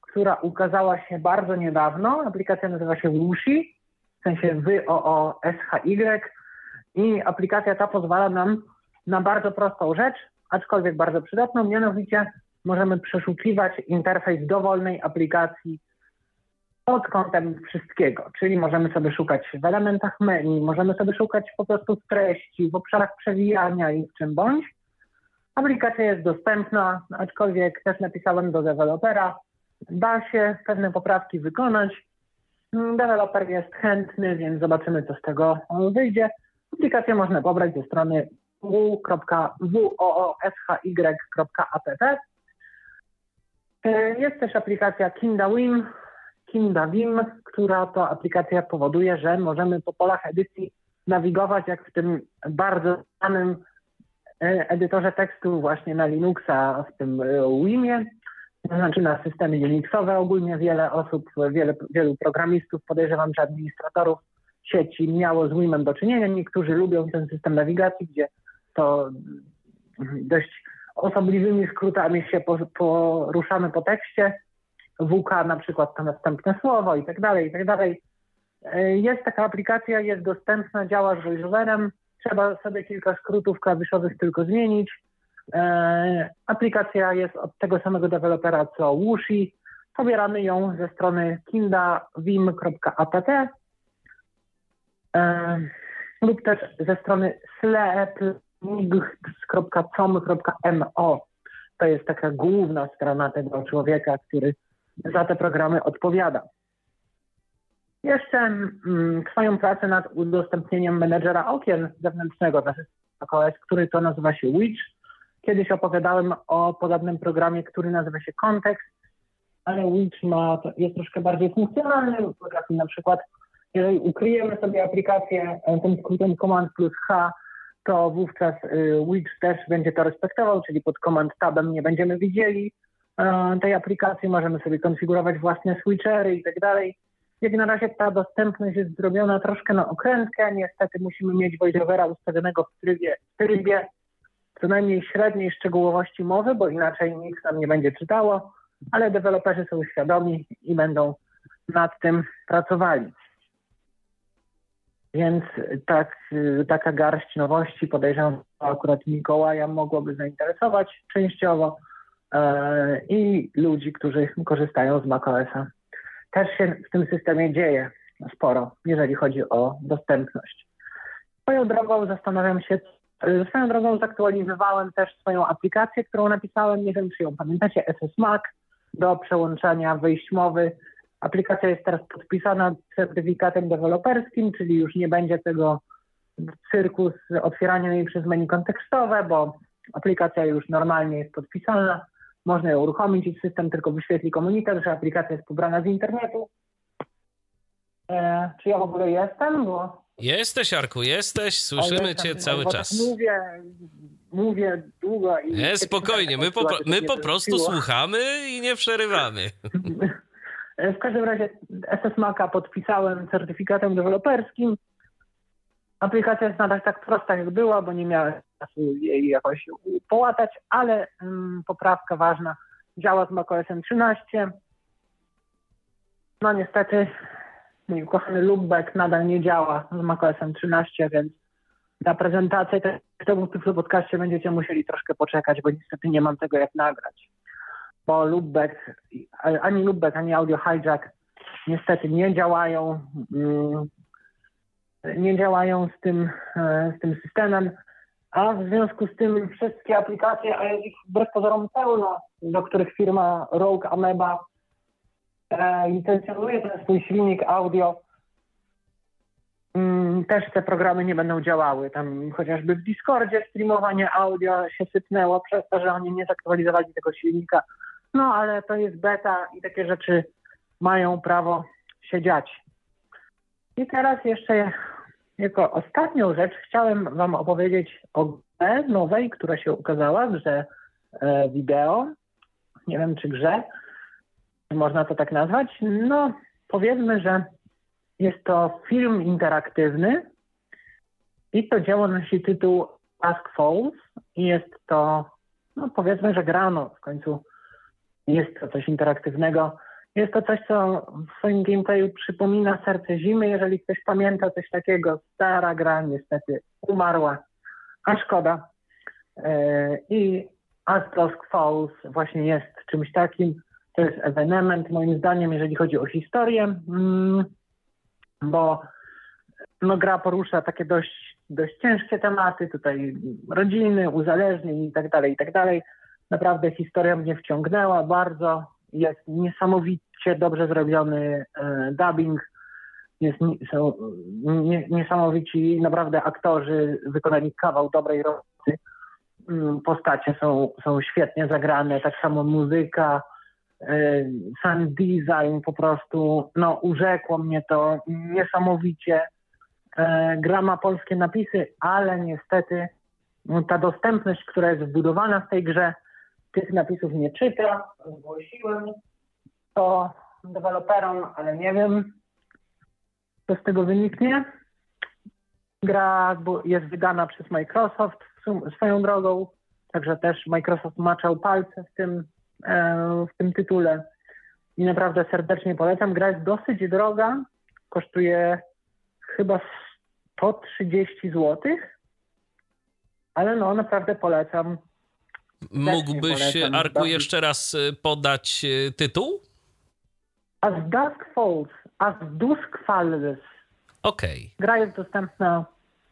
która ukazała się bardzo niedawno. Aplikacja nazywa się Wushi, w sensie W-O-O-S-H-Y. I aplikacja ta pozwala nam na bardzo prostą rzecz, aczkolwiek bardzo przydatną, mianowicie możemy przeszukiwać interfejs dowolnej aplikacji pod kątem wszystkiego, czyli możemy sobie szukać w elementach menu, możemy sobie szukać po prostu w treści, w obszarach przewijania i w czym bądź. Aplikacja jest dostępna, aczkolwiek też napisałem do dewelopera, da się pewne poprawki wykonać. Deweloper jest chętny, więc zobaczymy, co z tego wyjdzie. Aplikację można pobrać ze strony www.wooschy.app. Jest też aplikacja KindaWim, KindaWim, która to aplikacja powoduje, że możemy po polach edycji nawigować jak w tym bardzo znanym e, edytorze tekstu właśnie na Linuxa, w tym e, Wimie, to znaczy na systemy Unixowe ogólnie wiele osób, wiele, wielu programistów, podejrzewam, że administratorów sieci miało z WIM-em do czynienia. Niektórzy lubią ten system nawigacji, gdzie to dość osobliwymi skrótami się poruszamy po tekście. WK na przykład to następne słowo i tak dalej, i tak dalej. Jest taka aplikacja, jest dostępna, działa z voiceoverem. Trzeba sobie kilka skrótów klawiszowych tylko zmienić. E, aplikacja jest od tego samego dewelopera co Wushi. Pobieramy ją ze strony kindavim.app lub też ze strony slepnix.com.mo. To jest taka główna strona tego człowieka, który za te programy odpowiada. Jeszcze mm, trwają prace nad udostępnieniem menedżera okien zewnętrznego dla OS, który to nazywa się Witch. Kiedyś opowiadałem o podobnym programie, który nazywa się Context, ale Witch ma, jest troszkę bardziej funkcjonalny, potrafi na przykład Jeżeli ukryjemy sobie aplikację e, tym skrótem Command plus H, to wówczas Wix też będzie to respektował, czyli pod Command Tabem nie będziemy widzieli tej aplikacji, możemy sobie konfigurować własne switchery i tak dalej. Jak na razie ta dostępność jest zrobiona troszkę na okrętkę. Niestety musimy mieć voiceovera ustawionego w trybie, w trybie co najmniej średniej szczegółowości mowy, bo inaczej nic nam nie będzie czytało, ale deweloperzy są świadomi i będą nad tym pracowali. Więc tak, taka garść nowości, podejrzewam, akurat Mikołaja mogłoby zainteresować częściowo e, i ludzi, którzy korzystają z macOSa też się w tym systemie dzieje sporo, jeżeli chodzi o dostępność. Swoją drogą zastanawiam się, swoją drogą zaktualizowałem też swoją aplikację, którą napisałem, nie wiem czy ją pamiętacie, SS Mac do przełączania wyjść mowy. Aplikacja jest teraz podpisana certyfikatem deweloperskim, czyli już nie będzie tego cyrku z otwieraniem jej przez menu kontekstowe, bo aplikacja już normalnie jest podpisana można ją uruchomić i system tylko wyświetli komunikat, że aplikacja jest pobrana z internetu. E, czy ja w ogóle jestem? Bo... Jesteś, Arku, jesteś, słyszymy cię cały bo czas. Tak mówię, mówię długo i... Nie, spokojnie, my po, my po prostu słuchamy i nie przerywamy. W każdym razie SS Maca podpisałem certyfikatem deweloperskim. Aplikacja jest nadal tak prosta, jak była, bo nie miałem czasu jej jakoś połatać, ale um, poprawka ważna działa z macOSem 13. No niestety mój ukochany loopback nadal nie działa z macOSem 13, więc na prezentację tego w tym podcaście będziecie musieli troszkę poczekać, bo niestety nie mam tego jak nagrać. Bo loopback, ani loopback, ani audio hijack niestety nie działają, mm, nie działają z tym, e, z tym systemem a w związku z tym wszystkie aplikacje, a jest ich wbrew pozorom pełno, do których firma Rogue Ameba e, licencjonuje ten swój silnik audio, mm, też te programy nie będą działały. Tam chociażby w Discordzie streamowanie audio się sypnęło przez to, że oni nie zaktualizowali tego silnika. No ale to jest beta i takie rzeczy mają prawo się dziać. I teraz jeszcze jako ostatnią rzecz chciałem Wam opowiedzieć o grze nowej, która się ukazała, grze e, wideo. Nie wiem, czy grze można to tak nazwać. No, powiedzmy, że jest to film interaktywny i to dzieło nosi tytuł Ask Falls i jest to, no powiedzmy, że grano w końcu. Jest to coś interaktywnego. Jest to coś, co w swoim gameplayu przypomina Serce Zimy. Jeżeli ktoś pamięta coś takiego, stara gra niestety umarła, a szkoda. E, I As Dusk Falls właśnie jest czymś takim. To jest ewenement, moim zdaniem, jeżeli chodzi o historię, mm, bo no, gra porusza takie dość, dość ciężkie tematy, tutaj rodziny, uzależnień i tak dalej, i tak dalej. Naprawdę historia mnie wciągnęła bardzo. Jest niesamowicie dobrze zrobiony e, dubbing. Jest, są niesamowici naprawdę aktorzy, wykonali kawał dobrej roboty. Mm, postacie są, są świetnie zagrane, tak samo muzyka, e, sam design po prostu, no urzekło mnie to niesamowicie. E, gra ma polskie napisy, ale niestety no, ta dostępność, która jest wbudowana w tej grze, tych napisów nie czyta. Zgłosiłem to deweloperom, ale nie wiem, co z tego wyniknie. Gra jest wydana przez Microsoft swoją drogą, także też Microsoft maczał palce w tym, e, w tym tytule i naprawdę serdecznie polecam. Gra jest dosyć droga, kosztuje chyba 130 zł, ale no naprawdę polecam. Mógłbyś, Arku, jeszcze raz e, podać e, tytuł? As Dusk Falls, As Dusk Falls. Okej. Okay. Gra jest dostępna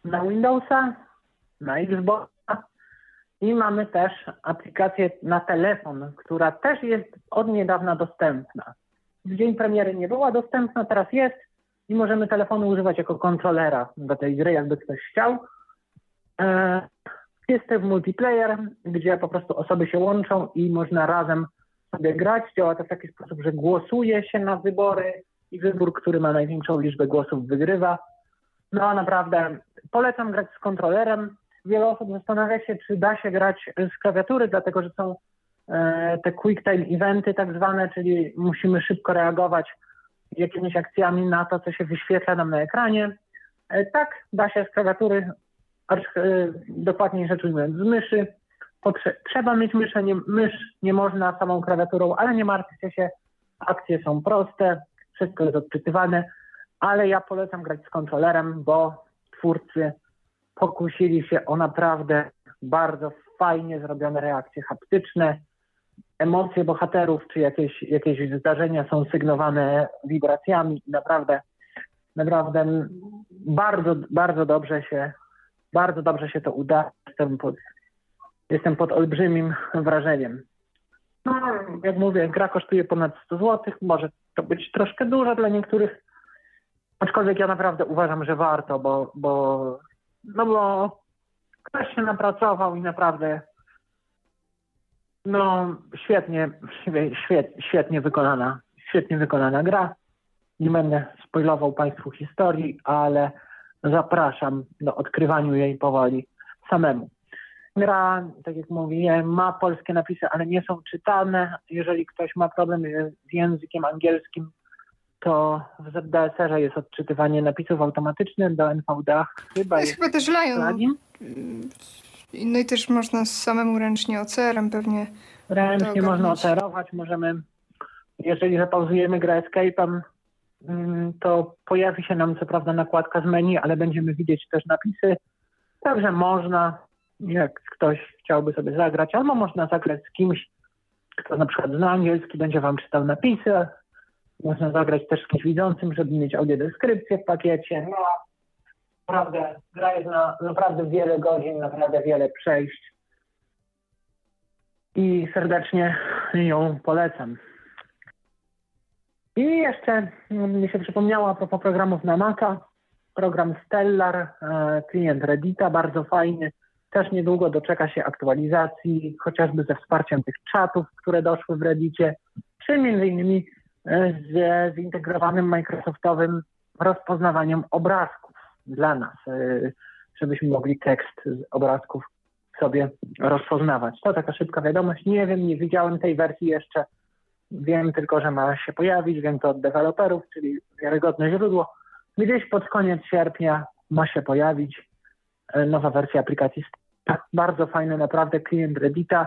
na Windowsa, na Xboxa i mamy też aplikację na telefon, która też jest od niedawna dostępna. W dzień premiery nie była dostępna, teraz jest i możemy telefonu używać jako kontrolera do tej gry, jakby ktoś chciał. E, jest to multiplayer, gdzie po prostu osoby się łączą i można razem sobie grać. Działa to w taki sposób, że głosuje się na wybory i wybór, który ma największą liczbę głosów, wygrywa. No naprawdę polecam grać z kontrolerem. Wiele osób zastanawia się, czy da się grać z klawiatury, dlatego że są e, te quick time eventy tak zwane, czyli musimy szybko reagować jakimiś akcjami na to, co się wyświetla nam na ekranie. E, tak, da się z klawiatury, dokładniej rzecz ujmując, z myszy. Potrze- trzeba mieć myszę, nie, mysz nie można samą klawiaturą, ale nie martwcie się, akcje są proste, wszystko jest odczytywane, ale ja polecam grać z kontrolerem, bo twórcy pokusili się o naprawdę bardzo fajnie zrobione reakcje haptyczne. Emocje bohaterów czy jakieś, jakieś zdarzenia są sygnowane wibracjami i naprawdę, naprawdę bardzo, bardzo dobrze się, bardzo dobrze się to uda. Jestem pod, jestem pod olbrzymim wrażeniem. No, jak mówię, gra kosztuje ponad 100 zł, może to być troszkę dużo dla niektórych, aczkolwiek ja naprawdę uważam, że warto, bo, bo no bo ktoś się napracował i naprawdę no świetnie, świetnie, świetnie wykonana, świetnie wykonana gra. Nie będę spoilował Państwu historii, ale zapraszam do odkrywaniu jej powoli samemu. Gra, tak jak mówiłem, ma polskie napisy, ale nie są czytane. Jeżeli ktoś ma problem z językiem angielskim, to w ZDSR jest odczytywanie napisów automatycznych do NVDA. Chyba jest, jest chyba też Lion. plugin. No i też można samemu ręcznie OCR-em pewnie. Ręcznie można operować, możemy, jeżeli zapauzujemy grę Escape'em, to pojawi się nam co prawda nakładka z menu, ale będziemy widzieć też napisy. Także można, jak ktoś chciałby sobie zagrać, albo można zagrać z kimś, kto na przykład zna angielski, będzie wam czytał napisy. Można zagrać też z kimś widzącym, żeby mieć audiodeskrypcję w pakiecie. No, naprawdę, gra jest na naprawdę wiele godzin, naprawdę wiele przejść i serdecznie ją polecam. I jeszcze mm, mi się przypomniało a propos programów na Maca, program Stellar, e, klient Reddita, bardzo fajny. Też niedługo doczeka się aktualizacji, chociażby ze wsparciem tych czatów, które doszły w Reddicie, czy między innymi e, z zintegrowanym Microsoftowym rozpoznawaniem obrazków dla nas, e, żebyśmy mogli tekst z obrazków sobie rozpoznawać. To taka szybka wiadomość. Nie wiem, nie widziałem tej wersji jeszcze. Wiem tylko, że ma się pojawić. Wiem to od deweloperów, czyli wiarygodne źródło. Gdzieś pod koniec sierpnia ma się pojawić e, nowa wersja aplikacji. Tak, Bardzo fajny, naprawdę klient Reddita.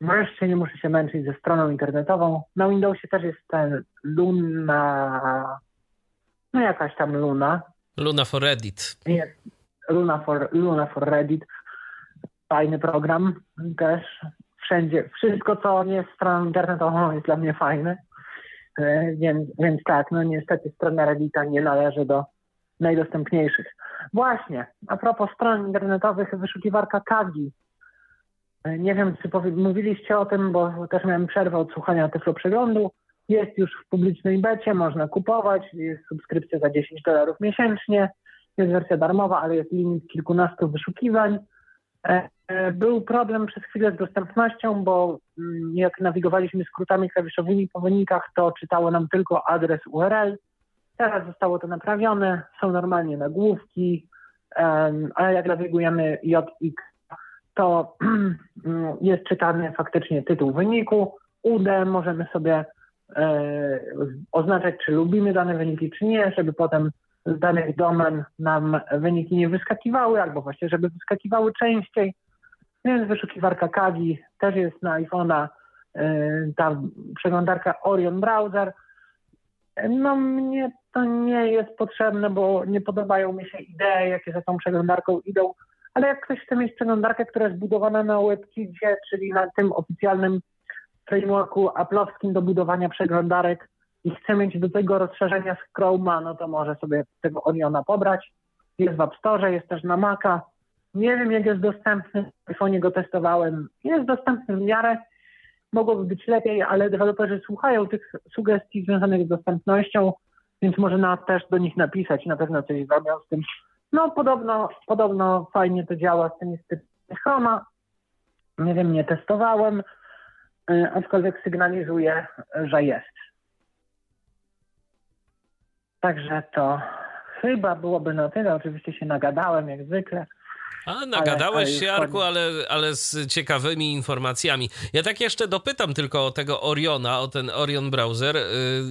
Wreszcie nie muszę się męczyć ze stroną internetową. Na Windowsie też jest ten Luna, no jakaś tam Luna, Luna for Reddit. jest Luna for, Luna for Reddit. Fajny program też. Wszędzie, wszystko co nie jest stroną internetową jest dla mnie fajne. E, Więc, więc tak, no niestety strona Reddita nie należy do najdostępniejszych. Właśnie, a propos stron internetowych, wyszukiwarka Kagi. E, Nie wiem, czy mówiliście o tym, bo też miałem przerwę od słuchania Tyflo Przeglądu. Jest już w publicznej becie, można kupować, jest subskrypcja za 10 dolarów miesięcznie. Jest wersja darmowa, ale jest limit kilkunastu wyszukiwań. E, e, Był problem przez chwilę z dostępnością, bo mm, jak nawigowaliśmy skrótami klawiszowymi po wynikach, to czytało nam tylko adres URL. Teraz zostało to naprawione, są normalnie nagłówki, ale jak nawigujemy JX, to mm, jest czytany faktycznie tytuł wyniku. UD możemy sobie e, oznaczać, czy lubimy dane wyniki, czy nie, żeby potem z danych domen nam wyniki nie wyskakiwały, albo właśnie, żeby wyskakiwały częściej. Więc wyszukiwarka Kagi też jest na iPhone'a, yy, ta przeglądarka Orion Browser. No mnie to nie jest potrzebne, bo nie podobają mi się idee, jakie za tą przeglądarką idą, ale jak ktoś chce mieć przeglądarkę, która jest budowana na WebKidzie, czyli na tym oficjalnym frameworku Apple'owskim do budowania przeglądarek, i chce mieć do tego rozszerzenia z Chroma, no to może sobie tego Oriona pobrać. Jest w App Store, jest też na Maca. Nie wiem, jak jest dostępny. W iPhone'ie go testowałem. Jest dostępny w miarę. Mogłoby być lepiej, ale deweloperzy słuchają tych sugestii związanych z dostępnością, więc może na, też do nich napisać. Na pewno coś zrobią z tym. No, podobno, podobno fajnie to działa z tymi Chroma. Nie wiem, nie testowałem, y, aczkolwiek sygnalizuje, że jest. Także to chyba byłoby na tyle. Oczywiście się nagadałem jak zwykle. A, nagadałeś się, Arku, ale, ale z ciekawymi informacjami. Ja tak jeszcze dopytam tylko o tego Oriona, o ten Orion browser. Y,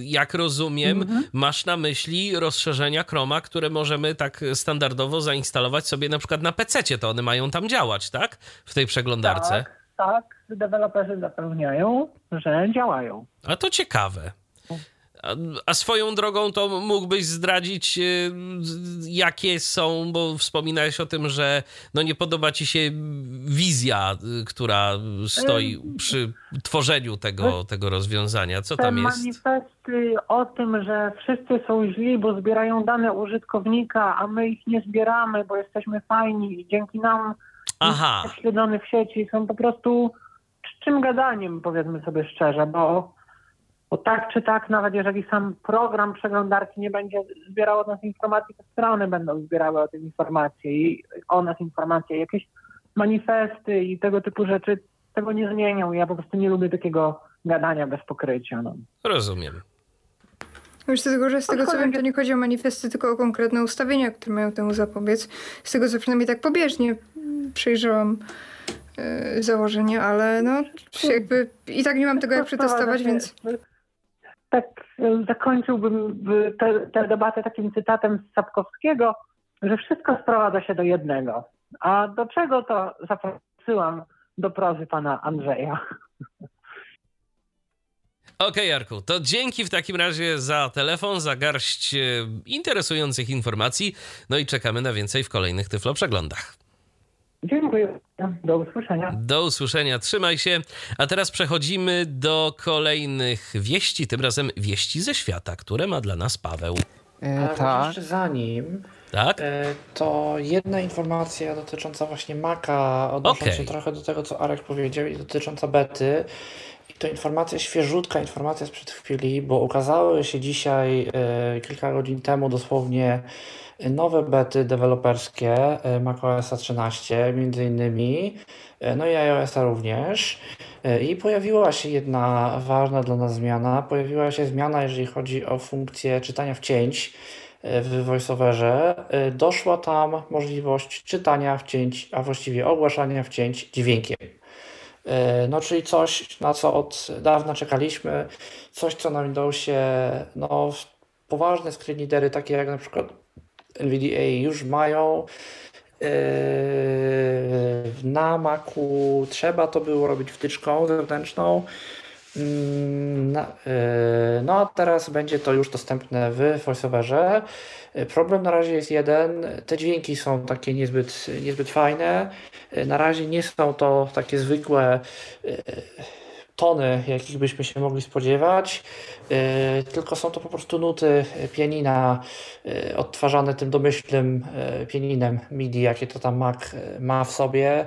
jak rozumiem, mhm. masz na myśli rozszerzenia Chroma, które możemy tak standardowo zainstalować sobie na przykład na PC, to one mają tam działać, tak? W tej przeglądarce. Tak, tak. Deweloperzy zapewniają, że działają. A to ciekawe. A, a, swoją drogą to mógłbyś zdradzić, y, jakie są, bo wspominałeś o tym, że no nie podoba ci się wizja, y, która stoi przy tworzeniu tego, tego rozwiązania. Co tam jest? manifesty o tym, że wszyscy są źli, bo zbierają dane użytkownika, a my ich nie zbieramy, bo jesteśmy fajni i dzięki nam Aha. śledzony w sieci są po prostu czym gadaniem, powiedzmy sobie szczerze, bo bo tak czy tak, nawet jeżeli sam program przeglądarki nie będzie zbierał od nas informacji, to strony będą zbierały o tym informacje i o nas informacje, jakieś manifesty i tego typu rzeczy tego nie zmienią. Ja po prostu nie lubię takiego gadania bez pokrycia. No. Rozumiem. Już tego, że z tego co wiem, to nie chodzi o manifesty, tylko o konkretne ustawienia, które mają temu zapobiec. Z tego co przynajmniej tak pobieżnie przejrzałam yy, założenie, ale no jakby i tak nie mam tego jak przetestować, więc tak e, zakończyłbym tę debatę takim cytatem z Sapkowskiego, że wszystko sprowadza się do jednego. A do czego to zaprosiłam do prozy pana Andrzeja? Okej, okay, Jarku, to dzięki w takim razie za telefon, za garść e, interesujących informacji. No i czekamy na więcej w kolejnych Tyflo Przeglądach. Dziękuję. Do usłyszenia. Do usłyszenia. Trzymaj się. A teraz przechodzimy do kolejnych wieści, tym razem wieści ze świata, które ma dla nas Paweł. E, tak. Jeszcze zanim, tak? E, to jedna informacja dotycząca właśnie Maca, odnosząca okay. się trochę do tego, co Arek powiedział i dotycząca bety. I to informacja świeżutka, informacja sprzed chwili, bo ukazały się dzisiaj, e, kilka godzin temu dosłownie, nowe bety deweloperskie e, macOS 13 między innymi, e, no i iOS również. E, I pojawiła się jedna ważna dla nas zmiana. Pojawiła się zmiana, jeżeli chodzi o funkcję czytania wcięć w VoiceOverze. Doszła tam możliwość czytania wcięć, a właściwie ogłaszania wcięć dźwiękiem. No, czyli coś, na co od dawna czekaliśmy, coś, co na Windowsie, no, poważne screen takie jak na przykład NVDA już mają. Yy, na Macu trzeba to było robić wtyczką zewnętrzną. Mm, yy, no a teraz będzie to już dostępne w VoiceOverze. Yy, problem na razie jest jeden. Te dźwięki są takie niezbyt, niezbyt fajne. Na razie nie są to takie zwykłe tony, jakich byśmy się mogli spodziewać, tylko są to po prostu nuty pianina e, odtwarzane tym domyślnym e, pianinem MIDI, jakie to tam Mac ma w sobie.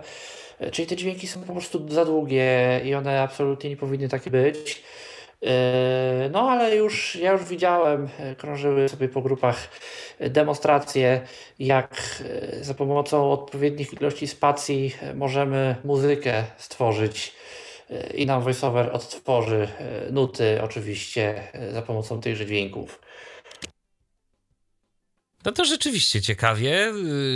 Czyli te dźwięki są po prostu za długie i one absolutnie nie powinny takie być. No ale już ja już widziałem, krążyły sobie po grupach demonstracje, jak za pomocą odpowiednich ilości spacji możemy muzykę stworzyć i nam VoiceOver odtworzy e, nuty oczywiście e, za pomocą tychże dźwięków. No to rzeczywiście ciekawie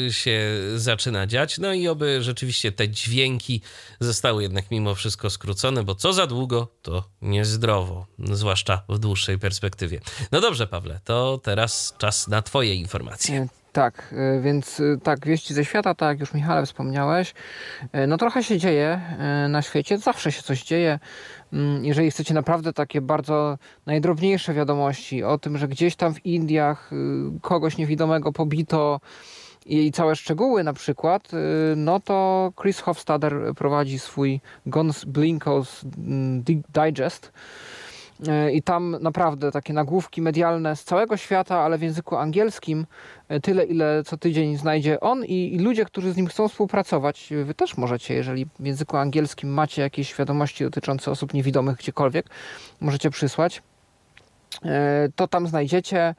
y, się zaczyna dziać. No i oby rzeczywiście te dźwięki zostały jednak mimo wszystko skrócone, bo co za długo, to niezdrowo, zwłaszcza w dłuższej perspektywie. No dobrze, Pawle, to teraz czas na Twoje informacje. Tak, y, więc y, tak, wieści ze świata, tak jak już Michale wspomniałeś, y, no trochę się dzieje na świecie, zawsze się coś dzieje. Mm, jeżeli chcecie naprawdę takie bardzo najdrobniejsze wiadomości o tym, że gdzieś tam w Indiach kogoś niewidomego pobito i całe szczegóły na przykład, no to Chris Hofstadter prowadzi swój Guns Blinkos mm, Digest, E, I tam naprawdę takie nagłówki medialne z całego świata, ale w języku angielskim, e, tyle ile co tydzień znajdzie on i, i, ludzie, którzy z nim chcą współpracować. Wy też możecie, jeżeli w języku angielskim macie jakieś wiadomości dotyczące osób niewidomych gdziekolwiek, możecie przysłać. E, to tam znajdziecie.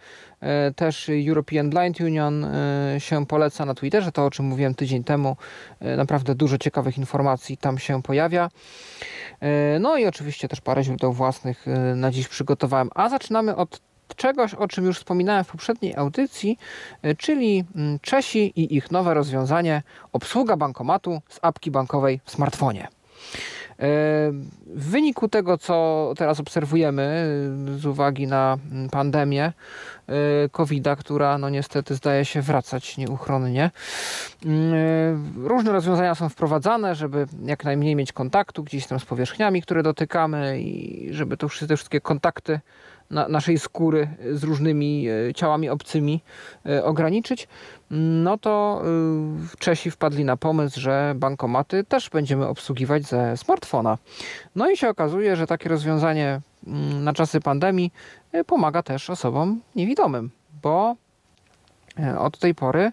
Też European Blind Union się poleca na Twitterze, to o czym mówiłem tydzień temu. Naprawdę dużo ciekawych informacji tam się pojawia. No i oczywiście też parę źródeł własnych na dziś przygotowałem. A zaczynamy od od czegoś, o czym już wspominałem w poprzedniej audycji, czyli mm, Czesi i ich nowe rozwiązanie obsługa bankomatu z apki bankowej w smartfonie. W wyniku tego, co teraz obserwujemy z uwagi na pandemię COVID-a, która no niestety zdaje się wracać nieuchronnie, różne rozwiązania są wprowadzane, żeby jak najmniej mieć kontaktu gdzieś tam z powierzchniami, które dotykamy i żeby to wszystkie, te wszystkie kontakty na, naszej skóry z różnymi e, ciałami obcymi e, ograniczyć, no to e, Czesi wpadli na pomysł, że bankomaty też będziemy obsługiwać ze smartfona. No i się okazuje, że takie rozwiązanie mm, na czasy pandemii pomaga też osobom niewidomym, bo od tej pory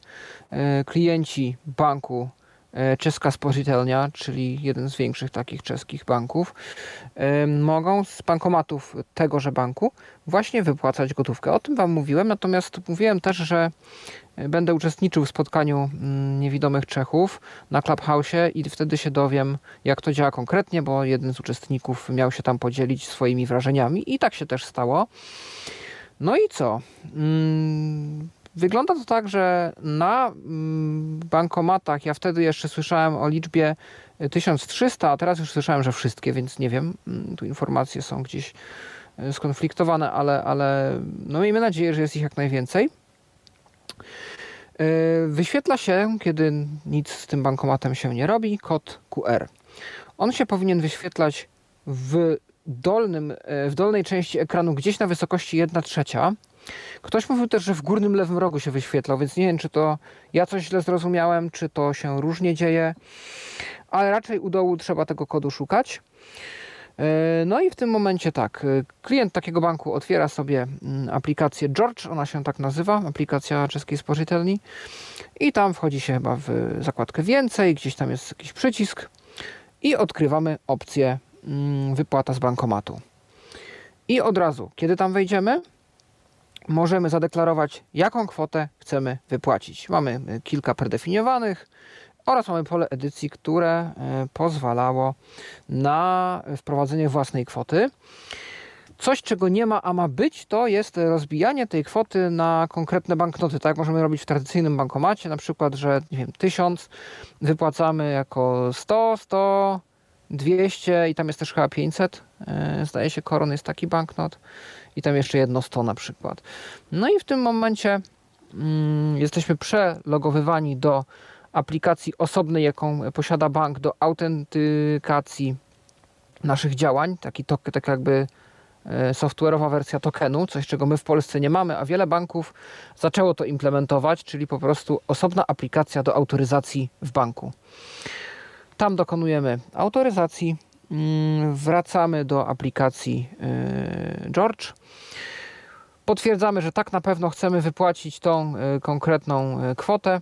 klienci banku E, czeska Spożytelnia, czyli jeden z większych takich czeskich banków, e, mogą z bankomatów tegoże banku właśnie wypłacać gotówkę. O tym Wam mówiłem, natomiast mówiłem też, że będę uczestniczył w spotkaniu mm, niewidomych Czechów na Clubhouse i wtedy się dowiem, jak to działa konkretnie, bo jeden z uczestników miał się tam podzielić swoimi wrażeniami i tak się też stało. No i co? Wygląda to tak, że na mm, bankomatach, ja wtedy jeszcze słyszałem o liczbie 1300, a teraz już słyszałem, że wszystkie, więc nie wiem, mm, tu informacje są gdzieś e, skonfliktowane, ale, ale no miejmy nadzieję, że jest ich jak najwięcej. E, wyświetla się, kiedy nic z tym bankomatem się nie robi, kod QR. On się powinien wyświetlać w, dolnym, e, w dolnej części ekranu, gdzieś na wysokości 1 trzecia. Ktoś mówił też, że w górnym lewym rogu się wyświetlał, więc nie wiem, czy to ja coś źle zrozumiałem, czy to się różnie dzieje, ale raczej u dołu trzeba tego kodu szukać. E, no i w tym momencie tak, e, klient takiego banku otwiera sobie mm, aplikację George, ona się tak nazywa, aplikacja czeskiej spożytelni i tam wchodzi się chyba w zakładkę więcej, gdzieś tam jest jakiś przycisk i odkrywamy opcję mm, wypłata z bankomatu. I od razu, kiedy tam wejdziemy, możemy zadeklarować, jaką kwotę chcemy wypłacić. Mamy e, kilka predefiniowanych oraz mamy pole edycji, które e, pozwalało na wprowadzenie własnej kwoty. Coś, czego nie ma, a ma być, to jest rozbijanie tej kwoty na konkretne banknoty. Tak możemy robić w tradycyjnym bankomacie, na przykład, że nie wiem, 1000 wypłacamy jako 100, 100, 200 i tam jest też chyba 500. E, zdaje się, koron jest taki banknot i tam jeszcze jedno 100 na przykład. No i w tym momencie mm, jesteśmy przelogowywani do aplikacji osobnej, jaką posiada bank do autentykacji naszych działań, taki tok, tak jakby e, software'owa wersja tokenu, coś czego my w Polsce nie mamy, a wiele banków zaczęło to implementować, czyli po prostu osobna aplikacja do autoryzacji w banku. Tam dokonujemy autoryzacji, wracamy do aplikacji e, George potwierdzamy, że tak na pewno chcemy wypłacić tą y, konkretną y, kwotę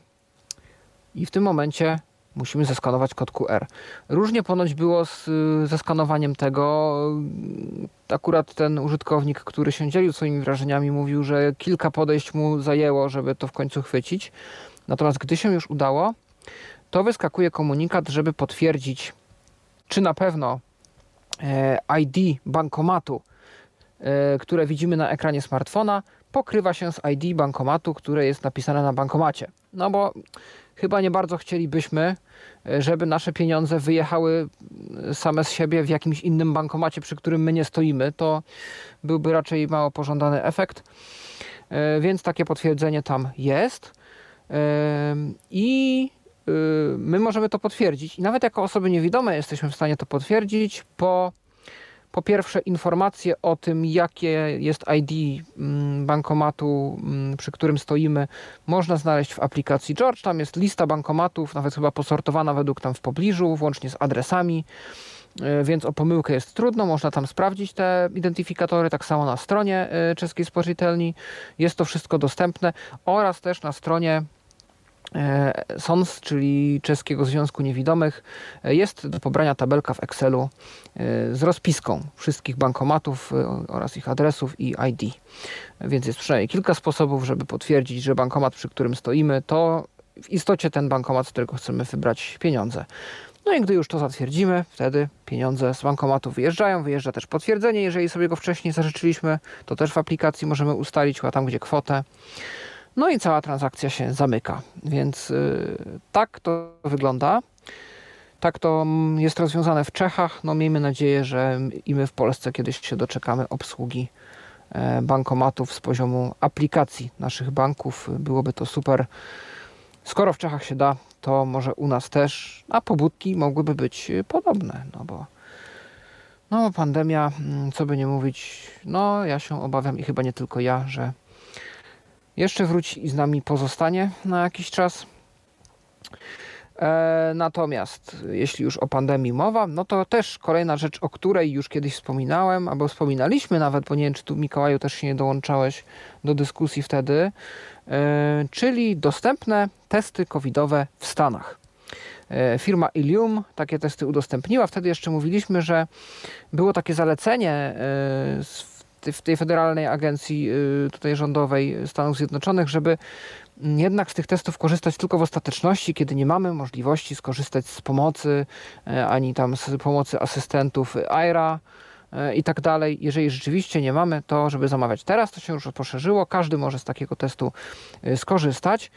i w tym momencie musimy zeskanować kod QR. Różnie ponoć było z zeskanowaniem tego. Akurat ten użytkownik, który się dzielił swoimi wrażeniami, mówił, że kilka podejść mu zajęło, żeby to w końcu chwycić. Natomiast gdy się już udało, to wyskakuje komunikat, żeby potwierdzić, czy na pewno e, ID bankomatu E, które widzimy na ekranie smartfona, pokrywa się z ID bankomatu, które jest napisane na bankomacie. No bo chyba nie bardzo chcielibyśmy, e, żeby nasze pieniądze wyjechały e, same z siebie w jakimś innym bankomacie, przy którym my nie stoimy. To byłby raczej mało pożądany efekt. Więc takie potwierdzenie tam jest. I my możemy to potwierdzić. I nawet jako osoby niewidome jesteśmy w stanie to potwierdzić po po pierwsze informacje o tym, jakie jest ID mm, bankomatu, mm, przy którym stoimy, można znaleźć w aplikacji George. Tam jest lista bankomatów, nawet chyba posortowana według tam w pobliżu, włącznie z adresami e, więc o pomyłkę jest trudno, można tam sprawdzić te identyfikatory, tak samo na stronie e, czeskiej spożytelni jest to wszystko dostępne oraz też na stronie SONS, czyli Czeskiego Związku Niewidomych, e, jest do pobrania tabelka w Excelu e, z rozpiską wszystkich bankomatów oraz ich adresów i ID. Więc jest przynajmniej kilka sposobów, żeby potwierdzić, że bankomat, przy którym stoimy, to w istocie ten bankomat, z którego chcemy wybrać pieniądze. No i gdy już to zatwierdzimy, wtedy pieniądze z bankomatu wyjeżdżają. Wyjeżdża też potwierdzenie, jeżeli sobie go wcześniej zażyczyliśmy, to też w aplikacji możemy ustalić chyba tam, gdzie kwotę. No i cała transakcja się zamyka. Więc yy, tak to wygląda. Tak to mm, jest rozwiązane w Czechach. No miejmy nadzieję, że i my w Polsce kiedyś się doczekamy obsługi e, bankomatów z poziomu aplikacji naszych banków. Byłoby to super. Skoro w Czechach się da, to może u nas też, a pobudki mogłyby być podobne, no bo no pandemia, mm, co by nie mówić, no ja się obawiam i chyba nie tylko ja, że jeszcze wróci i z nami pozostanie na jakiś czas. E, natomiast jeśli już o pandemii mowa, no to też kolejna rzecz, o której już kiedyś wspominałem, albo wspominaliśmy nawet, bo nie wiem, czy tu Mikołaju też się nie dołączałeś do dyskusji wtedy, e, czyli dostępne testy covidowe w Stanach. E, firma Ilium takie testy udostępniła. Wtedy jeszcze mówiliśmy, że było takie zalecenie w tej federalnej agencji tutaj rządowej Stanów Zjednoczonych, żeby jednak z tych testów korzystać tylko w ostateczności, kiedy nie mamy możliwości skorzystać z pomocy, e, ani tam z pomocy asystentów AIRA e, i tak dalej. Jeżeli rzeczywiście nie mamy, to żeby zamawiać teraz, to się już poszerzyło, każdy może z takiego testu e, skorzystać.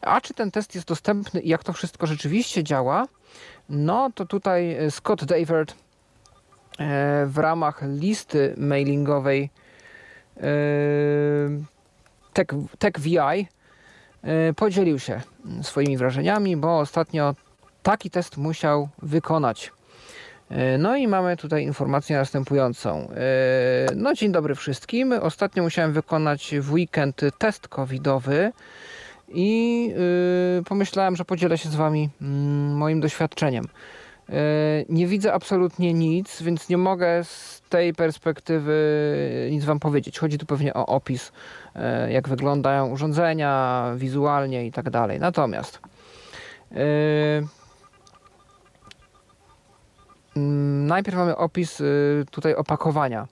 A czy ten test jest dostępny i jak to wszystko rzeczywiście działa? No to tutaj Scott Davert w ramach listy mailingowej Tech, TechVI E, podzielił się swoimi wrażeniami, bo ostatnio taki test musiał wykonać. E, no i mamy tutaj informację następującą. E, no dzień dobry wszystkim. Ostatnio musiałem wykonać w weekend test covidowy i pomyślałem, że podzielę się z Wami mm, moim doświadczeniem. Nie widzę absolutnie nic, więc nie mogę z tej perspektywy nic Wam powiedzieć. Chodzi tu pewnie o opis E, jak wyglądają urządzenia wizualnie i tak dalej. Natomiast e, mm, najpierw mamy opis e, tutaj opakowania.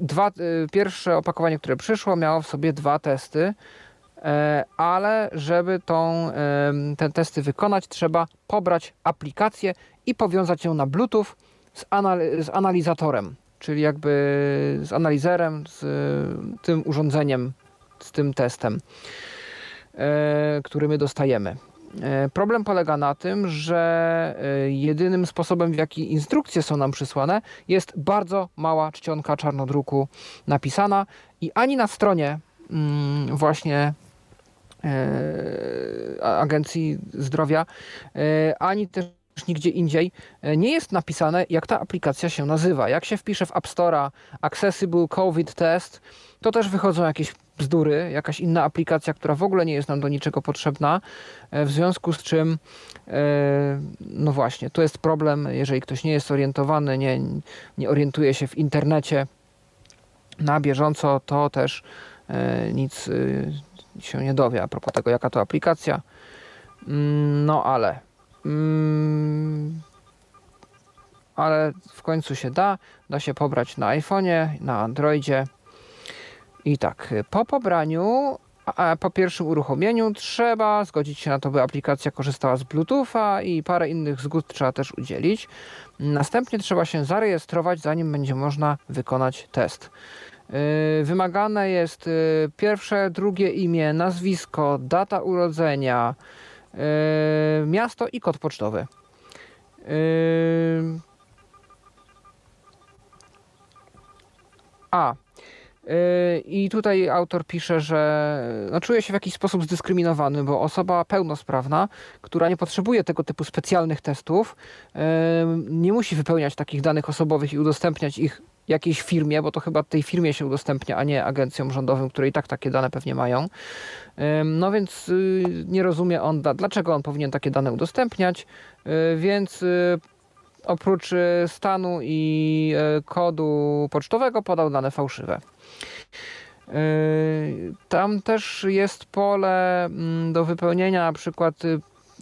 Dwa, pierwsze opakowanie, które przyszło, miało w sobie dwa testy, ale żeby tą, te testy wykonać, trzeba pobrać aplikację i powiązać ją na Bluetooth z, z analizatorem czyli jakby z analizerem, z tym urządzeniem, z tym testem, e, który my dostajemy. E, problem polega na tym, że e, jedynym sposobem, w jaki instrukcje są nam przysłane, jest bardzo mała czcionka czarnodruku napisana i ani na stronie mm, właśnie Agencji Zdrowia, ani też nigdzie indziej e, nie jest napisane, jak ta aplikacja się nazywa. Jak się wpisze w App Store'a Accessible COVID Test, to też wychodzą jakieś bzdury, jakaś inna aplikacja, która w ogóle nie jest nam do niczego potrzebna, e, w związku z czym e, no właśnie, to jest problem, jeżeli ktoś nie jest orientowany, nie, nie orientuje się w internecie na bieżąco, to też nic się nie dowie a propos tego, jaka to aplikacja. Mm, no ale Mm, ale w końcu się da. Da się pobrać na iPhone'ie, na Androidzie. I tak, po pobraniu, po pierwszym uruchomieniu trzeba zgodzić się na to, by aplikacja korzystała z Bluetootha i parę innych zgód trzeba też udzielić. Następnie trzeba się zarejestrować, zanim będzie można wykonać test. Yy, wymagane jest yy, pierwsze, drugie imię, nazwisko, data urodzenia, Yy, miasto i kod pocztowy. A. Yy, I tutaj autor pisze, że no, czuje się w jakiś sposób zdyskryminowany, bo osoba pełnosprawna, która nie potrzebuje tego typu specjalnych testów, nie musi wypełniać takich danych osobowych i udostępniać ich jakiejś firmie, bo to chyba tej firmie się udostępnia, a nie agencjom rządowym, które i tak takie dane pewnie mają. No więc nie rozumie on, dlaczego on powinien takie dane udostępniać, więc oprócz stanu i kodu pocztowego podał dane fałszywe. Tam też jest pole mm, do wypełnienia, na przykład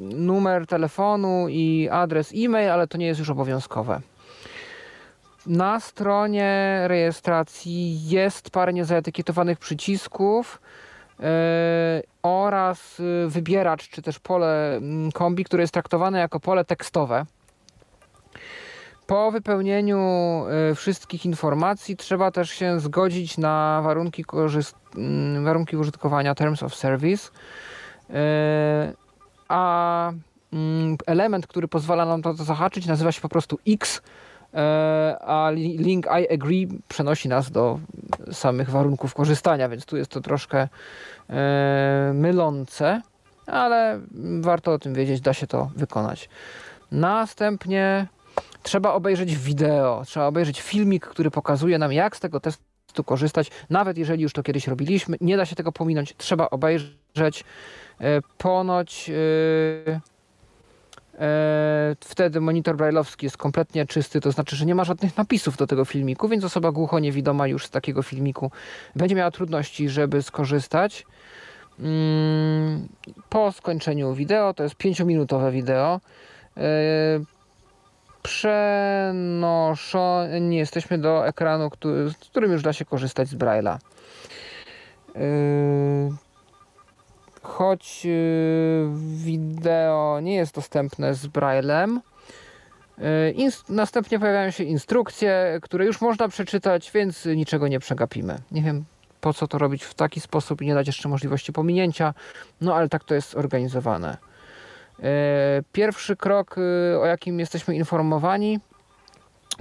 numer telefonu i adres e-mail, ale to nie jest już obowiązkowe. Na stronie rejestracji jest parę niezaetykietowanych przycisków, oraz wybieracz, czy też pole mm, kombi, które jest traktowane jako pole tekstowe. Po wypełnieniu wszystkich informacji trzeba też się zgodzić na warunki, mm, warunki użytkowania Terms of Service, a mm, element, który pozwala nam to zahaczyć, nazywa się po prostu X, E, a link I agree przenosi nas do samych warunków korzystania, więc tu jest to troszkę mylące, ale warto o tym wiedzieć, da się to wykonać. Następnie trzeba obejrzeć wideo, trzeba obejrzeć filmik, który pokazuje nam, jak z tego testu korzystać, nawet jeżeli już to kiedyś robiliśmy, nie da się tego pominąć, trzeba obejrzeć. E, ponoć E, wtedy monitor brajlowski jest kompletnie czysty, to znaczy, że nie ma żadnych napisów do tego filmiku, więc osoba głucho-niewidoma już z takiego filmiku będzie miała trudności, żeby skorzystać. Mm, po skończeniu wideo, to jest 5-minutowe wideo, e, przenoszeni jesteśmy do ekranu, który, z którym już da się korzystać z Braille'a. E, choć y, wideo nie jest dostępne z Braillem. Y, następnie pojawiają się instrukcje, które już można przeczytać, więc niczego nie przegapimy. Nie wiem po co to robić w taki sposób i nie dać jeszcze możliwości pominięcia, no ale tak to jest zorganizowane. Y, pierwszy krok, o jakim jesteśmy informowani,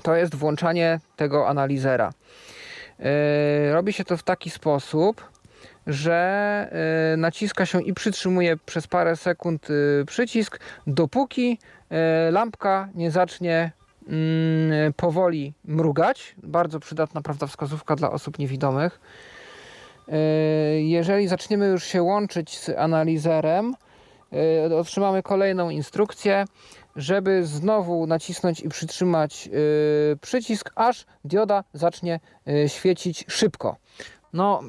to jest włączanie tego analizera. Robi się to w taki sposób, że y, naciska się i przytrzymuje przez parę sekund y, przycisk, dopóki y, lampka nie zacznie mm, powoli mrugać. Bardzo przydatna prawda wskazówka dla osób niewidomych. Jeżeli zaczniemy już się łączyć z analizerem, otrzymamy kolejną instrukcję, żeby znowu nacisnąć i przytrzymać przycisk, aż dioda zacznie świecić szybko. No,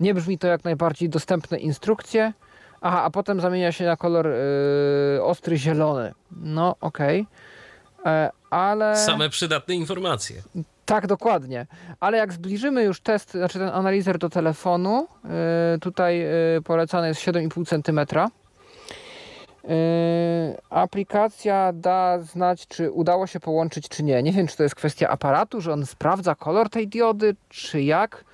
nie brzmi to jak najbardziej dostępne instrukcje. Aha, a potem zamienia się na kolor yy, ostry zielony. No, okej. Okay. E, ale... Same przydatne informacje. Tak, dokładnie. Ale jak zbliżymy już test, znaczy ten analizer do telefonu, yy, tutaj yy, polecane jest 7,5 cm. Yy, aplikacja da znać, czy udało się połączyć, czy nie. Nie wiem, czy to jest kwestia aparatu, że on sprawdza kolor tej diody, czy jak.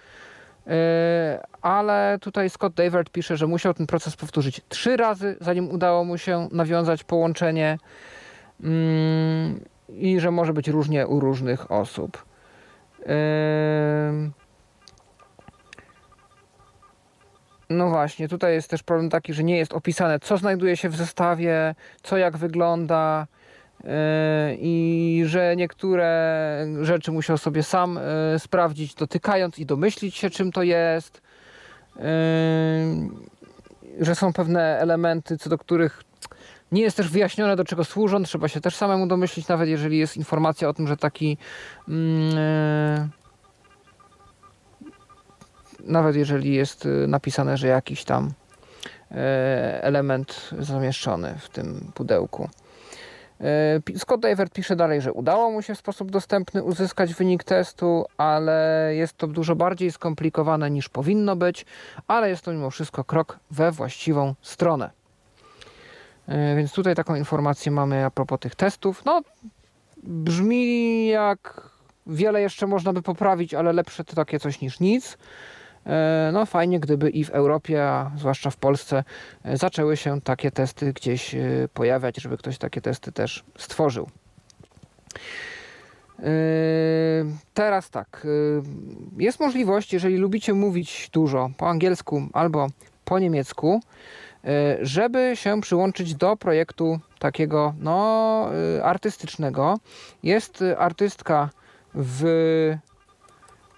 E, ale tutaj Scott Davert pisze, że musiał ten proces powtórzyć trzy razy, zanim udało mu się nawiązać połączenie mm, i że może być różnie u różnych osób. E, no właśnie, tutaj jest też problem taki, że nie jest opisane, co znajduje się w zestawie, co jak wygląda, i że niektóre rzeczy musiał sobie sam e, sprawdzić, dotykając i domyślić się, czym to jest. E, że są pewne elementy, co do których nie jest też wyjaśnione, do czego służą. Trzeba się też samemu domyślić, nawet jeżeli jest informacja o tym, że taki. E, nawet jeżeli jest napisane, że jakiś tam element zamieszczony w tym pudełku. E, Scott Evert pisze dalej, że udało mu się w sposób dostępny uzyskać wynik testu, ale jest to dużo bardziej skomplikowane niż powinno być, ale jest to mimo wszystko krok we właściwą stronę. Więc tutaj taką informację mamy a propos tych testów. No, brzmi jak wiele jeszcze można by poprawić, ale lepsze to takie coś niż nic. E, no fajnie, gdyby i w Europie, a zwłaszcza w Polsce, e, zaczęły się takie testy gdzieś e, pojawiać, żeby ktoś takie testy też stworzył. Teraz tak, jest możliwość, jeżeli lubicie mówić dużo po angielsku albo po niemiecku, żeby się przyłączyć do projektu takiego no, artystycznego. Jest artystka w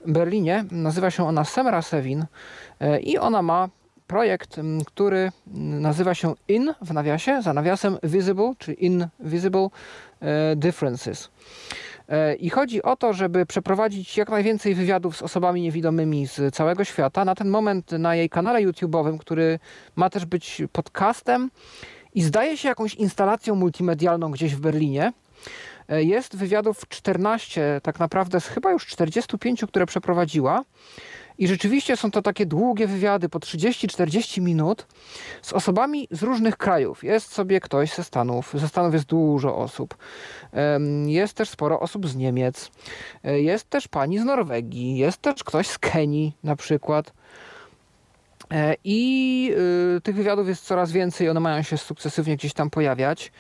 Berlinie. Nazywa się ona Semra Sevin e, i ona ma projekt, który nazywa się IN w nawiasie, za nawiasem Visible, czy Invisible e, Differences. E, I chodzi o to, żeby przeprowadzić jak najwięcej wywiadów z osobami niewidomymi z całego świata. Na ten moment na jej kanale YouTube'owym, który ma też być podcastem i zdaje się jakąś instalacją multimedialną gdzieś w Berlinie. E, jest wywiadów 14, tak naprawdę z chyba już 45, które przeprowadziła. I rzeczywiście są to takie długie wywiady po 30-40 minut z osobami z różnych krajów. Jest sobie ktoś ze Stanów, ze Stanów jest dużo osób. Jest też sporo osób z Niemiec. E, jest też pani z Norwegii, jest też ktoś z Kenii na przykład. E, I y, tych wywiadów jest coraz więcej, one mają się sukcesywnie gdzieś tam pojawiać.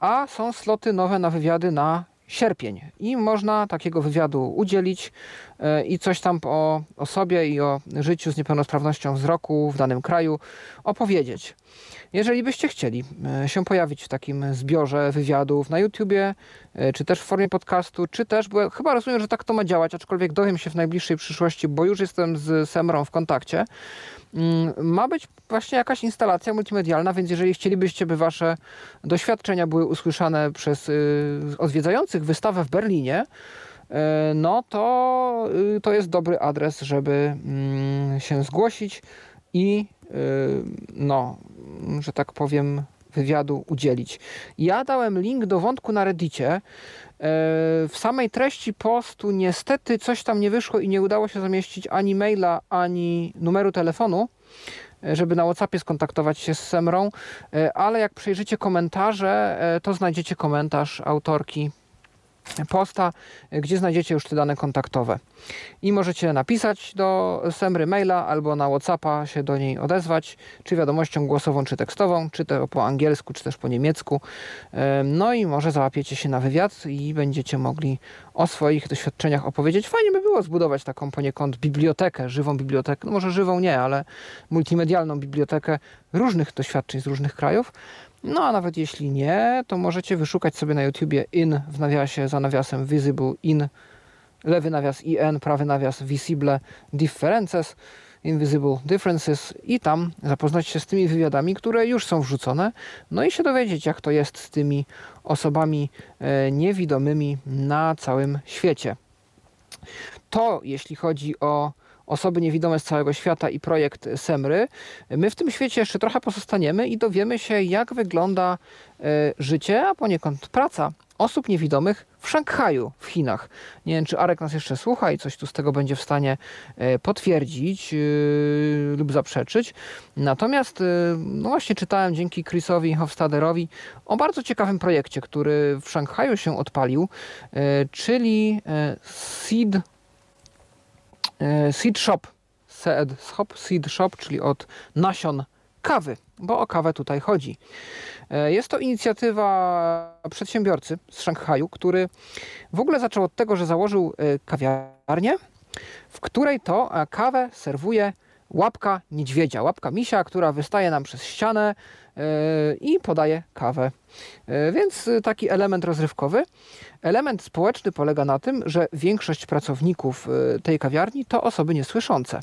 A są sloty nowe na wywiady na sierpień i można takiego wywiadu udzielić e, i coś tam o, o sobie i o życiu z niepełnosprawnością wzroku w danym kraju opowiedzieć. Jeżeli byście chcieli e, się pojawić w takim zbiorze wywiadów na YouTubie, e, czy też w formie podcastu, czy też, bo chyba rozumiem, że tak to ma działać, aczkolwiek dowiem się w najbliższej przyszłości, bo już jestem z Semrą w kontakcie, mm, ma być właśnie jakaś instalacja multimedialna, więc jeżeli chcielibyście, by wasze doświadczenia były usłyszane przez y, odwiedzających wystawę w Berlinie, no to y, to jest dobry adres, żeby mm, się zgłosić i no, że tak powiem, wywiadu udzielić. Ja dałem link do wątku na Reddicie. E, w samej treści postu niestety coś tam nie wyszło i nie udało się zamieścić ani maila, ani numeru telefonu, e, żeby na WhatsAppie skontaktować się z Semrą, e, ale jak przejrzycie komentarze, to znajdziecie komentarz autorki posta, gdzie znajdziecie już te dane kontaktowe. I możecie napisać do Semry maila albo na Whatsappa się do niej odezwać, czy wiadomością głosową, czy tekstową, czy to po angielsku, czy też po niemiecku. No i może załapiecie się na wywiad i będziecie mogli o swoich doświadczeniach opowiedzieć. Fajnie by było zbudować taką poniekąd bibliotekę, żywą bibliotekę, no może żywą nie, ale multimedialną bibliotekę różnych doświadczeń z różnych krajów. No a nawet jeśli nie, to możecie wyszukać sobie na YouTubie in w nawiasie za nawiasem visible in, lewy nawias in, prawy nawias visible differences, invisible differences i tam zapoznać się z tymi wywiadami, które już są wrzucone, no i się dowiedzieć, jak to jest z tymi osobami e, niewidomymi na całym świecie. To jeśli chodzi o osoby niewidome z całego świata i projekt Semry. My w tym świecie jeszcze trochę pozostaniemy i dowiemy się, jak wygląda e, życie, a poniekąd praca osób niewidomych w Szanghaju, w Chinach. Nie wiem, czy Arek nas jeszcze słucha i coś tu z tego będzie w stanie e, potwierdzić e, lub zaprzeczyć. Natomiast, no właśnie czytałem dzięki Chrisowi Hofstaderowi o bardzo ciekawym projekcie, który w Szanghaju się odpalił, czyli Seed seed Shop, seed shop, seed shop, czyli od nasion kawy, bo o kawę tutaj chodzi. E, jest to inicjatywa przedsiębiorcy z Szanghaju, który w ogóle zaczął od tego, że założył e, kawiarnię, w której to kawę serwuje łapka niedźwiedzia, łapka misia, która wystaje nam przez ścianę i podaje kawę. Więc taki element rozrywkowy. Element społeczny polega na tym, że większość pracowników e, tej kawiarni to osoby niesłyszące.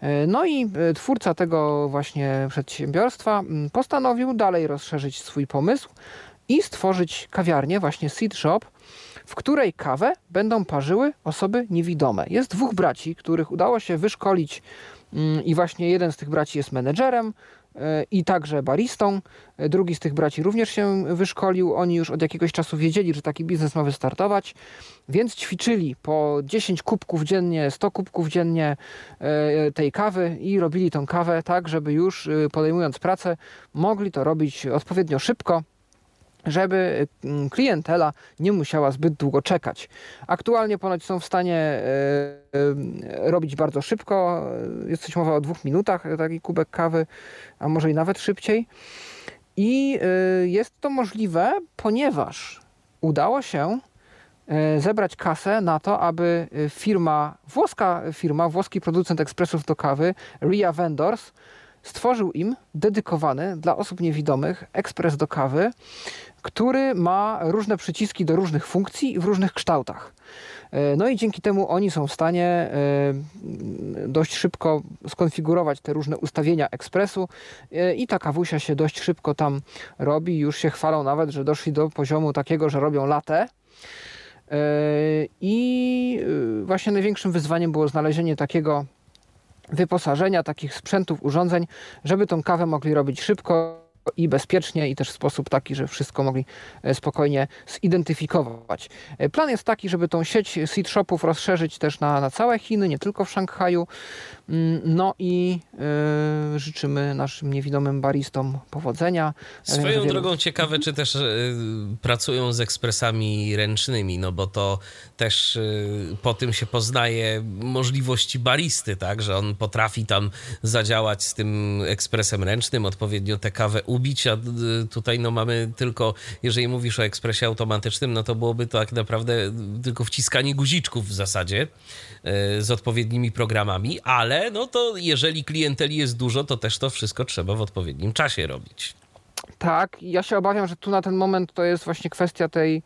E, no i e, twórca tego właśnie przedsiębiorstwa postanowił dalej rozszerzyć swój pomysł i stworzyć kawiarnię, właśnie Seed Shop, w której kawę będą parzyły osoby niewidome. Jest dwóch braci, których udało się wyszkolić i właśnie jeden z tych braci jest menedżerem, i także baristą. Drugi z tych braci również się wyszkolił. Oni już od jakiegoś czasu wiedzieli, że taki biznes ma wystartować, więc ćwiczyli po 10 kubków dziennie, 100 kubków dziennie e, tej kawy i robili tą kawę tak, żeby już e, podejmując pracę mogli to robić odpowiednio szybko, żeby mm, klientela nie musiała zbyt długo czekać. Aktualnie ponoć są w stanie e, e, robić bardzo szybko. Jest coś mowa o dwóch minutach, taki kubek kawy, a może i nawet szybciej. I e, jest to możliwe, ponieważ udało się zebrać kasę na to, aby firma, włoska firma, włoski producent ekspresów do kawy, Ria Vendors, stworzył im dedykowany dla osób niewidomych ekspres do kawy, który ma różne przyciski do różnych funkcji w różnych kształtach. E, no i dzięki temu oni są w stanie e, dość szybko skonfigurować te różne ustawienia ekspresu e, i ta kawusia się dość szybko tam robi. Już się chwalą nawet, że doszli do poziomu takiego, że robią latę. I właśnie największym wyzwaniem było znalezienie takiego wyposażenia, takich sprzętów, urządzeń, żeby tą kawę mogli robić szybko i bezpiecznie i też w sposób taki, że wszystko mogli e, spokojnie zidentyfikować. E, plan jest taki, żeby tą sieć seed shopów rozszerzyć też na, na całe Chiny, nie tylko w Szanghaju. Mm, no i y, życzymy naszym niewidomym baristom powodzenia. Swoją drogą ciekawe, czy też y, pracują z ekspresami ręcznymi, no bo to też y, po tym się poznaje możliwości baristy, tak, że on potrafi tam zadziałać z tym ekspresem ręcznym, odpowiednio tę kawę ubić, a tutaj no mamy tylko, jeżeli mówisz o ekspresie automatycznym, no to byłoby to tak naprawdę tylko wciskanie guziczków w zasadzie z odpowiednimi programami, ale no to jeżeli klienteli jest dużo, to też to wszystko trzeba w odpowiednim czasie robić. Tak, ja się obawiam, że tu na ten moment to jest właśnie kwestia tej,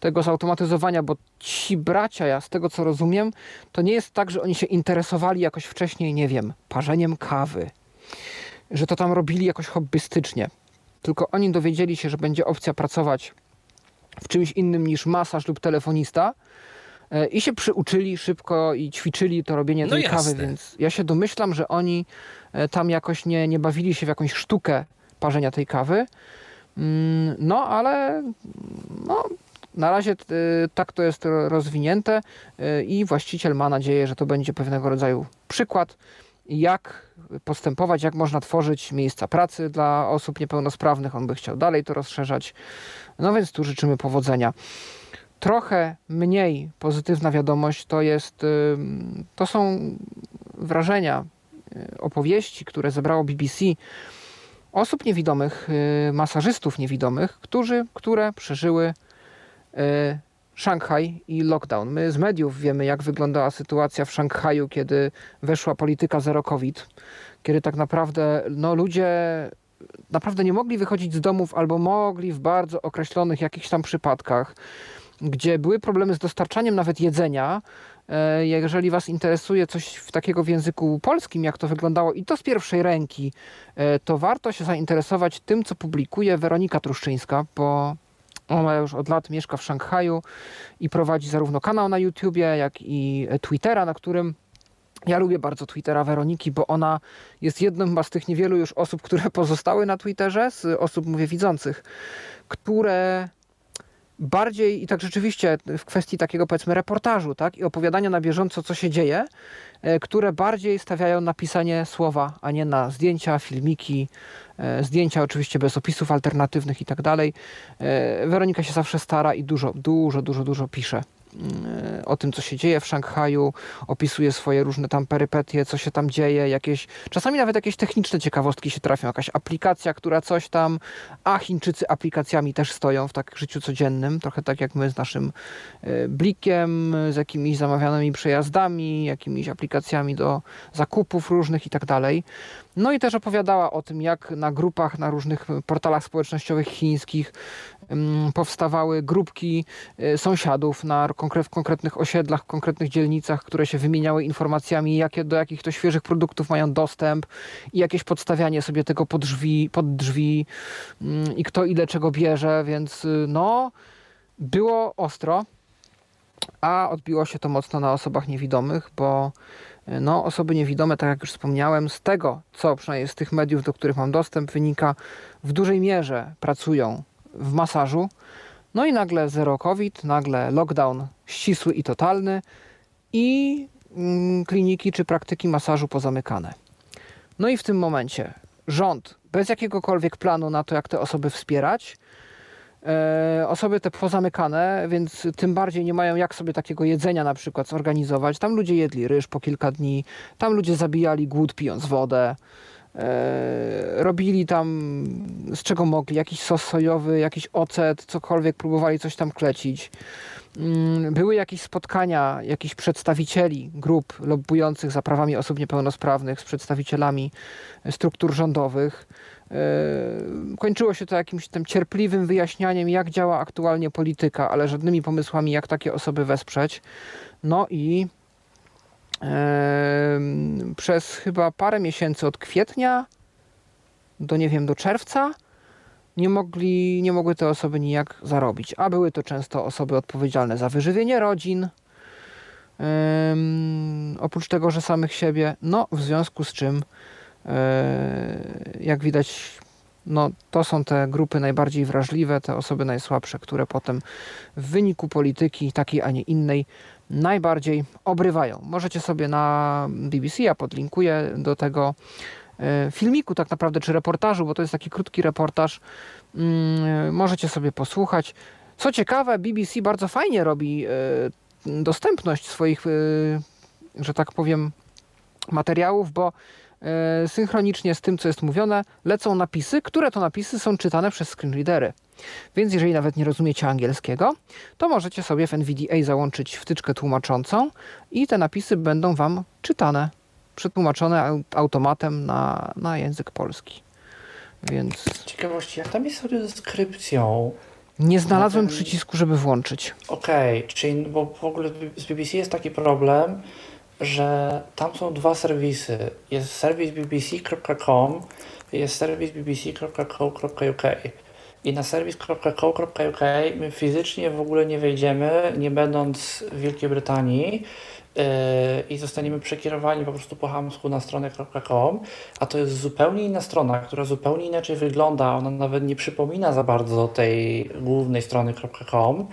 tego zautomatyzowania, bo ci bracia, ja z tego co rozumiem, to nie jest tak, że oni się interesowali jakoś wcześniej, nie wiem, parzeniem kawy, że to tam robili jakoś hobbystycznie. Tylko oni dowiedzieli się, że będzie opcja pracować w czymś innym niż masaż lub telefonista i się przyuczyli szybko i ćwiczyli to robienie tej no kawy, więc ja się domyślam, że oni e, tam jakoś nie, nie bawili się w jakąś sztukę parzenia tej kawy. Mm, no, ale no, na razie e, tak to jest rozwinięte i właściciel ma nadzieję, że to będzie pewnego rodzaju przykład, jak postępować, jak można tworzyć miejsca pracy dla osób niepełnosprawnych. On by chciał dalej to rozszerzać. No więc tu życzymy powodzenia trochę mniej pozytywna wiadomość to jest, to są wrażenia, y, opowieści, które zebrało BBC osób niewidomych, y, masażystów niewidomych, którzy, które przeżyły y, Szanghaj i lockdown. My z mediów wiemy, jak wyglądała sytuacja w Szanghaju, kiedy weszła polityka zero COVID, kiedy tak naprawdę no, ludzie naprawdę nie mogli wychodzić z domów albo mogli w bardzo określonych jakichś tam przypadkach gdzie były problemy z dostarczaniem nawet jedzenia. E, jeżeli Was interesuje coś w takiego w języku polskim, jak to wyglądało i to z pierwszej ręki, e, to warto się zainteresować tym, co publikuje Weronika Truszczyńska, bo ona już od lat mieszka w Szanghaju i prowadzi zarówno kanał na YouTubie, jak i Twittera, na którym ja lubię bardzo Twittera Weroniki, bo ona jest jedną z tych niewielu już osób, które pozostały na Twitterze, z osób, mówię, widzących, które bardziej i tak rzeczywiście w kwestii takiego powiedzmy reportażu, tak, i opowiadania na bieżąco, co się dzieje, e, które bardziej stawiają na pisanie słowa, a nie na zdjęcia, filmiki, e, zdjęcia oczywiście bez opisów alternatywnych i tak dalej. E, Weronika się zawsze stara i dużo, dużo, dużo, dużo pisze o tym, co się dzieje w Szanghaju, opisuje swoje różne tam perypetie, co się tam dzieje, jakieś, czasami nawet jakieś techniczne ciekawostki się trafią, jakaś aplikacja, która coś tam, a Chińczycy aplikacjami też stoją w tak życiu codziennym, trochę tak jak my z naszym e, blikiem, z jakimiś zamawianymi przejazdami, jakimiś aplikacjami do zakupów różnych i tak dalej. No i też opowiadała o tym, jak na grupach, na różnych portalach społecznościowych chińskich powstawały grupki e, sąsiadów na w konkretnych osiedlach, w konkretnych dzielnicach, które się wymieniały informacjami, jakie, do jakich to świeżych produktów mają dostęp i jakieś podstawianie sobie tego pod drzwi, pod drzwi mm, i kto ile czego bierze, więc y, no było ostro, a odbiło się to mocno na osobach niewidomych, bo y, no, osoby niewidome, tak jak już wspomniałem, z tego, co przynajmniej z tych mediów, do których mam dostęp, wynika, w dużej mierze pracują w masażu. No i nagle zero COVID, nagle lockdown ścisły i totalny i mm, kliniki czy praktyki masażu pozamykane. No i w tym momencie rząd bez jakiegokolwiek planu na to, jak te osoby wspierać, e, osoby te pozamykane, więc tym bardziej nie mają jak sobie takiego jedzenia na przykład zorganizować. Tam ludzie jedli ryż po kilka dni, tam ludzie zabijali głód pijąc wodę. E, robili tam z czego mogli, jakiś sos sojowy, jakiś ocet, cokolwiek, próbowali coś tam klecić. Mm, były jakieś spotkania jakichś przedstawicieli grup lobbujących za prawami osób niepełnosprawnych z przedstawicielami struktur rządowych. E, kończyło się to jakimś tym cierpliwym wyjaśnianiem, jak działa aktualnie polityka, ale żadnymi pomysłami, jak takie osoby wesprzeć. No i przez chyba parę miesięcy od kwietnia do nie wiem, do czerwca nie, mogli, nie mogły te osoby nijak zarobić, a były to często osoby odpowiedzialne za wyżywienie rodzin, oprócz tego, że samych siebie, no w związku z czym, e, jak widać, no, to są te grupy najbardziej wrażliwe, te osoby najsłabsze, które potem w wyniku polityki takiej, a nie innej najbardziej obrywają. Możecie sobie na BBC, ja podlinkuję do tego e, filmiku tak naprawdę, czy reportażu, bo to jest taki krótki reportaż, mm, możecie sobie posłuchać. Co ciekawe, BBC bardzo fajnie robi e, dostępność swoich, e, że tak powiem, materiałów, bo synchronicznie z tym, co jest mówione, lecą napisy, które to napisy są czytane przez screenreadery. Więc jeżeli nawet nie rozumiecie angielskiego, to możecie sobie w NVDA załączyć wtyczkę tłumaczącą i te napisy będą Wam czytane, przetłumaczone automatem na, na język polski. Więc... Ciekawości, jak tam jest z deskrypcją? Nie znalazłem ten... przycisku, żeby włączyć. Okej, okay, czyli bo w ogóle z BBC jest taki problem, że tam są dwa serwisy. Jest serwis bbc.com jest serwis bbc.co.uk. I na serwis.co.uk my fizycznie w ogóle nie wejdziemy, nie będąc w Wielkiej Brytanii yy, i zostaniemy przekierowani po prostu po hamsku na stronę .com, a to jest zupełnie inna strona, która zupełnie inaczej wygląda, ona nawet nie przypomina za bardzo tej głównej strony .com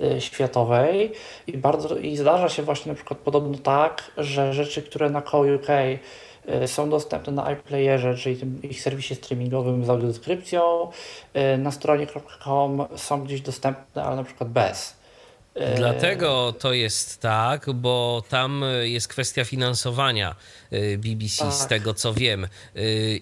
yy, światowej. I bardzo i zdarza się właśnie na przykład podobno tak, że rzeczy, które na co.uk są dostępne na iPlayerze, czyli tym ich serwisie streamingowym z audiodeskrypcją. E, na stronie .com są gdzieś dostępne, ale na przykład bez. E, Dlatego to jest tak, bo tam jest kwestia finansowania BBC, tak. z tego co wiem.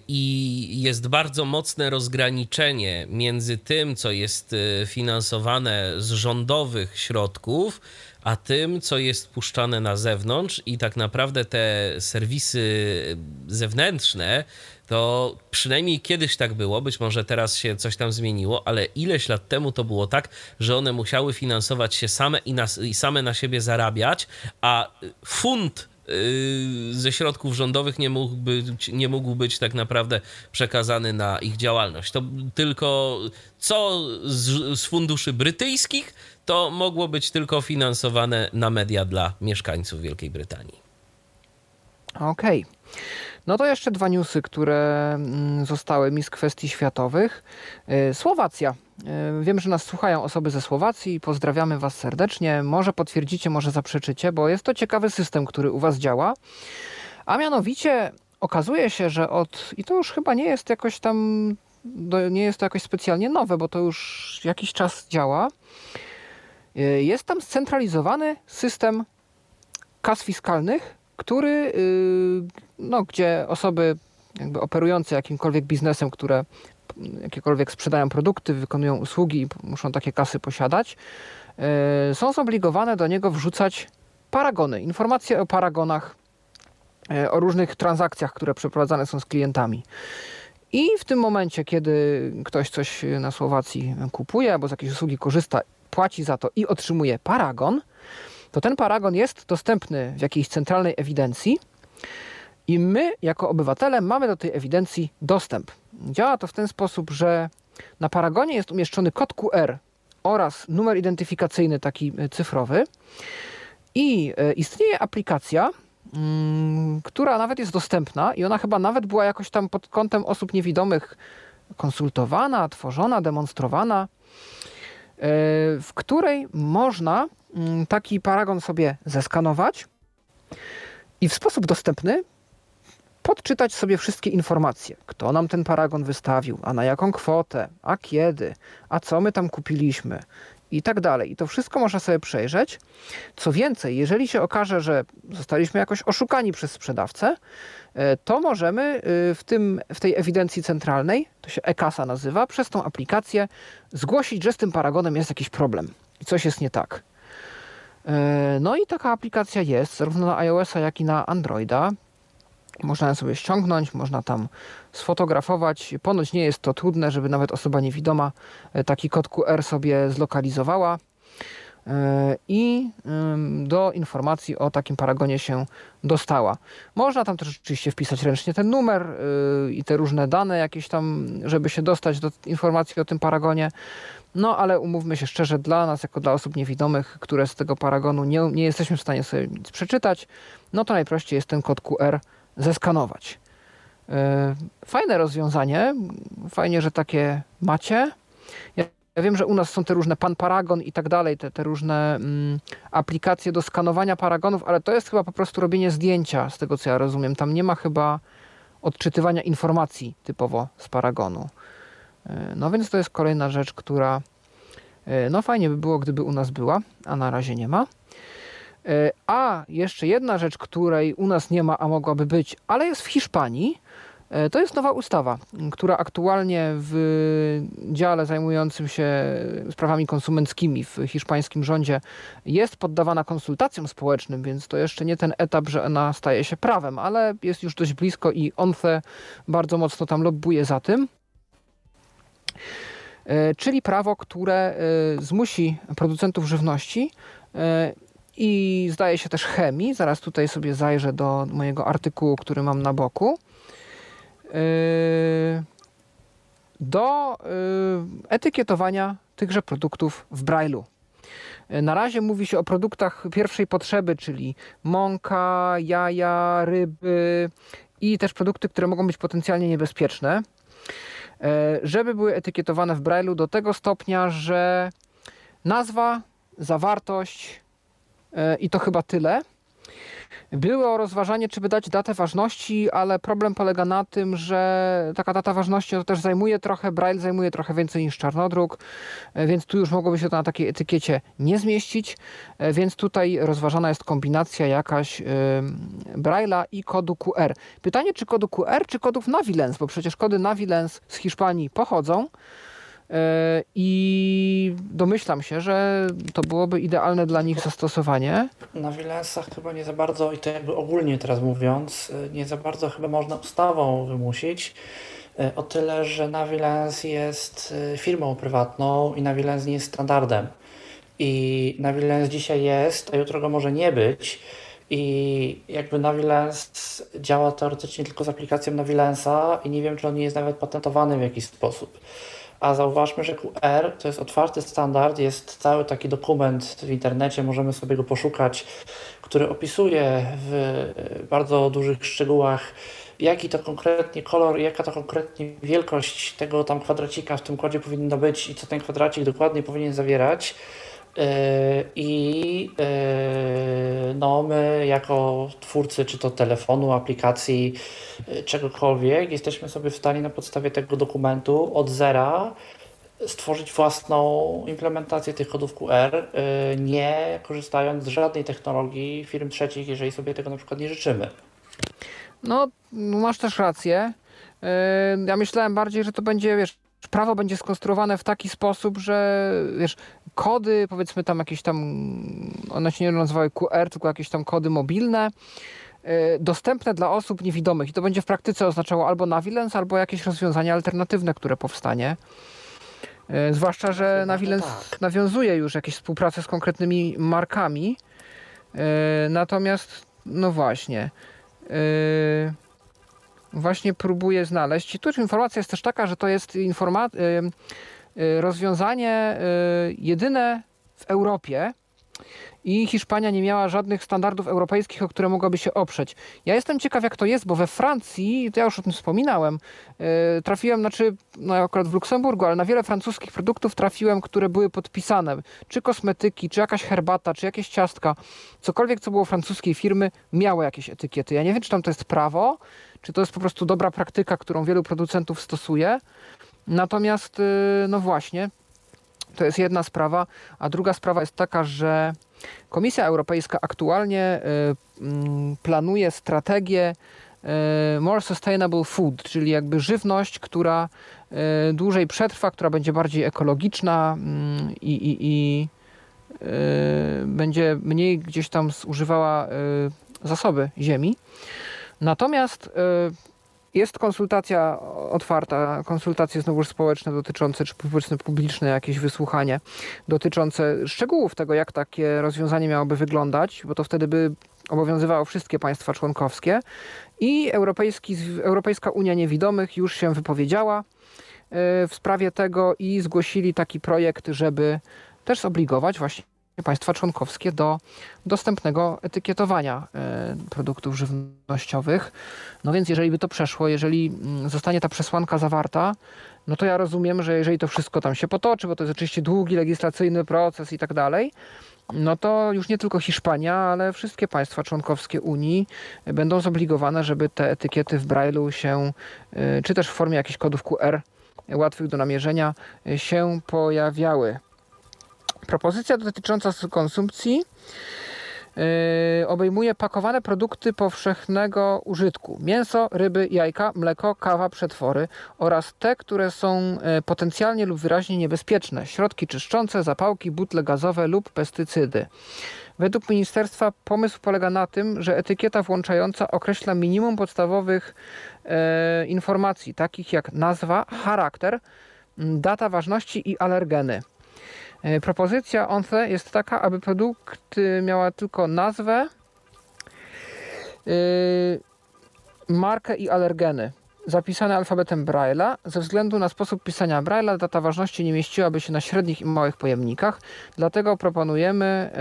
I jest bardzo mocne rozgraniczenie między tym, co jest finansowane z rządowych środków, a tym, co jest puszczane na zewnątrz, i tak naprawdę te serwisy zewnętrzne, to przynajmniej kiedyś tak było, być może teraz się coś tam zmieniło, ale ileś lat temu to było tak, że one musiały finansować się same i, na, i same na siebie zarabiać, a fund y, ze środków rządowych nie mógł, być, nie mógł być tak naprawdę przekazany na ich działalność. To tylko co z, z funduszy brytyjskich, to mogło być tylko finansowane na media dla mieszkańców Wielkiej Brytanii. Okej. Okay. No to jeszcze dwa newsy, które mm, zostały mi z kwestii światowych. Y, Słowacja. Y, wiem, że nas słuchają osoby ze Słowacji. Pozdrawiamy Was serdecznie. Może potwierdzicie, może zaprzeczycie, bo jest to ciekawy system, który u Was działa. A mianowicie okazuje się, że od. I to już chyba nie jest jakoś tam. Nie jest to jakoś specjalnie nowe, bo to już jakiś czas działa. Y, jest tam scentralizowany system kas fiskalnych, który, y, no, gdzie osoby jakby operujące jakimkolwiek biznesem, które jakiekolwiek sprzedają produkty, wykonują usługi i muszą takie kasy posiadać, y, są zobligowane do niego wrzucać paragony, informacje o paragonach, o różnych transakcjach, które przeprowadzane są z klientami. I w tym momencie, kiedy ktoś coś na Słowacji kupuje albo z jakiejś usługi korzysta płaci za to i otrzymuje paragon, to ten paragon jest dostępny w jakiejś centralnej ewidencji i my, jako obywatele, mamy do tej ewidencji dostęp. Działa to w ten sposób, że na paragonie jest umieszczony kod QR oraz numer identyfikacyjny taki e, cyfrowy i e, istnieje aplikacja, mm, która nawet jest dostępna i ona chyba nawet była jakoś tam pod kątem osób niewidomych konsultowana, tworzona, demonstrowana. E, w której można mm, taki paragon sobie zeskanować i w sposób dostępny podczytać sobie wszystkie informacje. Kto nam ten paragon wystawił, a na jaką kwotę, a kiedy, a co my tam kupiliśmy i tak dalej. I to wszystko można sobie przejrzeć. Co więcej, jeżeli się okaże, że zostaliśmy jakoś oszukani przez sprzedawcę, e, to możemy e, w, tym, w tej ewidencji centralnej, to się e-kasa nazywa, przez tą aplikację zgłosić, że z tym paragonem jest jakiś problem i coś jest nie tak. E, no i taka aplikacja jest, zarówno na iOS-a, jak i na Androida. Można ją sobie ściągnąć, można tam sfotografować. Ponoć nie jest to trudne, żeby nawet osoba niewidoma taki kod QR sobie zlokalizowała E, i do informacji o takim paragonie się dostała. Można tam też oczywiście wpisać ręcznie ten numer e, i te różne dane jakieś tam, żeby się dostać do informacji o tym paragonie. No ale umówmy się szczerze, dla nas, jako dla osób niewidomych, które z tego paragonu nie, nie jesteśmy w stanie sobie nic przeczytać, no to najprościej jest ten kod QR zeskanować. Fajne rozwiązanie, fajnie, że takie macie. Ja, wiem, że u nas są te różne Pan Paragon i tak dalej, te, te różne mm, aplikacje do skanowania paragonów, ale to jest chyba po prostu robienie zdjęcia, z tego co ja rozumiem. Tam nie ma chyba odczytywania informacji typowo z paragonu. No więc to jest kolejna rzecz, która no fajnie by było, gdyby u nas była, a na razie nie ma. A jeszcze jedna rzecz, której u nas nie ma, a mogłaby być, ale jest w Hiszpanii, E, to jest nowa ustawa, która aktualnie w dziale zajmującym się sprawami konsumenckimi w hiszpańskim rządzie jest poddawana konsultacjom społecznym, więc to jeszcze nie ten etap, że ona staje się prawem, ale jest już dość blisko i ONFE bardzo mocno tam lobbuje za tym. E, czyli prawo, które e, zmusi producentów żywności i zdaje się też chemii, zaraz tutaj sobie zajrzę do mojego artykułu, który mam na boku, Yy, do yy, etykietowania tychże produktów w Braille'u. Yy, na razie mówi się o produktach pierwszej potrzeby, czyli mąka, jaja, ryby i też produkty, które mogą być potencjalnie niebezpieczne, żeby były etykietowane w Braille'u do tego stopnia, że nazwa, zawartość i to chyba tyle. Było rozważanie, czy by dać datę ważności, ale problem polega na tym, że taka data ważności to też zajmuje trochę, Braille zajmuje trochę więcej niż czarnodruk, e, więc tu już mogłoby się to na takiej etykiecie nie zmieścić, e, więc tutaj rozważana jest kombinacja jakaś Braille'a i kodu QR. Pytanie, czy kodu QR, czy kodów Navilens, bo przecież kody Navilens z Hiszpanii pochodzą, E, I domyślam się, że to byłoby idealne dla nich zastosowanie. Na Wilensach chyba nie za bardzo, i to jakby ogólnie teraz mówiąc, e, nie za bardzo chyba można ustawą wymusić. E, o tyle, że Navilens jest firmą prywatną i Navilens nie jest standardem. I Navilens dzisiaj jest, a jutro go może nie być. I jakby Navilens działa teoretycznie tylko z aplikacją Navilensa i nie wiem, czy on nie jest nawet patentowany w jakiś sposób. A zauważmy, że QR to jest otwarty standard, jest cały taki dokument w internecie, możemy sobie go poszukać, który opisuje w bardzo dużych szczegółach, jaki to konkretnie kolor, jaka to konkretnie wielkość tego tam kwadracika w tym kodzie powinno być i co ten kwadracik dokładnie powinien zawierać. E, I e, no, my, jako twórcy, czy to telefonu, aplikacji, e, czegokolwiek, jesteśmy sobie w stanie na podstawie tego dokumentu od zera stworzyć własną implementację tych kodów QR, nie korzystając z żadnej technologii firm trzecich, jeżeli sobie tego na przykład nie życzymy. No, masz też rację. Ja myślałem bardziej, że to będzie, wiesz, prawo będzie skonstruowane w taki sposób, że wiesz, kody, powiedzmy tam jakieś tam, one się nie nazywały QR, tylko jakieś tam kody mobilne, e, dostępne dla osób niewidomych. I to będzie w praktyce oznaczało albo Navilens, albo jakieś rozwiązanie alternatywne, które powstanie. E, zwłaszcza, że Navilens tak. nawiązuje już jakieś współpracę z konkretnymi markami. E, natomiast, no właśnie właśnie próbuję znaleźć. I tu informacja jest też taka, że to jest informa- y, y, rozwiązanie y, jedyne w Europie, i Hiszpania nie miała żadnych standardów europejskich, o które mogłaby się oprzeć. Ja jestem ciekaw, jak to jest, bo we Francji, to ja już o tym wspominałem, trafiłem, znaczy, no akurat w Luksemburgu, ale na wiele francuskich produktów trafiłem, które były podpisane. Czy kosmetyki, czy jakaś herbata, czy jakieś ciastka, cokolwiek, co było francuskiej firmy, miało jakieś etykiety. Ja nie wiem, czy tam to jest prawo, czy to jest po prostu dobra praktyka, którą wielu producentów stosuje. Natomiast, y, no właśnie, to jest jedna sprawa, a druga sprawa jest taka, że Komisja Europejska aktualnie y, mm, planuje strategię y, More Sustainable Food, czyli jakby żywność, która dłużej przetrwa, która będzie bardziej ekologiczna mm, i, i, i będzie mniej gdzieś tam zużywała zasoby ziemi. Natomiast jest konsultacja otwarta, konsultacje znowu społeczne dotyczące, czy powiedzmy publiczne jakieś wysłuchanie dotyczące szczegółów tego, jak takie rozwiązanie miałoby wyglądać, bo to wtedy by obowiązywało wszystkie państwa członkowskie. I Europejski, Europejska Unia Niewidomych już się wypowiedziała y, w sprawie tego i zgłosili taki projekt, żeby też zobligować właśnie państwa członkowskie do dostępnego etykietowania e, produktów żywnościowych. No więc jeżeli by to przeszło, jeżeli mm, zostanie ta przesłanka zawarta, no to ja rozumiem, że jeżeli to wszystko tam się potoczy, bo to jest oczywiście długi legislacyjny proces i tak dalej, no to już nie tylko Hiszpania, ale wszystkie państwa członkowskie Unii będą zobligowane, żeby te etykiety w Braille'u się, e, czy też w formie jakichś kodów QR łatwych do namierzenia, e, się pojawiały. Propozycja dotycząca konsumpcji yy, obejmuje pakowane produkty powszechnego użytku: mięso, ryby, jajka, mleko, kawa, przetwory oraz te, które są yy, potencjalnie lub wyraźnie niebezpieczne: środki czyszczące, zapałki, butle gazowe lub pestycydy. Według ministerstwa pomysł polega na tym, że etykieta włączająca określa minimum podstawowych e, informacji, takich jak nazwa, charakter, data ważności i alergeny. E, propozycja ONCE jest taka, aby produkt miała tylko nazwę, yy, markę i alergeny zapisane alfabetem Braille'a. Ze względu na sposób pisania Braille'a data ważności nie mieściłaby się na średnich i małych pojemnikach, dlatego proponujemy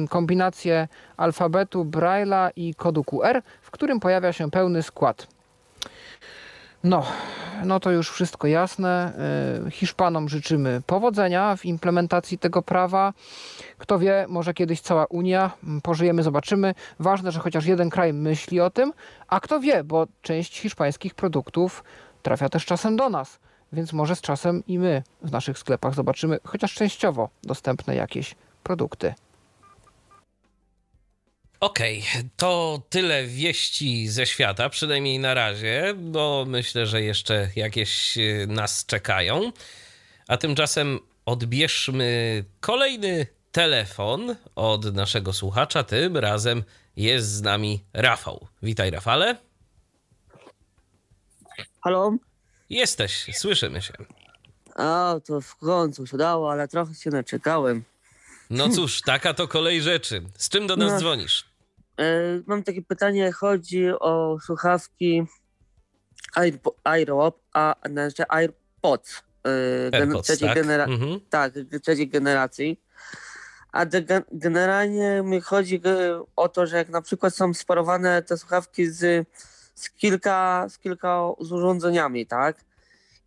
yy, kombinację alfabetu Braille'a i kodu QR, w którym pojawia się pełny skład. No, no to już wszystko jasne. Y, Hiszpanom życzymy powodzenia w implementacji tego prawa. Kto wie, może kiedyś cała Unia, mm, pożyjemy, zobaczymy. Ważne, że chociaż jeden kraj myśli o tym, a kto wie, bo część hiszpańskich produktów trafia też czasem do nas, więc może z czasem i my w naszych sklepach zobaczymy chociaż częściowo dostępne jakieś produkty. Okej, okay, to tyle wieści ze świata, przynajmniej na razie, bo myślę, że jeszcze jakieś y, nas czekają. A tymczasem odbierzmy kolejny telefon od naszego słuchacza. Tym razem jest z nami Rafał. Witaj, Rafale. Halo? Jesteś, słyszymy się. A, to w końcu się dało, ale trochę się naczekałem. No cóż, taka to kolej rzeczy. Z czym do nas no, dzwonisz? E, mam takie pytanie, chodzi o słuchawki AirPod, a znaczy AirPods, e, AirPods trzeciej, tak? Genera mhm. tak, trzeciej generacji. A generalnie mi chodzi o to, że jak na przykład są sparowane te słuchawki z, z, kilka, z kilka z urządzeniami, tak?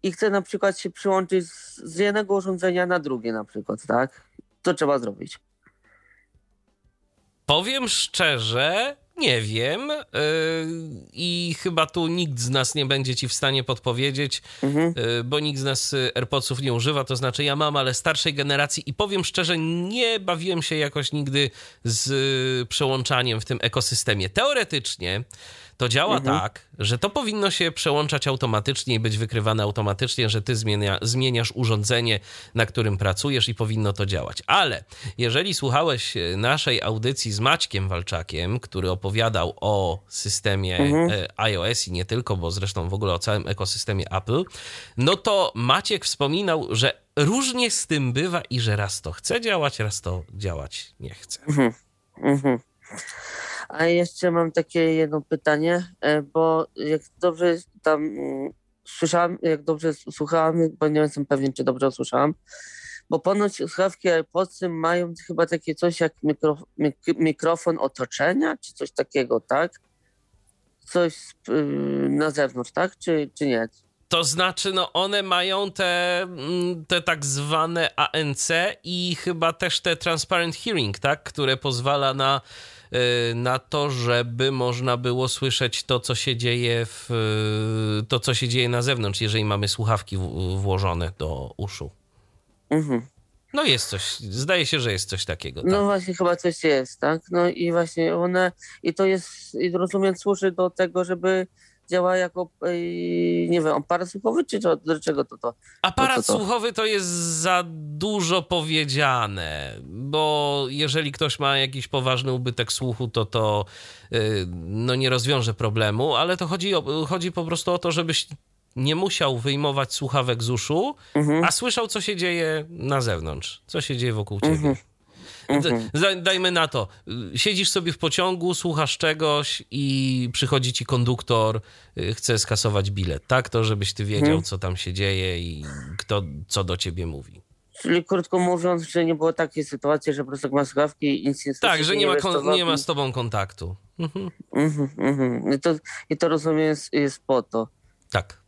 I chcę na przykład się przyłączyć z, z jednego urządzenia na drugie na przykład, tak? To trzeba zrobić. Powiem szczerze, nie wiem yy, i chyba tu nikt z nas nie będzie ci w stanie podpowiedzieć, mhm. yy, bo nikt z nas AirPodsów nie używa, to znaczy ja mam, ale starszej generacji i powiem szczerze, nie bawiłem się jakoś nigdy z przełączaniem w tym ekosystemie. Teoretycznie to działa mhm. tak, że to powinno się przełączać automatycznie i być wykrywane automatycznie, że ty zmienia, zmieniasz urządzenie, na którym pracujesz i powinno to działać. Ale jeżeli słuchałeś naszej audycji z Maćkiem Walczakiem, który opowiadał o systemie mhm. E, iOS i nie tylko, bo zresztą w ogóle o całym ekosystemie Apple, no to Maciek wspominał, że różnie z tym bywa i że raz to chce działać, raz to działać nie chce. Mhm. Mhm. A jeszcze mam takie jedno pytanie, e, bo jak dobrze tam mm, słyszałem, jak dobrze słuchałem, bo nie jestem pewien, czy dobrze usłyszałem, bo ponoć słuchawki AirPodsy mają chyba takie coś jak mikro, mik, mikrofon otoczenia, czy coś takiego, tak? Coś yy, na zewnątrz, tak? Czy, czy nie? To znaczy, no one mają te, mm, te tak zwane ANC i chyba też te transparent hearing, tak? Które pozwala na na to, żeby można było słyszeć to, co się dzieje w, y, to, co się dzieje na zewnątrz, jeżeli mamy słuchawki włożone do uszu. Mhm. No jest coś, zdaje się, że jest coś takiego. No tak. właśnie, chyba coś jest, tak? No i właśnie one, i to jest, i rozumiem, służy do tego, żeby działa jako, nie wiem, aparat słuchowy, czy do, do czego to to? Aparat to, to, to? słuchowy to jest za dużo powiedziane, bo jeżeli ktoś ma jakiś poważny ubytek słuchu, to to y, no nie rozwiąże problemu, ale to chodzi, o, chodzi po prostu o to, żebyś nie musiał wyjmować słuchawek z uszu, mhm. a słyszał, co się dzieje na zewnątrz, co się dzieje wokół ciebie. Mhm. Mhm. Dajmy na to. Siedzisz sobie w pociągu, słuchasz czegoś i przychodzi ci konduktor, y, chce skasować bilet, tak? To, żebyś ty wiedział, mhm. co tam się dzieje i kto co do ciebie mówi. Czyli krótko mówiąc, że nie było takiej sytuacji, że po prostu ma słuchawki i nic nie Tak, że nie ma, kon- wiesz, nie ma z tobą kontaktu. Mhm. Mhm, mhm. I, to, I to rozumiem jest, jest po to. Tak.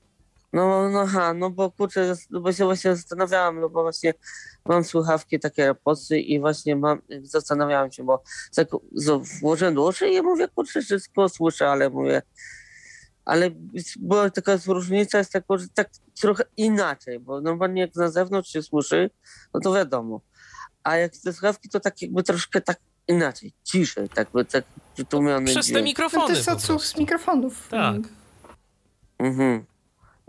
No, no ha, no bo kurczę, bo się właśnie zastanawiałam, no bo właśnie mam słuchawki takie AirPodsy i właśnie mam, zastanawiałam się, bo tak włożyłem do uszy i mówię, kurczę, wszystko słyszę, ale mówię, ale była taka różnica, jest taka, że tak trochę inaczej, bo normalnie jak na zewnątrz się słyszy, no to wiadomo, a jak te słuchawki to tak jakby troszkę tak inaczej, ciszej, tak by tak przytłumiony Przez te dźwięk. No mikrofony to jest odsłuch z mikrofonów. Tak. Mhm.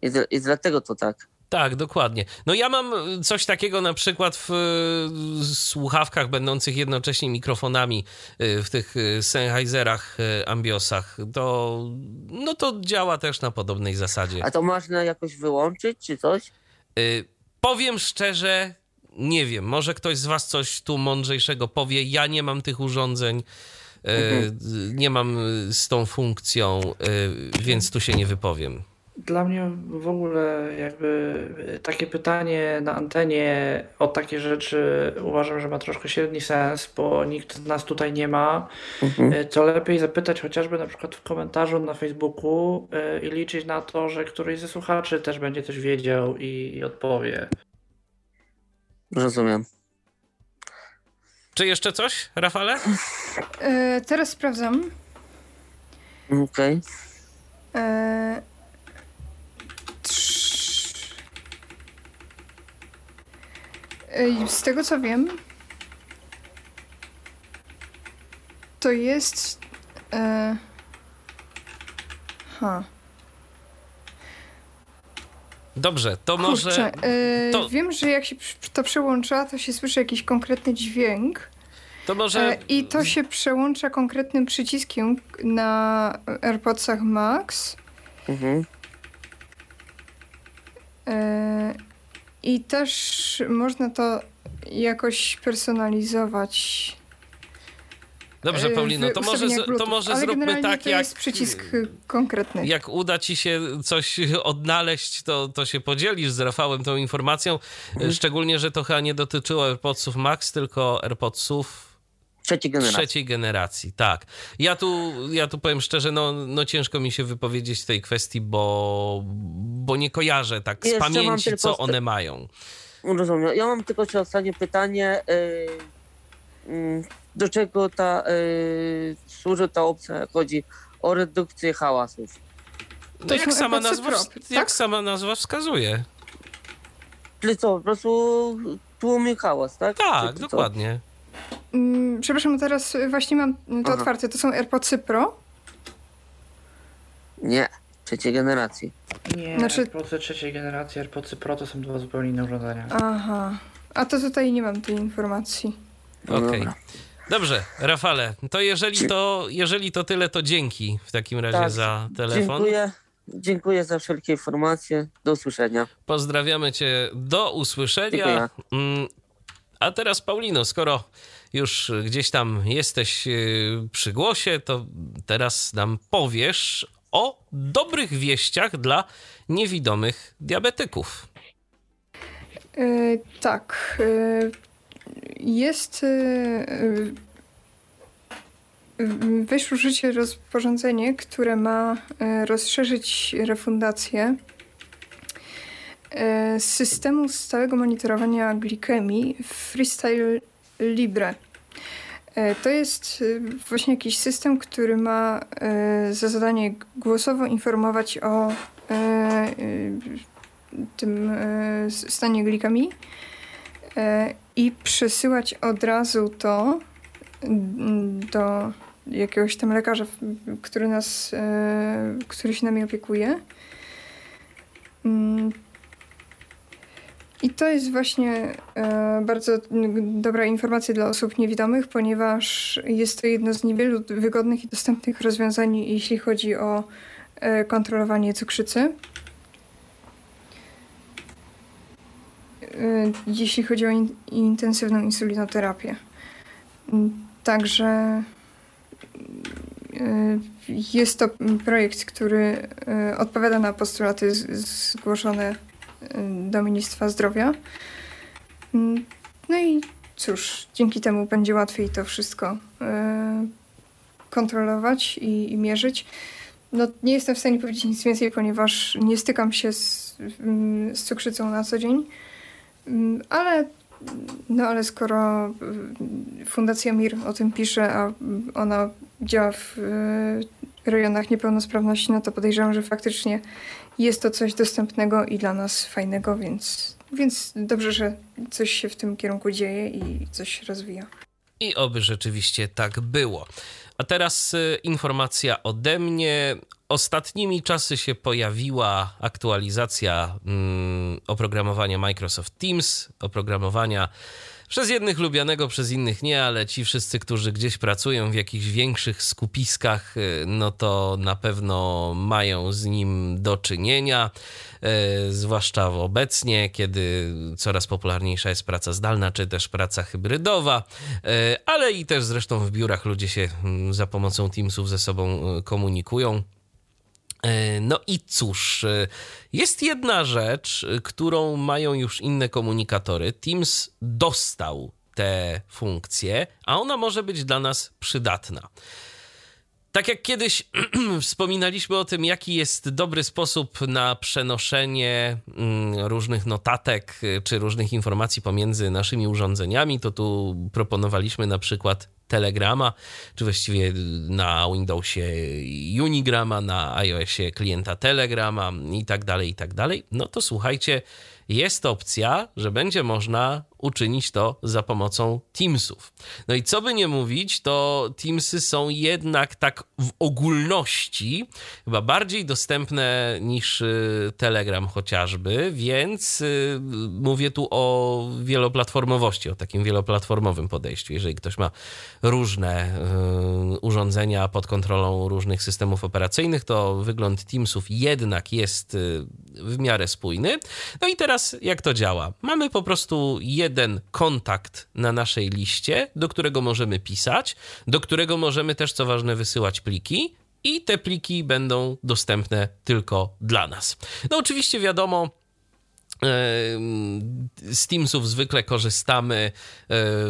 I, d- I dlatego to tak. Tak, dokładnie. No ja mam coś takiego na przykład w y, słuchawkach będących jednocześnie mikrofonami y, w tych y, Sennheiserach, y, Ambiosach. To, no to działa też na podobnej zasadzie. A to można jakoś wyłączyć, czy coś? Y, Powiem szczerze, nie wiem. Może ktoś z Was coś tu mądrzejszego powie. Ja nie mam tych urządzeń. y, Mhm. Nie mam z tą funkcją, y, więc tu się nie wypowiem. Dla mnie w ogóle jakby takie pytanie na antenie o takie rzeczy uważam, że ma troszkę średni sens, bo nikt z nas tutaj nie ma. Mhm. E, To lepiej zapytać chociażby na przykład w komentarzu na Facebooku e, i liczyć na to, że któryś ze słuchaczy też będzie coś wiedział i, i odpowie. Rozumiem. Czy jeszcze coś, Rafale? E, teraz sprawdzam. Okej. E, E, Z tego co wiem, to jest. E, ha. Dobrze, to może. Kurczę, e, to- Wiem, że jak się to przełącza, to się słyszy jakiś konkretny dźwięk. To może. E, I to się przełącza konkretnym przyciskiem na AirPodsach Max. Mhm. E, I też można to jakoś personalizować. Dobrze, w Paulino, to może, to może zróbmy tak, to jak. jest przycisk konkretny. Jak uda ci się coś odnaleźć, to, to się podzielisz z Rafałem tą informacją. Mhm. Szczególnie, że to chyba nie dotyczyło AirPodsów Max, tylko AirPodsów Trzeciej generacji. trzeciej generacji. Tak. Ja tu, ja tu powiem szczerze, no, no ciężko mi się wypowiedzieć w tej kwestii, bo, bo nie kojarzę tak z Jeszcze pamięci, tylko co one mają. Rozumiem. Ja mam tylko jeszcze ostatnie pytanie. Yy, mm, Do czego ta yy, służy ta opcja, jak chodzi o redukcję hałasów? To, To jak, sama nazwa, Pro, jak tak? sama nazwa wskazuje. Czyli co, po prostu tłumi hałas, tak? Tak, czy co? Mm, Przepraszam, teraz właśnie mam to Aha. otwarte. To są AirPodsy Pro. Nie, trzeciej generacji. Nie, Znaczy- AirPodsy trzeciej generacji, AirPodsy Pro to są dwa zupełnie inne urządzenia. Aha. A to tutaj nie mam tej informacji. No Okej. dobra. Dobrze, Rafale, to jeżeli to, jeżeli to tyle, to dzięki w takim razie Tak, za telefon. Dziękuję. Dziękuję za wszelkie informacje. Do usłyszenia. Pozdrawiamy cię, do usłyszenia. Dziękuję. A teraz Paulino, skoro już gdzieś tam jesteś yy, przy głosie, to teraz nam powiesz o dobrych wieściach dla niewidomych diabetyków. E, tak. e, Jest. e, e, Weszło w życie rozporządzenie, które ma rozszerzyć refundację z systemu stałego monitorowania glikemii Freestyle Libre. E, To jest e, właśnie jakiś system, który ma e, za zadanie głosowo informować o e, e, tym e, stanie glikemii e, i przesyłać od razu to mm, do jakiegoś tam lekarza, który nas, e, który się nami opiekuje. I to jest właśnie e, bardzo dobra informacja dla osób niewidomych, ponieważ jest to jedno z niewielu wygodnych i dostępnych rozwiązań, jeśli chodzi o e, kontrolowanie cukrzycy. y, jeśli chodzi o in, intensywną insulinoterapię. Także jest to projekt, który odpowiada na postulaty zgłoszone do Ministerstwa Zdrowia. Mm, no i cóż, dzięki temu będzie łatwiej to wszystko e, kontrolować i, i mierzyć. No, nie jestem w stanie powiedzieć nic więcej, ponieważ nie stykam się z, mm, z cukrzycą na co dzień. Mm, ale, no, ale skoro Fundacja MIR o tym pisze, a ona działa w rejonach niepełnosprawności, no to podejrzewam, że faktycznie jest to coś dostępnego i dla nas fajnego, więc, więc dobrze, że coś się w tym kierunku dzieje i coś się rozwija. I oby rzeczywiście tak było. A teraz y, informacja ode mnie. Ostatnimi czasy się pojawiła aktualizacja mm, oprogramowania Microsoft Teams, oprogramowania przez jednych lubianego, przez innych nie, ale ci wszyscy, którzy gdzieś pracują w jakichś większych skupiskach, y, no to na pewno mają z nim do czynienia. Y, zwłaszcza obecnie, kiedy coraz popularniejsza jest praca zdalna, czy też praca hybrydowa, y, ale i też zresztą w biurach ludzie się mm, za pomocą Teamsów ze sobą komunikują. E, no i cóż, e, jest jedna rzecz, którą mają już inne komunikatory. Teams dostał tę funkcję, a ona może być dla nas przydatna. Tak jak kiedyś wspominaliśmy o tym, jaki jest dobry sposób na przenoszenie mm, różnych notatek czy różnych informacji pomiędzy naszymi urządzeniami, to tu proponowaliśmy na przykład Telegrama, czy właściwie na Windowsie Unigrama, na iOSie klienta Telegrama i tak dalej, i tak dalej. No to słuchajcie, jest opcja, że będzie można uczynić to za pomocą Teamsów. No i co by nie mówić, to Teamsy są jednak tak w ogólności chyba bardziej dostępne niż y, Telegram chociażby, więc y, mówię tu o wieloplatformowości, o takim wieloplatformowym podejściu. Jeżeli ktoś ma różne y, urządzenia pod kontrolą różnych systemów operacyjnych, to wygląd Teamsów jednak jest w miarę spójny. No i teraz jak to działa? Mamy po prostu jeden jeden kontakt na naszej liście, do którego możemy pisać, do którego możemy też, co ważne, wysyłać pliki. I te pliki będą dostępne tylko dla nas. No, oczywiście, wiadomo, z Teamsów zwykle korzystamy e,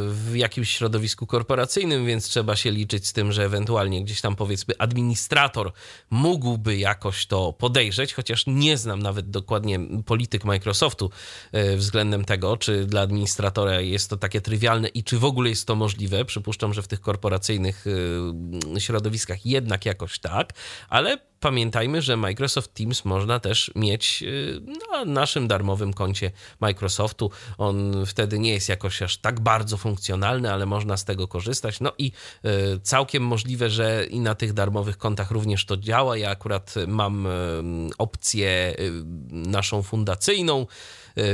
w jakimś środowisku korporacyjnym, więc trzeba się liczyć z tym, że ewentualnie gdzieś tam powiedzmy administrator mógłby jakoś to podejrzeć, chociaż nie znam nawet dokładnie polityk Microsoftu e, względem tego, czy dla administratora jest to takie trywialne i czy w ogóle jest to możliwe. Przypuszczam, że w tych korporacyjnych e, środowiskach jednak jakoś tak, ale pamiętajmy, że Microsoft Teams można też mieć y, na naszym darmowym koncie Microsoftu. On wtedy nie jest jakoś aż tak bardzo funkcjonalny, ale można z tego korzystać. No i y, całkiem możliwe, że i na tych darmowych kontach również to działa. Ja akurat mam y, opcję naszą fundacyjną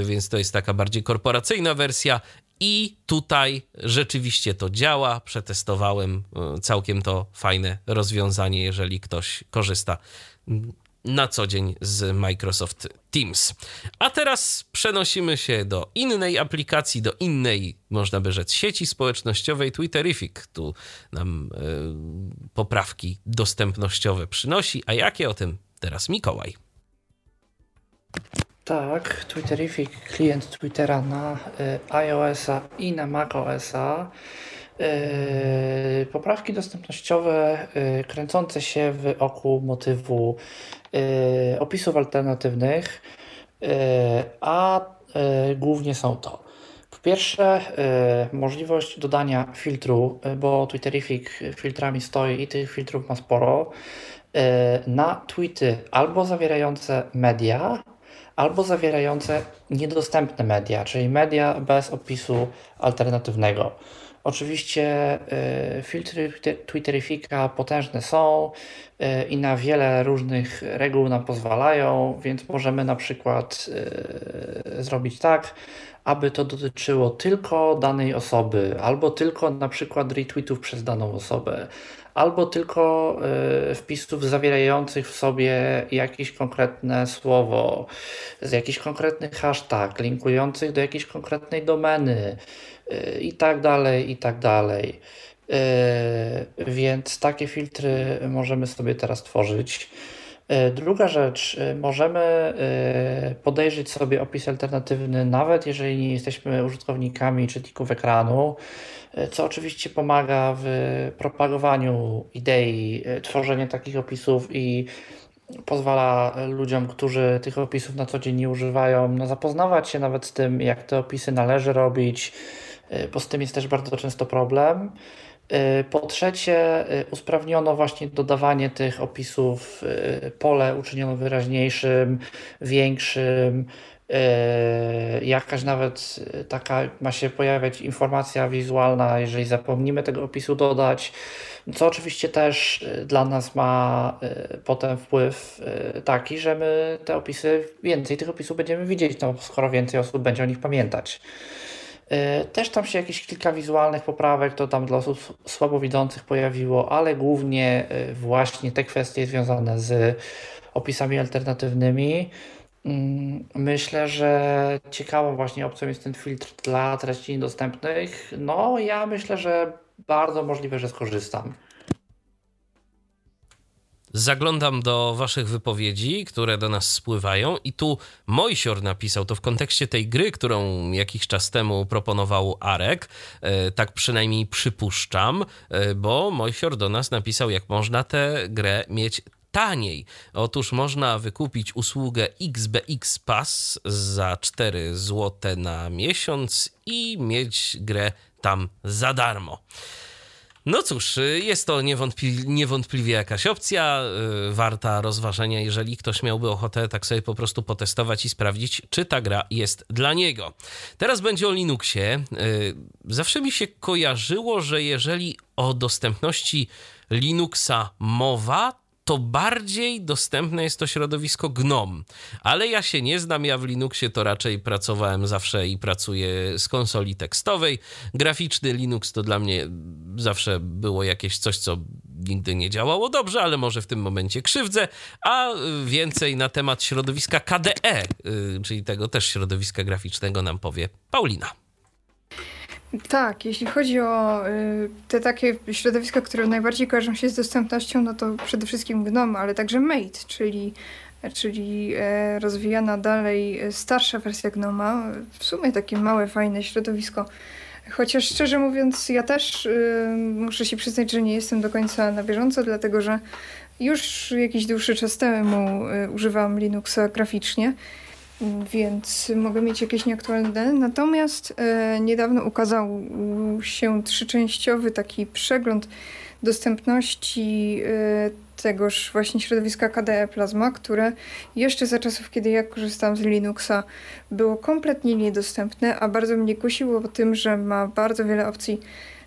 więc to jest taka bardziej korporacyjna wersja i tutaj rzeczywiście to działa. Przetestowałem e, całkiem to fajne rozwiązanie, jeżeli ktoś korzysta na co dzień z Microsoft Teams. A teraz przenosimy się do innej aplikacji, do innej, można by rzec, sieci społecznościowej Twitterific. Tu nam y, poprawki dostępnościowe przynosi. A jakie o tym teraz Mikołaj? Tak, Twitterific, klient Twittera na y, iOS-a i na macOS-a. Y, poprawki dostępnościowe y, kręcące się w oku motywu opisów alternatywnych, a głównie są to po pierwsze możliwość dodania filtru, bo Twitterific filtrami stoi i tych filtrów ma sporo, na tweety albo zawierające media, albo zawierające niedostępne media, czyli media bez opisu alternatywnego. Oczywiście y, filtry Twitterifika potężne są y, i na wiele różnych reguł nam pozwalają, więc możemy na przykład y, zrobić tak, aby to dotyczyło tylko danej osoby, albo tylko na przykład retweetów przez daną osobę, albo tylko y, wpisów zawierających w sobie jakieś konkretne słowo, z jakiś konkretny hashtag, linkujących do jakiejś konkretnej domeny y, i tak dalej, i tak dalej. Y, więc takie filtry możemy sobie teraz tworzyć. Druga rzecz, możemy podejrzeć sobie opis alternatywny, nawet jeżeli nie jesteśmy użytkownikami czytników ekranu, co oczywiście pomaga w propagowaniu idei tworzenia takich opisów i pozwala ludziom, którzy tych opisów na co dzień nie używają, no, zapoznawać się nawet z tym, jak te opisy należy robić, y, bo z tym jest też bardzo często problem. Po trzecie, usprawniono właśnie dodawanie tych opisów, pole uczyniono wyraźniejszym, większym, jakaś nawet taka ma się pojawiać informacja wizualna, jeżeli zapomnimy tego opisu dodać co oczywiście też y, dla nas ma y, potem wpływ taki, że my te opisy, więcej tych opisów będziemy widzieć, no, skoro więcej osób będzie o nich pamiętać. Też tam się jakieś kilka wizualnych poprawek to tam dla osób słabowidzących pojawiło, ale głównie właśnie te kwestie związane z opisami alternatywnymi. Mm, myślę, że ciekawą właśnie opcją jest ten filtr dla treści niedostępnych. No, ja myślę, że bardzo możliwe, że skorzystam. Zaglądam do Waszych wypowiedzi, które do nas spływają, i tu Mojsior napisał to w kontekście tej gry, którą jakiś czas temu proponował Arek. E, tak przynajmniej przypuszczam, e, bo Mojsior do nas napisał, jak można tę grę mieć taniej. Otóż można wykupić usługę XBX Pass za 4 zł na miesiąc i mieć grę tam za darmo. No cóż, jest to niewątpli niewątpliwie jakaś opcja, yy, warta rozważenia, jeżeli ktoś miałby ochotę tak sobie po prostu potestować i sprawdzić, czy ta gra jest dla niego. Teraz będzie o Linuxie. Yy, zawsze mi się kojarzyło, że jeżeli o dostępności Linuxa mowa, to bardziej dostępne jest to środowisko GNOME. Ale ja się nie znam, ja w Linuxie to raczej pracowałem zawsze i pracuję z konsoli tekstowej. Graficzny Linux to dla mnie zawsze było jakieś coś, co nigdy nie działało dobrze, ale może w tym momencie krzywdzę. A więcej na temat środowiska KDE, y, czyli tego też środowiska graficznego nam powie Paulina. Tak, jeśli chodzi o y, te takie środowiska, które najbardziej kojarzą się z dostępnością, no to przede wszystkim GNOME, ale także Mate, czyli, czyli e, rozwijana dalej starsza wersja GNOMA. W sumie takie małe, fajne środowisko. Chociaż szczerze mówiąc, ja też y, muszę się przyznać, że nie jestem do końca na bieżąco, dlatego że już jakiś dłuższy czas temu y, używam Linuxa graficznie więc mogę mieć jakieś nieaktualne dane. Natomiast e, niedawno ukazał się trzyczęściowy taki przegląd dostępności e, tegoż właśnie środowiska KDE Plasma, które jeszcze za czasów, kiedy ja korzystałam z Linuxa, było kompletnie niedostępne, a bardzo mnie kusiło tym, że ma bardzo wiele opcji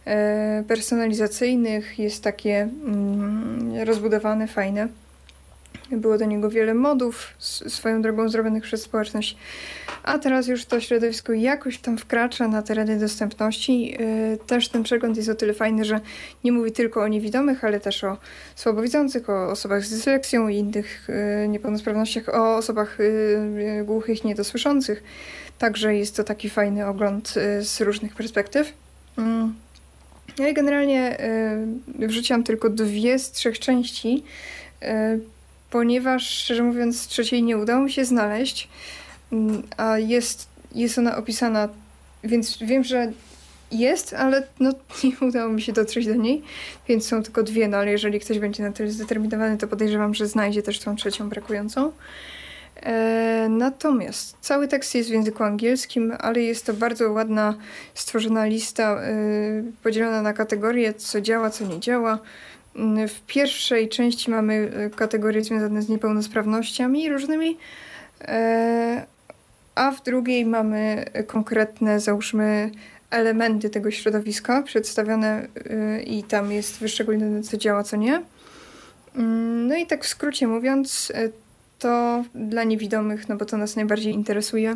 e, personalizacyjnych, jest takie mm, rozbudowane, fajne. Było do niego wiele modów, swoją drogą zrobionych przez społeczność. A teraz już to środowisko jakoś tam wkracza na tereny dostępności. Y, też ten przegląd jest o tyle fajny, że nie mówi tylko o niewidomych, ale też o słabowidzących, o osobach z dysleksją i innych y, niepełnosprawnościach, o osobach y, głuchych, niedosłyszących. Także jest to taki fajny ogląd z różnych perspektyw. Mm. Ja generalnie wrzuciłam tylko dwie z trzech części ponieważ szczerze mówiąc trzeciej nie udało mi się znaleźć, mm, a jest, jest ona opisana, więc wiem, że jest, ale no, nie udało mi się dotrzeć do niej, więc są tylko dwie, no ale jeżeli ktoś będzie na tyle zdeterminowany, to podejrzewam, że znajdzie też tą trzecią brakującą. E, natomiast cały tekst jest w języku angielskim, ale jest to bardzo ładna, stworzona lista e, podzielona na kategorie, co działa, co nie działa. W pierwszej części mamy e, kategorie związane z niepełnosprawnościami różnymi, e, a w drugiej mamy konkretne, załóżmy, elementy tego środowiska przedstawione i tam jest wyszczególnione, co działa, co nie. Mm, no i tak w skrócie mówiąc, to dla niewidomych, no bo to nas najbardziej interesuje.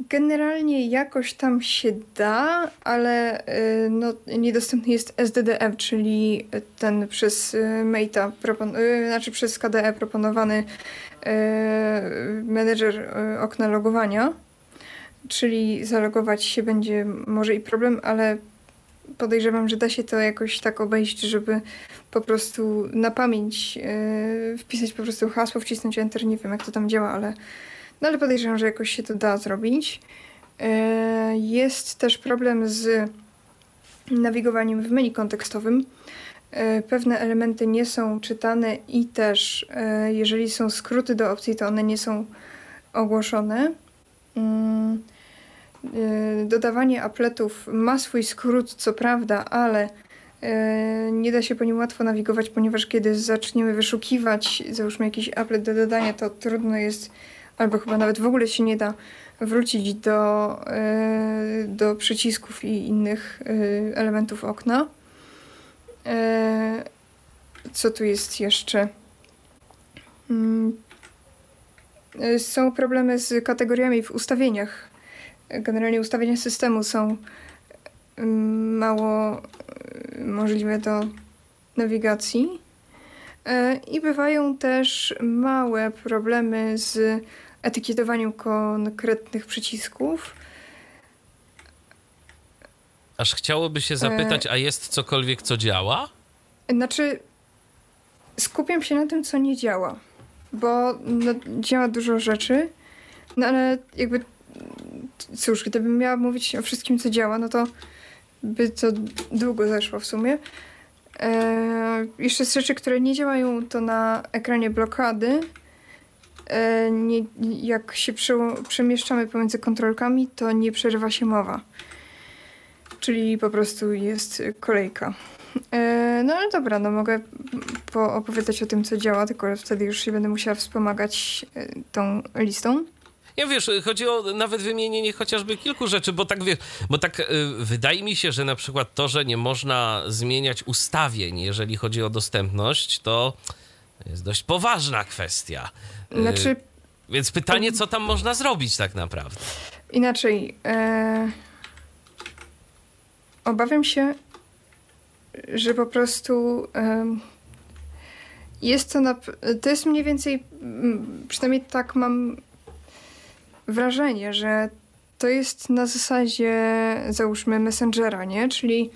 Generalnie jakoś tam się da, ale y, no, niedostępny jest SDDM, czyli ten przez y, Mate'a, y, znaczy przez KDE proponowany menedżer okna logowania. Czyli zalogować się będzie może i problem, ale podejrzewam, że da się to jakoś tak obejść, żeby po prostu na pamięć wpisać po prostu hasło, wcisnąć enter. Nie wiem, jak to tam działa, ale, no ale podejrzewam, że jakoś się to da zrobić. Yy, jest też problem z nawigowaniem w menu kontekstowym. Yy, pewne elementy nie są czytane i też jeżeli są skróty do opcji, to one nie są ogłoszone. Dodawanie apletów ma swój skrót, co prawda, ale nie da się po nim łatwo nawigować, ponieważ kiedy zaczniemy wyszukiwać, załóżmy jakiś aplet do dodania, to trudno jest, albo chyba nawet w ogóle się nie da wrócić do, e, do przycisków i innych e, elementów okna. E, co tu jest jeszcze? Mm. Są problemy z kategoriami w ustawieniach. Generalnie ustawienia systemu są mm, mało możliwe do nawigacji. I bywają też małe problemy z etykietowaniem konkretnych przycisków. Aż chciałoby się zapytać, e... a jest cokolwiek, co działa? Znaczy, skupiam się na tym, co nie działa, bo no, działa dużo rzeczy, no ale jakby, cóż, gdybym miała mówić o wszystkim, co działa, no to by to długo zeszło w sumie. E, jeszcze z rzeczy, które nie działają, to na ekranie blokady nie, jak się przemieszczamy pomiędzy kontrolkami, to nie przerywa się mowa. Czyli po prostu jest kolejka. E, no ale dobra, no mogę opowiadać o tym, co działa, tylko wtedy już się będę musiała wspomagać e, tą listą. Ja wiesz, chodzi o nawet wymienienie chociażby kilku rzeczy, bo tak wiesz, bo tak y, wydaje mi się, że na przykład to, że nie można zmieniać ustawień, jeżeli chodzi o dostępność, to jest dość poważna kwestia. Znaczy, Więc pytanie, co tam można zrobić tak naprawdę? Inaczej. E... Obawiam się, że po prostu e... jest to na... To jest mniej więcej, przynajmniej tak mam wrażenie, że to jest na zasadzie, załóżmy, Messengera, nie? Czyli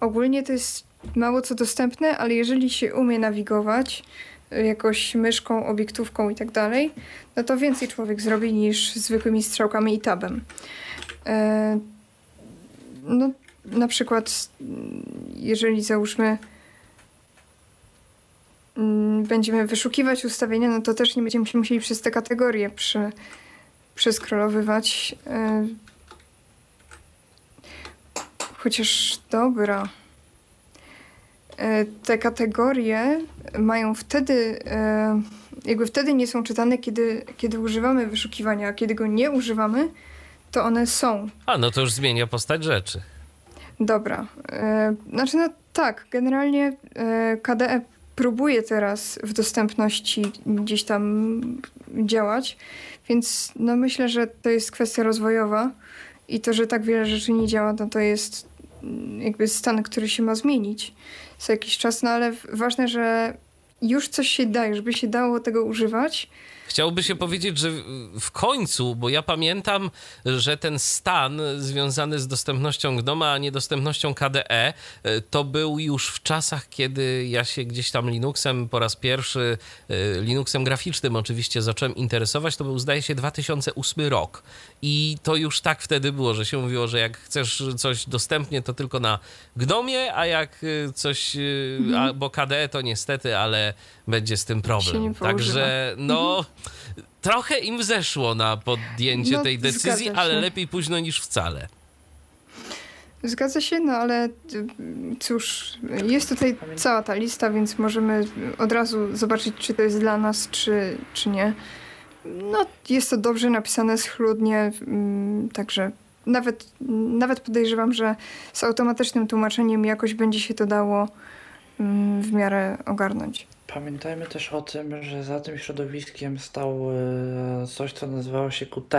ogólnie to jest mało co dostępne, ale jeżeli się umie nawigować, jakoś myszką, obiektówką i tak dalej, no to więcej człowiek zrobi niż zwykłymi strzałkami i tabem. E, no, na przykład, jeżeli załóżmy, mm, będziemy wyszukiwać ustawienia, no to też nie będziemy się musieli przez te kategorie prze, przeskrolowywać. E, chociaż dobra. E, te kategorie mają wtedy, e, jakby wtedy nie są czytane, kiedy, kiedy używamy wyszukiwania, a kiedy go nie używamy, to one są. A, no to już zmienia postać rzeczy. Dobra. E, znaczy, no tak, generalnie KDE próbuje teraz w dostępności gdzieś tam działać, więc no myślę, że to jest kwestia rozwojowa i to, że tak wiele rzeczy nie działa, no to jest jakby stan, który się ma zmienić co jakiś czas, no ale ważne, że już coś się daje, żeby się dało tego używać, Chciałoby się powiedzieć, że w końcu, bo ja pamiętam, że ten stan związany z dostępnością GNOME, a niedostępnością KDE, e, to był już w czasach, kiedy ja się gdzieś tam Linuxem po raz pierwszy, e, Linuxem graficznym oczywiście zacząłem interesować, to był zdaje się 2008 rok. I to już tak wtedy było, że się mówiło, że jak chcesz coś dostępnie, to tylko na GNOMie, a jak e, coś, mhm. bo KDE to niestety, ale będzie z tym problem. Także no, mhm. Trochę im zeszło na podjęcie no, tej decyzji, ale lepiej późno niż wcale. Zgadza się, no ale cóż, jest tutaj cała ta lista, więc możemy od razu zobaczyć, czy to jest dla nas, czy, czy nie. No, jest to dobrze napisane, schludnie, mm, także nawet, nawet podejrzewam, że z automatycznym tłumaczeniem jakoś będzie się to dało mm, w miarę ogarnąć. Pamiętajmy też o tym, że za tym środowiskiem stał e, coś, co nazywało się QT.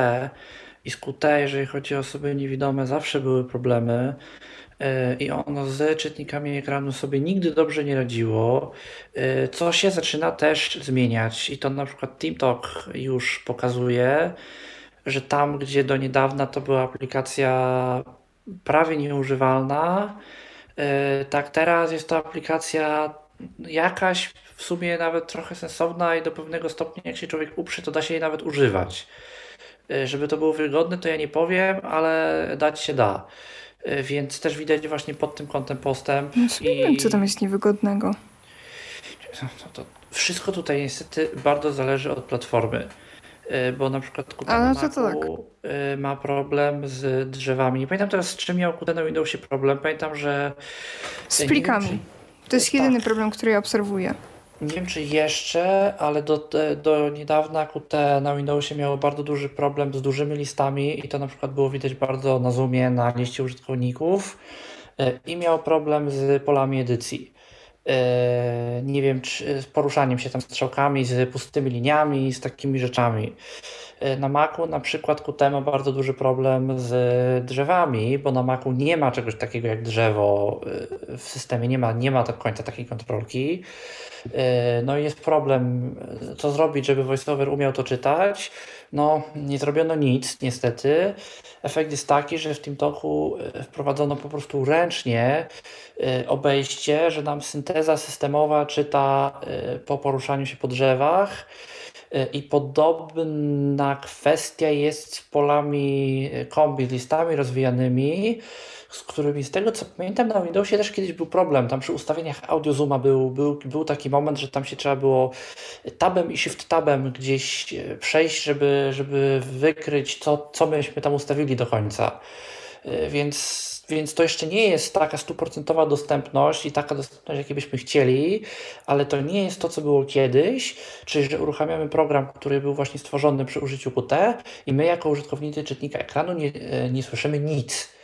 I z QT, jeżeli chodzi o osoby niewidome, zawsze były problemy. E, I ono z czytnikami ekranu sobie nigdy dobrze nie radziło, e, co się zaczyna też zmieniać. I to na przykład TeamTalk już pokazuje, że tam, gdzie do niedawna to była aplikacja prawie nieużywalna, Tak, teraz jest to aplikacja jakaś w sumie nawet trochę sensowna i do pewnego stopnia, jak się człowiek uprze, to da się jej nawet używać. Żeby to było wygodne, to ja nie powiem, ale dać się da. Więc też widać właśnie pod tym kątem postęp. No, nie wiem, co tam jest niewygodnego. To, to wszystko tutaj niestety bardzo zależy od platformy. E, bo na przykład Qt na no tak. E, ma problem z drzewami. Nie pamiętam teraz, z czym miał Qt na Windowsie problem. Pamiętam, że... Z plikami. Wiem, czy... To jest tak. jedyny problem, który ja obserwuję. Nie wiem, czy jeszcze, ale do, do niedawna Qt na Windowsie miało bardzo duży problem z dużymi listami i to na przykład było widać bardzo na Zoomie, na liście użytkowników e, i miał problem z polami edycji. E, nie wiem, czy z poruszaniem się tam strzałkami, z pustymi liniami, z takimi rzeczami. E, na Macu na przykład Qt ma bardzo duży problem z drzewami, bo na Macu nie ma czegoś takiego jak drzewo e, w systemie, nie ma, nie ma do końca takiej kontrolki. No i jest problem, co zrobić, żeby VoiceOver umiał to czytać. No, nie zrobiono nic, niestety. Efekt jest taki, że w tym toku e, wprowadzono po prostu ręcznie e, obejście, że nam synteza systemowa czyta e, po poruszaniu się po drzewach. I podobna kwestia jest z polami kombi, listami rozwijanymi z którymi z tego co pamiętam na Windowsie też kiedyś był problem. Tam przy ustawieniach audio zooma był, był, był taki moment, że tam się trzeba było tabem i shift tabem gdzieś e, przejść, żeby, żeby wykryć co, co myśmy tam ustawili do końca. E, więc, więc to jeszcze nie jest taka stuprocentowa dostępność i taka dostępność, jakiej byśmy chcieli, ale to nie jest to, co było kiedyś, czyli że uruchamiamy program, który był właśnie stworzony przy użyciu Qt i my jako użytkownicy czytnika ekranu nie, e, nie słyszymy nic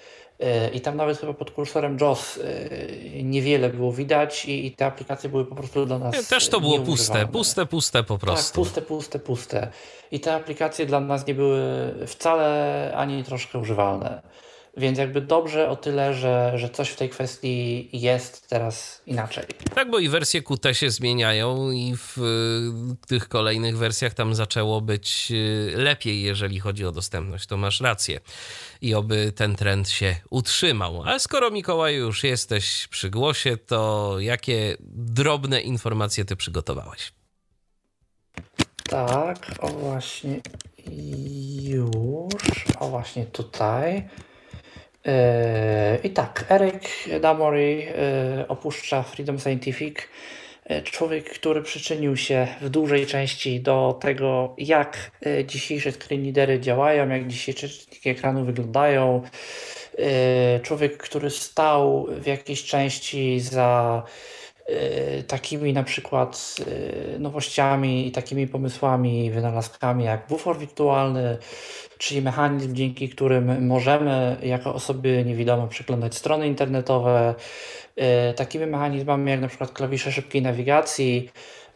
i tam nawet chyba pod kursorem JOS e, niewiele było widać i, i te aplikacje były po prostu dla nas Też to było puste, puste, puste po tak, prostu. Tak, puste, puste, puste. I te aplikacje dla nas nie były wcale ani troszkę używalne. Więc jakby dobrze o tyle, że, że coś w tej kwestii jest teraz inaczej. Tak, bo i wersje QT się zmieniają i w tych kolejnych wersjach tam zaczęło być y, lepiej, jeżeli chodzi o dostępność. To masz rację. I oby ten trend się utrzymał. Ale skoro Mikołaj już jesteś przy głosie, to jakie drobne informacje ty przygotowałeś? Tak, o właśnie już, o właśnie tutaj. E, I tak, Eric Damory e, opuszcza Freedom Scientific. E, człowiek, który przyczynił się w dużej części do tego, jak dzisiejsze screen działają, jak dzisiejsze czytniki ekranu wyglądają. Człowiek, który stał w jakiejś części za takimi na przykład nowościami i takimi pomysłami, wynalazkami jak bufor wirtualny, czyli mechanizm, dzięki którym możemy jako osoby niewidome przeglądać strony internetowe, e, takimi mechanizmami jak na przykład klawisze szybkiej nawigacji,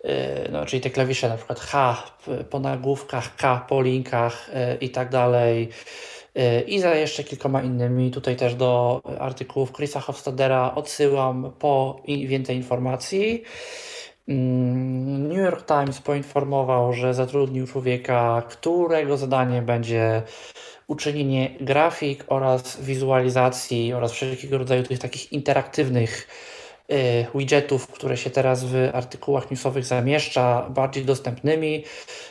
e, no, czyli te klawisze na przykład H po nagłówkach, K po linkach e, i tak dalej. I za jeszcze kilkoma innymi. Tutaj też do artykułów Chrisa Hofstadera odsyłam po więcej informacji. Mm, New York Times poinformował, że zatrudnił człowieka, którego zadaniem będzie uczynienie grafik oraz wizualizacji oraz wszelkiego rodzaju tych takich interaktywnych y, widgetów, które się teraz w artykułach newsowych zamieszcza, bardziej dostępnymi,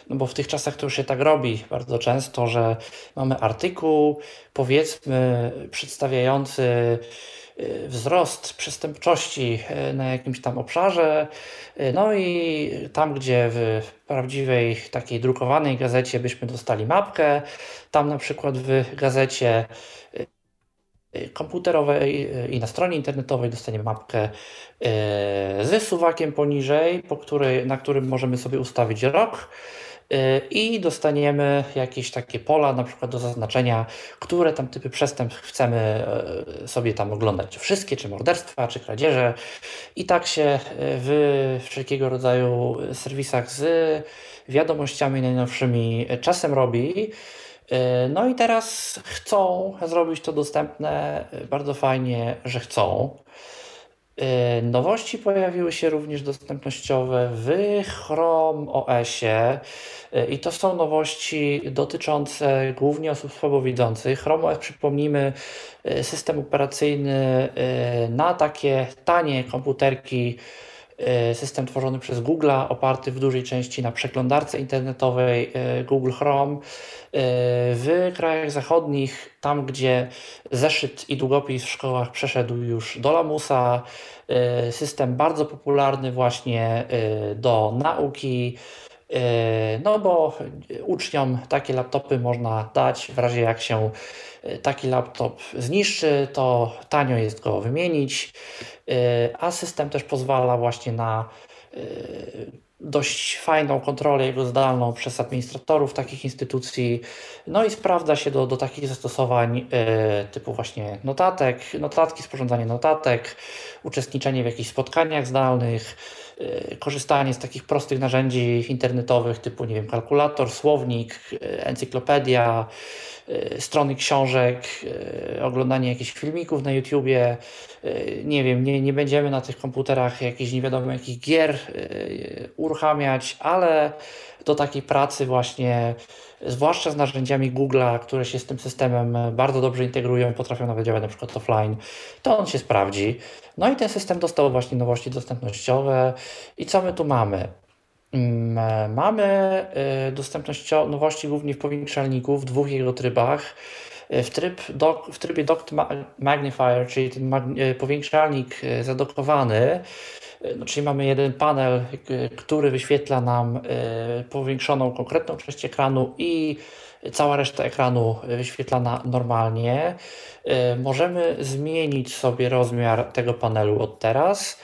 no bo w tych czasach to już się tak robi bardzo często, że mamy artykuł, powiedzmy, przedstawiający wzrost przestępczości y, na jakimś tam obszarze. Y, no i tam, gdzie w prawdziwej takiej drukowanej gazecie byśmy dostali mapkę, tam na przykład w gazecie komputerowej i na stronie internetowej dostaniemy mapkę ze suwakiem poniżej, po której, na którym możemy sobie ustawić rok i dostaniemy jakieś takie pola, na przykład do zaznaczenia, które tam typy przestępstw chcemy e, sobie tam oglądać. Czy wszystkie, czy morderstwa, czy kradzieże. I tak się e, w wszelkiego rodzaju serwisach z wiadomościami najnowszymi czasem robi. No i teraz chcą zrobić to dostępne. Bardzo fajnie, że chcą. Nowości pojawiły się również dostępnościowe w Chrome OS-ie i to są nowości dotyczące głównie osób słabowidzących. Chrome OS, przypomnijmy, system operacyjny na takie tanie komputerki system tworzony przez Google, oparty w dużej części na przeglądarce internetowej e, Google Chrome. E, w krajach zachodnich, tam gdzie zeszyt i długopis w szkołach przeszedł już do lamusa, system bardzo popularny właśnie do nauki, no bo uczniom takie laptopy można dać. W razie jak się taki laptop zniszczy, to tanio jest go wymienić, a system też pozwala właśnie na dość fajną kontrolę jego zdalną przez administratorów takich instytucji, no i sprawdza się do, do takich zastosowań typu właśnie notatek, notatki, sporządzanie notatek, uczestniczenie w jakichś spotkaniach zdalnych, korzystanie z takich prostych narzędzi internetowych typu, nie wiem, kalkulator, słownik, encyklopedia, strony książek, y, oglądanie jakichś filmików na YouTubie. Y, nie wiem, nie, nie będziemy na tych komputerach jakichś nie wiadomo jakich gier uruchamiać, ale do takiej pracy właśnie, zwłaszcza z narzędziami Google'a, które się z tym systemem bardzo dobrze integrują potrafią nawet działać na przykład offline, to on się sprawdzi. No i ten system dostał właśnie nowości dostępnościowe. I co my tu mamy? Mm, mamy e, dostępność nowości głównie w powiększalniku w dwóch jego trybach. E, w, tryb dock, w trybie Docked Magnifier, czyli ten powiększalnik zadokowany, no, czyli mamy jeden panel, który wyświetla nam powiększoną konkretną część ekranu i cała reszta ekranu wyświetlana normalnie. Możemy zmienić sobie rozmiar tego panelu od teraz,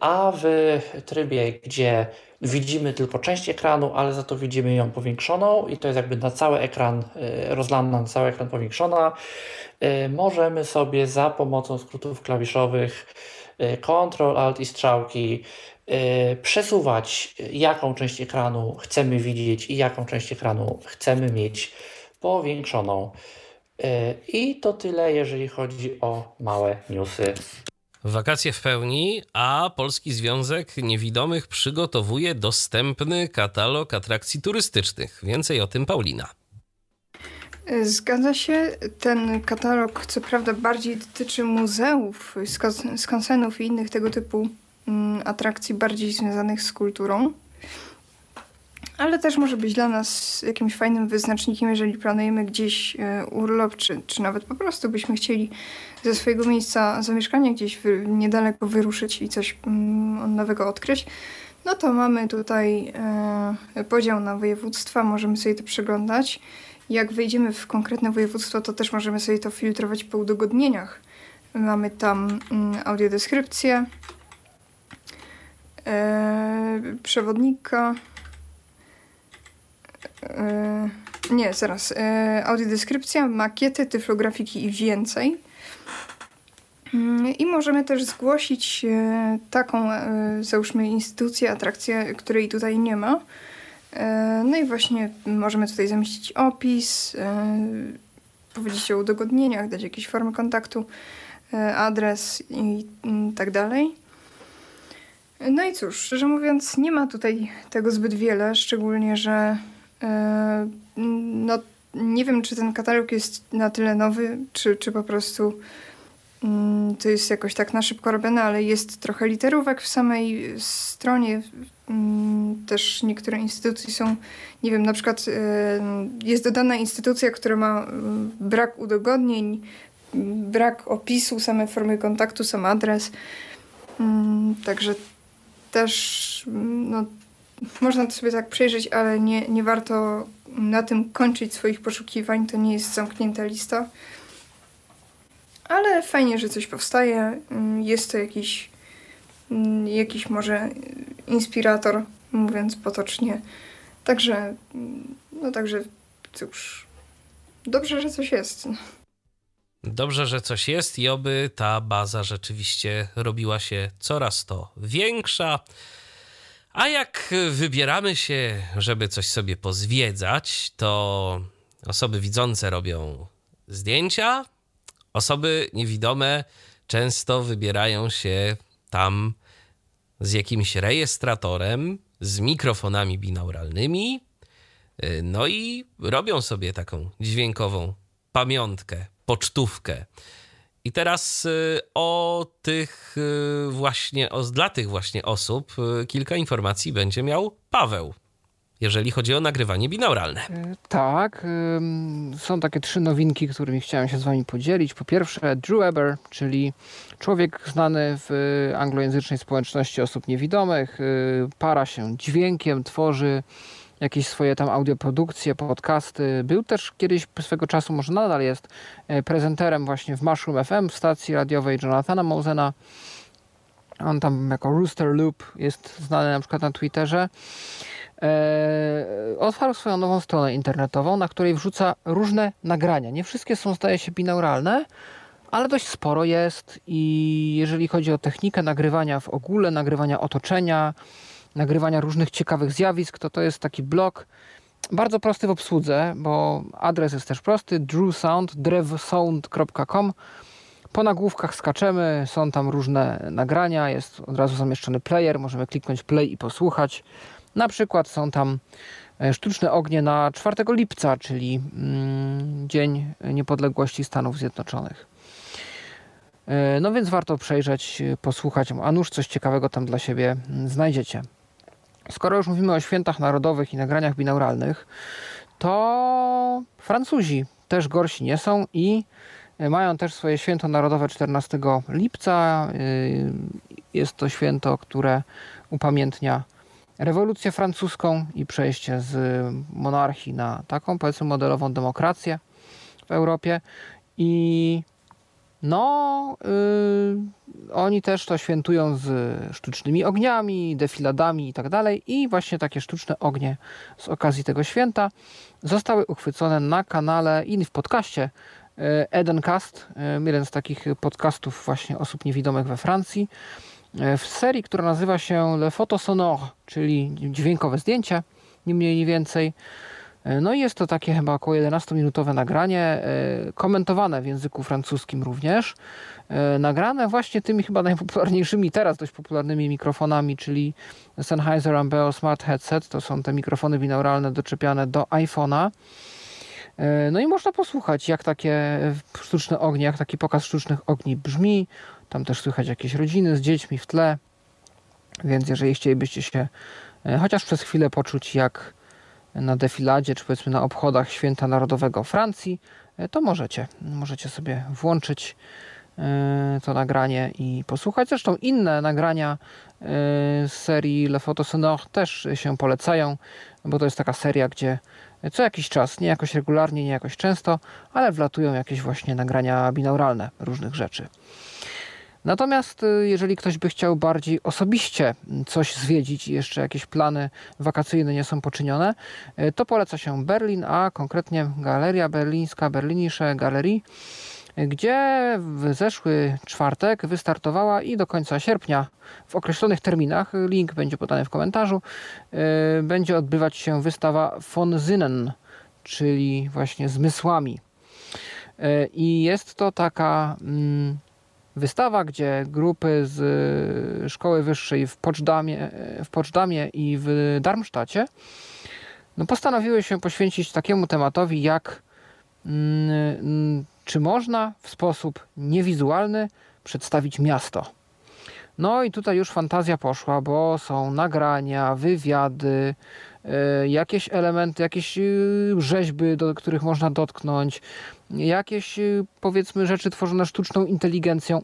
a w trybie, gdzie widzimy tylko część ekranu, ale za to widzimy ją powiększoną i to jest jakby na cały ekran, e, rozlana na cały ekran powiększona. E, możemy sobie za pomocą skrótów klawiszowych e, Ctrl, Alt i strzałki przesuwać jaką część ekranu chcemy widzieć i jaką część ekranu chcemy mieć powiększoną. I to tyle, jeżeli chodzi o małe newsy. Wakacje w pełni, a Polski Związek Niewidomych przygotowuje dostępny katalog atrakcji turystycznych. Więcej o tym Paulina. Zgadza się. Ten katalog, co prawda, bardziej dotyczy muzeów, skansenów i innych tego typu mm, atrakcji bardziej związanych z kulturą ale też może być dla nas jakimś fajnym wyznacznikiem, jeżeli planujemy gdzieś e, urlop, czy, czy nawet po prostu byśmy chcieli ze swojego miejsca zamieszkania gdzieś niedaleko wyruszyć i coś mm, nowego odkryć. No to mamy tutaj e, podział na województwa, możemy sobie to przeglądać. Jak wejdziemy w konkretne województwo, to też możemy sobie to filtrować po udogodnieniach. Mamy tam mm, audiodeskrypcję, e, przewodnika, E, nie, zaraz. E, audiodeskrypcja, makiety, tyflografiki i więcej. Mm, I możemy też zgłosić e, taką, załóżmy, instytucję, atrakcję, której tutaj nie ma. No i właśnie możemy tutaj zamieścić opis, powiedzieć o udogodnieniach, dać jakieś formy kontaktu, adres i tak dalej. No i cóż, szczerze mówiąc, nie ma tutaj tego zbyt wiele, szczególnie, że no, nie wiem, czy ten katalog jest na tyle nowy, czy, czy po prostu mm, to jest jakoś tak na szybko robione, ale jest trochę literówek w samej stronie. Mm, też niektóre instytucje są, nie wiem, na przykład e, jest dodana instytucja, która ma mm, brak udogodnień, brak opisu, same formy kontaktu, sam adres. Także też no, można to sobie tak przejrzeć, ale nie, nie warto na tym kończyć swoich poszukiwań. To nie jest zamknięta lista. Ale fajnie, że coś powstaje. Jest to jakiś, jakiś może inspirator, mówiąc potocznie. Także, no także, cóż, dobrze, że coś jest. Dobrze, że coś jest i oby ta baza rzeczywiście robiła się coraz to większa. A jak wybieramy się, żeby coś sobie pozwiedzać, to osoby widzące robią zdjęcia, osoby niewidome często wybierają się tam z jakimś rejestratorem, z mikrofonami binauralnymi, y, no i robią sobie taką dźwiękową pamiątkę, pocztówkę. I teraz y, o tych y, właśnie, o, dla tych właśnie osób kilka informacji będzie miał Paweł jeżeli chodzi o nagrywanie binauralne. Tak, są takie trzy nowinki, którymi chciałem się z Wami podzielić. Po pierwsze, Drew Eber, czyli człowiek znany w anglojęzycznej społeczności osób niewidomych, para się dźwiękiem, tworzy jakieś swoje tam audioprodukcje, podcasty. Był też kiedyś swego czasu, może nadal jest, e, prezenterem właśnie w Mushroom FM w stacji radiowej Jonathana Mosena. On tam jako Rooster Loop jest znany na przykład na Twitterze. Eee, otwarł swoją nową stronę internetową, na której wrzuca różne nagrania. Nie wszystkie są, zdaje się, binauralne, ale dość sporo jest i jeżeli chodzi o technikę nagrywania w ogóle, nagrywania otoczenia, nagrywania różnych ciekawych zjawisk, to to jest taki blog bardzo prosty w obsłudze, bo adres jest też prosty, drewsound, drewsound.com. Po nagłówkach skaczemy, są tam różne nagrania, jest od razu zamieszczony player, możemy kliknąć play i posłuchać. Na przykład są tam e, sztuczne ognie na 4 lipca, czyli mm, Dzień Niepodległości Stanów Zjednoczonych. E, no więc warto przejrzeć, posłuchać, a nuż coś ciekawego tam dla siebie mm, znajdziecie. Skoro już mówimy o świętach narodowych i nagraniach binauralnych, to Francuzi też gorsi nie są i e, mają też swoje święto narodowe 14 lipca. Jest to święto, które upamiętnia rewolucję francuską i przejście z monarchii na taką, powiedzmy, modelową demokrację w Europie. I no, yy, oni też to świętują z sztucznymi ogniami, defiladami i tak dalej. I właśnie takie sztuczne ognie z okazji tego święta zostały uchwycone na kanale i w podcaście yy, Edencast, yy, jeden z takich podcastów właśnie osób niewidomych we Francji. W serii, która nazywa się Le Photo Sonore, czyli dźwiękowe zdjęcie, nie mniej, nie więcej. E, no i jest to takie chyba około 11-minutowe nagranie, e, komentowane w języku francuskim również. Nagrane właśnie tymi chyba najpopularniejszymi teraz dość popularnymi mikrofonami, czyli Sennheiser Ambeo Smart Headset. To są te mikrofony binauralne doczepiane do iPhone'a. No i można posłuchać, jak takie sztuczne ognie, jak taki pokaz sztucznych ogni brzmi. Tam też słychać jakieś rodziny z dziećmi w tle. Więc jeżeli chcielibyście się e, chociaż przez chwilę poczuć jak na defiladzie, czy powiedzmy na obchodach Święta Narodowego Francji, e, to możecie. Możecie sobie włączyć e, to nagranie i posłuchać. Zresztą inne nagrania z serii Le Photo też się polecają, bo to jest taka seria, gdzie co jakiś czas, nie jakoś regularnie, nie jakoś często, ale wlatują jakieś właśnie nagrania binauralne różnych rzeczy. Natomiast y, jeżeli ktoś by chciał bardziej osobiście coś zwiedzić i jeszcze jakieś plany wakacyjne nie są poczynione, y, to poleca się Berlin, a konkretnie Galeria Berlińska, Berlinische Galerie, gdzie w zeszły czwartek wystartowała i do końca sierpnia w określonych terminach, link będzie podany w komentarzu, y, będzie odbywać się wystawa von Sinnen, czyli właśnie zmysłami. I jest to taka mm, wystawa, gdzie grupy z y, szkoły wyższej w Poczdamie, w Poczdamie i w Darmstadcie no postanowiły się poświęcić takiemu tematowi, jak mm, mm, czy można w sposób niewizualny przedstawić miasto. No i tutaj już fantazja poszła, bo są nagrania, wywiady, y, jakieś elementy, jakieś y, rzeźby, do których można dotknąć, jakieś y, powiedzmy rzeczy tworzone sztuczną inteligencją.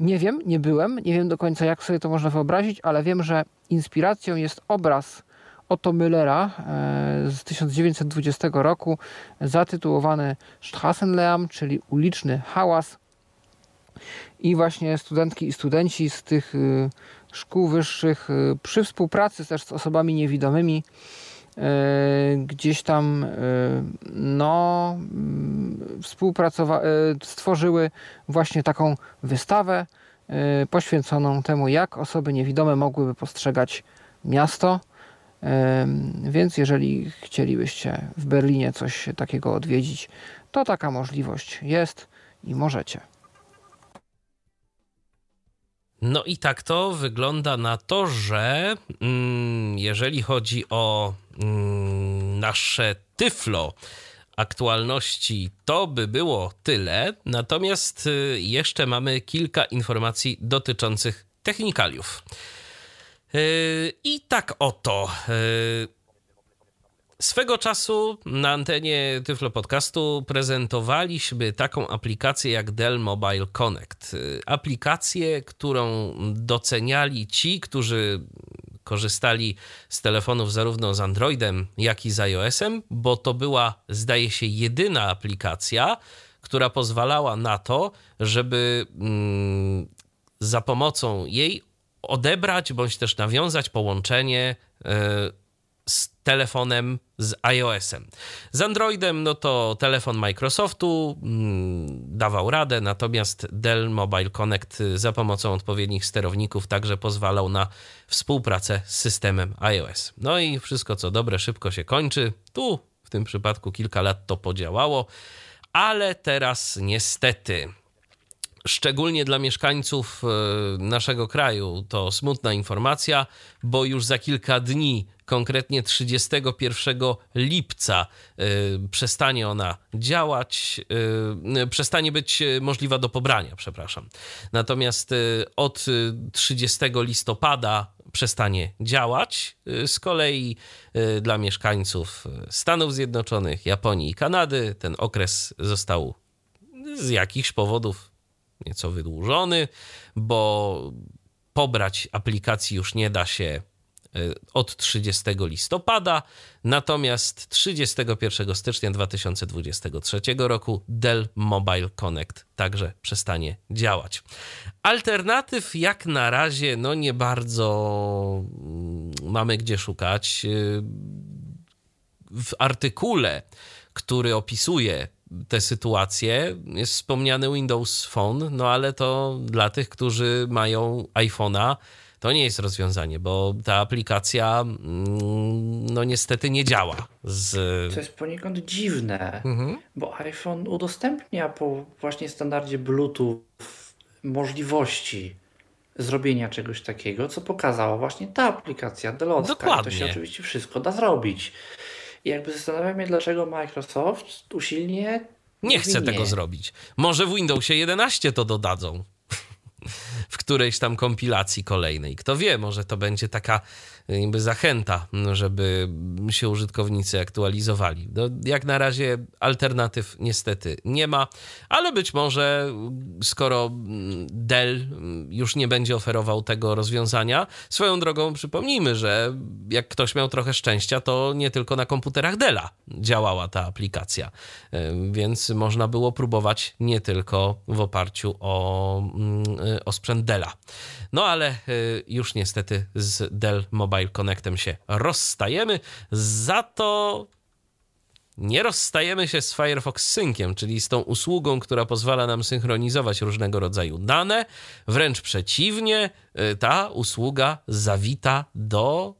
Nie wiem, nie byłem, nie wiem do końca jak sobie to można wyobrazić, ale wiem, że inspiracją jest obraz Otto Müllera e, z 1920 roku zatytułowany Strassenlärm, czyli uliczny hałas. I właśnie studentki i studenci z tych szkół wyższych y, przy współpracy też z osobami niewidomymi E, gdzieś tam e, no, mm, współpracowa- stworzyły właśnie taką wystawę poświęconą temu, jak osoby niewidome mogłyby postrzegać miasto. Więc jeżeli chcielibyście w Berlinie coś takiego odwiedzić, to taka możliwość jest i możecie. No i tak to wygląda na to, że mm, jeżeli chodzi o mm, nasze tyflo, aktualności to by było tyle. Natomiast y, jeszcze mamy kilka informacji dotyczących technikaliów. Y, I tak oto. Y, swego czasu na antenie Tyflo Podcastu prezentowaliśmy taką aplikację jak Dell Mobile Connect. Aplikację, którą doceniali ci, którzy korzystali z telefonów zarówno z Androidem, jak i z iOS-em, bo to była, zdaje się, jedyna aplikacja, która pozwalała na to, żeby mm, za pomocą jej odebrać bądź też nawiązać połączenie y, z telefonem z iOS-em. Z Androidem, no to telefon Microsoftu mm, dawał radę, natomiast Dell Mobile Connect za pomocą odpowiednich sterowników także pozwalał na współpracę z systemem iOS. No i wszystko co dobre szybko się kończy. Tu w tym przypadku kilka lat to podziałało, ale teraz niestety szczególnie dla mieszkańców e, naszego kraju to smutna informacja, bo już za kilka dni konkretnie 31 lipca y, przestanie ona działać, y, przestanie być możliwa do pobrania, przepraszam. Natomiast y, od 30 listopada przestanie działać. Z kolei dla mieszkańców Stanów Zjednoczonych, Japonii i Kanady ten okres został z jakichś powodów nieco wydłużony, bo pobrać aplikacji już nie da się od 30 listopada, natomiast 31 stycznia 2023 roku Dell Mobile Connect także przestanie działać. Alternatyw jak na razie no nie bardzo mm, mamy gdzie szukać. E, w artykule, który opisuje tę sytuację, jest wspomniany Windows Phone, no ale to dla tych, którzy mają iPhone'a, to nie jest rozwiązanie, bo ta aplikacja mm, no niestety nie działa. Z... To jest poniekąd dziwne, mhm. bo iPhone udostępnia po właśnie standardzie Bluetooth możliwości zrobienia czegoś takiego, co pokazała właśnie ta aplikacja Delocka. Dokładnie. to się oczywiście wszystko da zrobić. I jakby zastanawiam się, dlaczego Microsoft usilnie nie chce tego zrobić. Może w Windowsie 11 to dodadzą w którejś tam kompilacji kolejnej. Kto wie, może to będzie taka jakby zachęta, żeby się użytkownicy aktualizowali. No, jak na razie alternatyw niestety nie ma, ale być może skoro Dell już nie będzie oferował tego rozwiązania, swoją drogą przypomnijmy, że jak ktoś miał trochę szczęścia, to nie tylko na komputerach Della działała ta aplikacja, więc można było próbować nie tylko w oparciu o, o sprzęt Della. No ale już niestety z Dell Mobile Mobile Connectem się rozstajemy. Za to nie rozstajemy się z Firefox Synciem, czyli z tą usługą, która pozwala nam synchronizować różnego rodzaju dane. Wręcz przeciwnie, y, ta usługa zawita do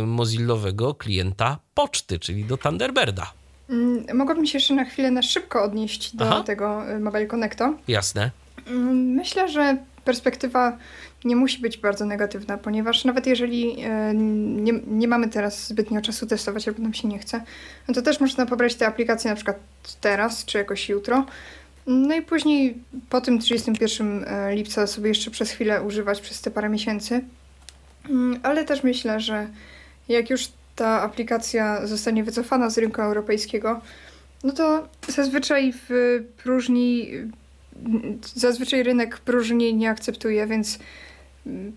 y, mozillowego klienta poczty, czyli do Thunderbirda. Mm, mogłabym się jeszcze na chwilę na szybko odnieść do Aha. tego y, Mobile Connecto. Jasne. Mm, myślę, że perspektywa nie musi być bardzo negatywna, ponieważ nawet jeżeli e, nie, nie mamy teraz zbytnio czasu testować, albo nam się nie chce, no to też można pobrać te aplikacje na przykład teraz, czy jakoś jutro. No i później po tym 31 e, lipca sobie jeszcze przez chwilę używać przez te parę miesięcy. Mm, ale też myślę, że jak już ta aplikacja zostanie wycofana z rynku europejskiego, no to zazwyczaj w próżni zazwyczaj rynek próżni nie akceptuje, więc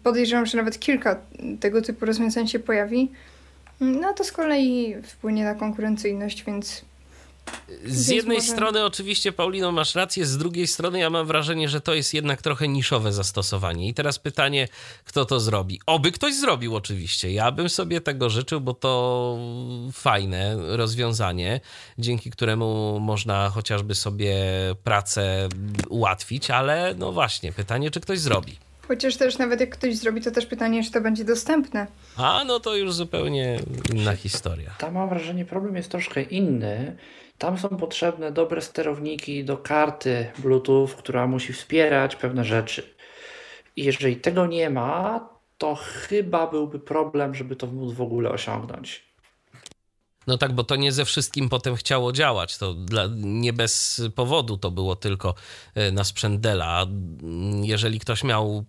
podejrzewam, że nawet kilka tego typu rozwiązań się pojawi. No to z kolei wpłynie na konkurencyjność, więc. Z jednej może... strony, oczywiście, Paulino, masz rację, z drugiej strony, ja mam wrażenie, że to jest jednak trochę niszowe zastosowanie. I teraz pytanie, kto to zrobi? Oby ktoś zrobił, oczywiście. Ja bym sobie tego życzył, bo to fajne rozwiązanie, dzięki któremu można chociażby sobie pracę ułatwić, ale no właśnie, pytanie, czy ktoś zrobi. Chociaż też nawet jak ktoś zrobi, to też pytanie, czy to będzie dostępne. A, no to już zupełnie inna historia. Tam mam wrażenie, problem jest troszkę inny. Tam są potrzebne dobre sterowniki do karty Bluetooth, która musi wspierać pewne rzeczy. I jeżeli tego nie ma, to chyba byłby problem, żeby to móc w ogóle osiągnąć. No tak, bo to nie ze wszystkim potem chciało działać. To dla, nie bez powodu to było tylko e, na sprzęt Della. Jeżeli ktoś miał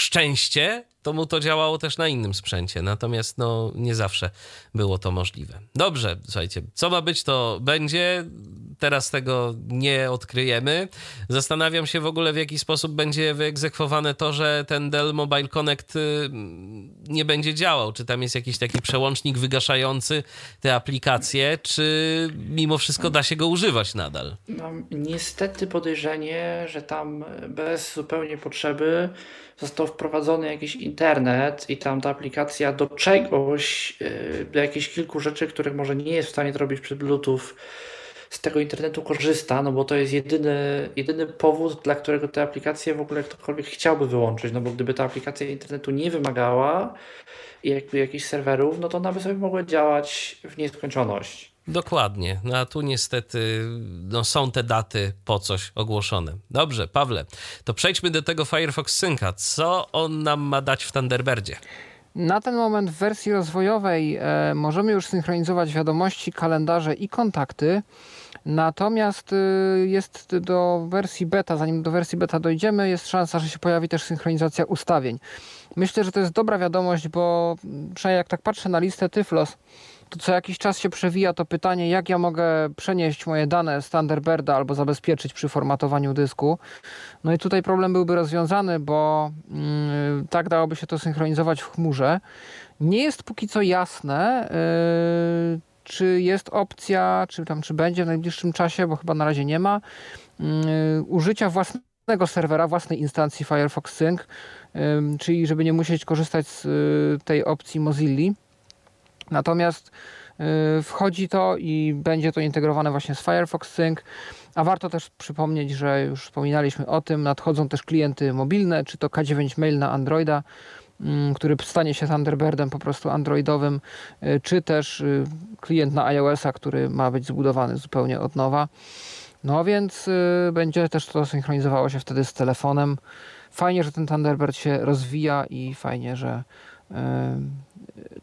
szczęście, to mu to działało też na innym sprzęcie. Natomiast no, nie zawsze było to możliwe. Dobrze, słuchajcie, co ma być, to będzie. Teraz tego nie odkryjemy. Zastanawiam się w ogóle, w jaki sposób będzie wyegzekwowane to, że ten Dell Mobile Connect y, nie będzie działał. Czy tam jest jakiś taki przełącznik wygaszający te aplikacje, czy mimo wszystko da się go używać nadal? Mam niestety podejrzenie, że tam bez zupełnie potrzeby został wprowadzony jakiś internet i tam ta aplikacja do czegoś, y, do jakichś kilku rzeczy, których może nie jest w stanie zrobić przez Bluetooth, z tego internetu korzysta, no bo to jest jedyny, jedyny powód, dla którego te aplikacje w ogóle ktokolwiek chciałby wyłączyć, no bo gdyby ta aplikacja internetu nie wymagała jakby jakichś serwerów, no to ona by sobie mogła działać w nieskończoność. Dokładnie. No a tu niestety no, są te daty po coś ogłoszone. Dobrze, Pawle, to przejdźmy do tego Firefox Synca. Co on nam ma dać w Thunderbirdzie? Na ten moment w wersji rozwojowej e, możemy już synchronizować wiadomości, kalendarze i kontakty. Natomiast y, jest do wersji beta, zanim do wersji beta dojdziemy, jest szansa, że się pojawi też synchronizacja ustawień. Myślę, że to jest dobra wiadomość, bo przynajmniej jak tak patrzę na listę Tyflos, to co jakiś czas się przewija to pytanie, jak ja mogę przenieść moje dane z Thunderbirda albo zabezpieczyć przy formatowaniu dysku. No i tutaj problem byłby rozwiązany, bo yy, tak dałoby się to synchronizować w chmurze. Nie jest póki co jasne, yy, czy jest opcja, czy tam, czy będzie w najbliższym czasie, bo chyba na razie nie ma, yy, użycia własnego serwera, własnej instancji Firefox Sync, yy, czyli żeby nie musieć korzystać z yy, tej opcji Mozilla. Natomiast y, wchodzi to i będzie to integrowane właśnie z Firefox Sync. A warto też przypomnieć, że już wspominaliśmy o tym, nadchodzą też klienty mobilne, czy to K9 Mail na Androida, mm, który stanie się Thunderbirdem po prostu androidowym, y, czy też y, klient na iOS-a, który ma być zbudowany zupełnie od nowa. No więc będzie też to synchronizowało się wtedy z telefonem. Fajnie, że ten Thunderbird się rozwija i fajnie, że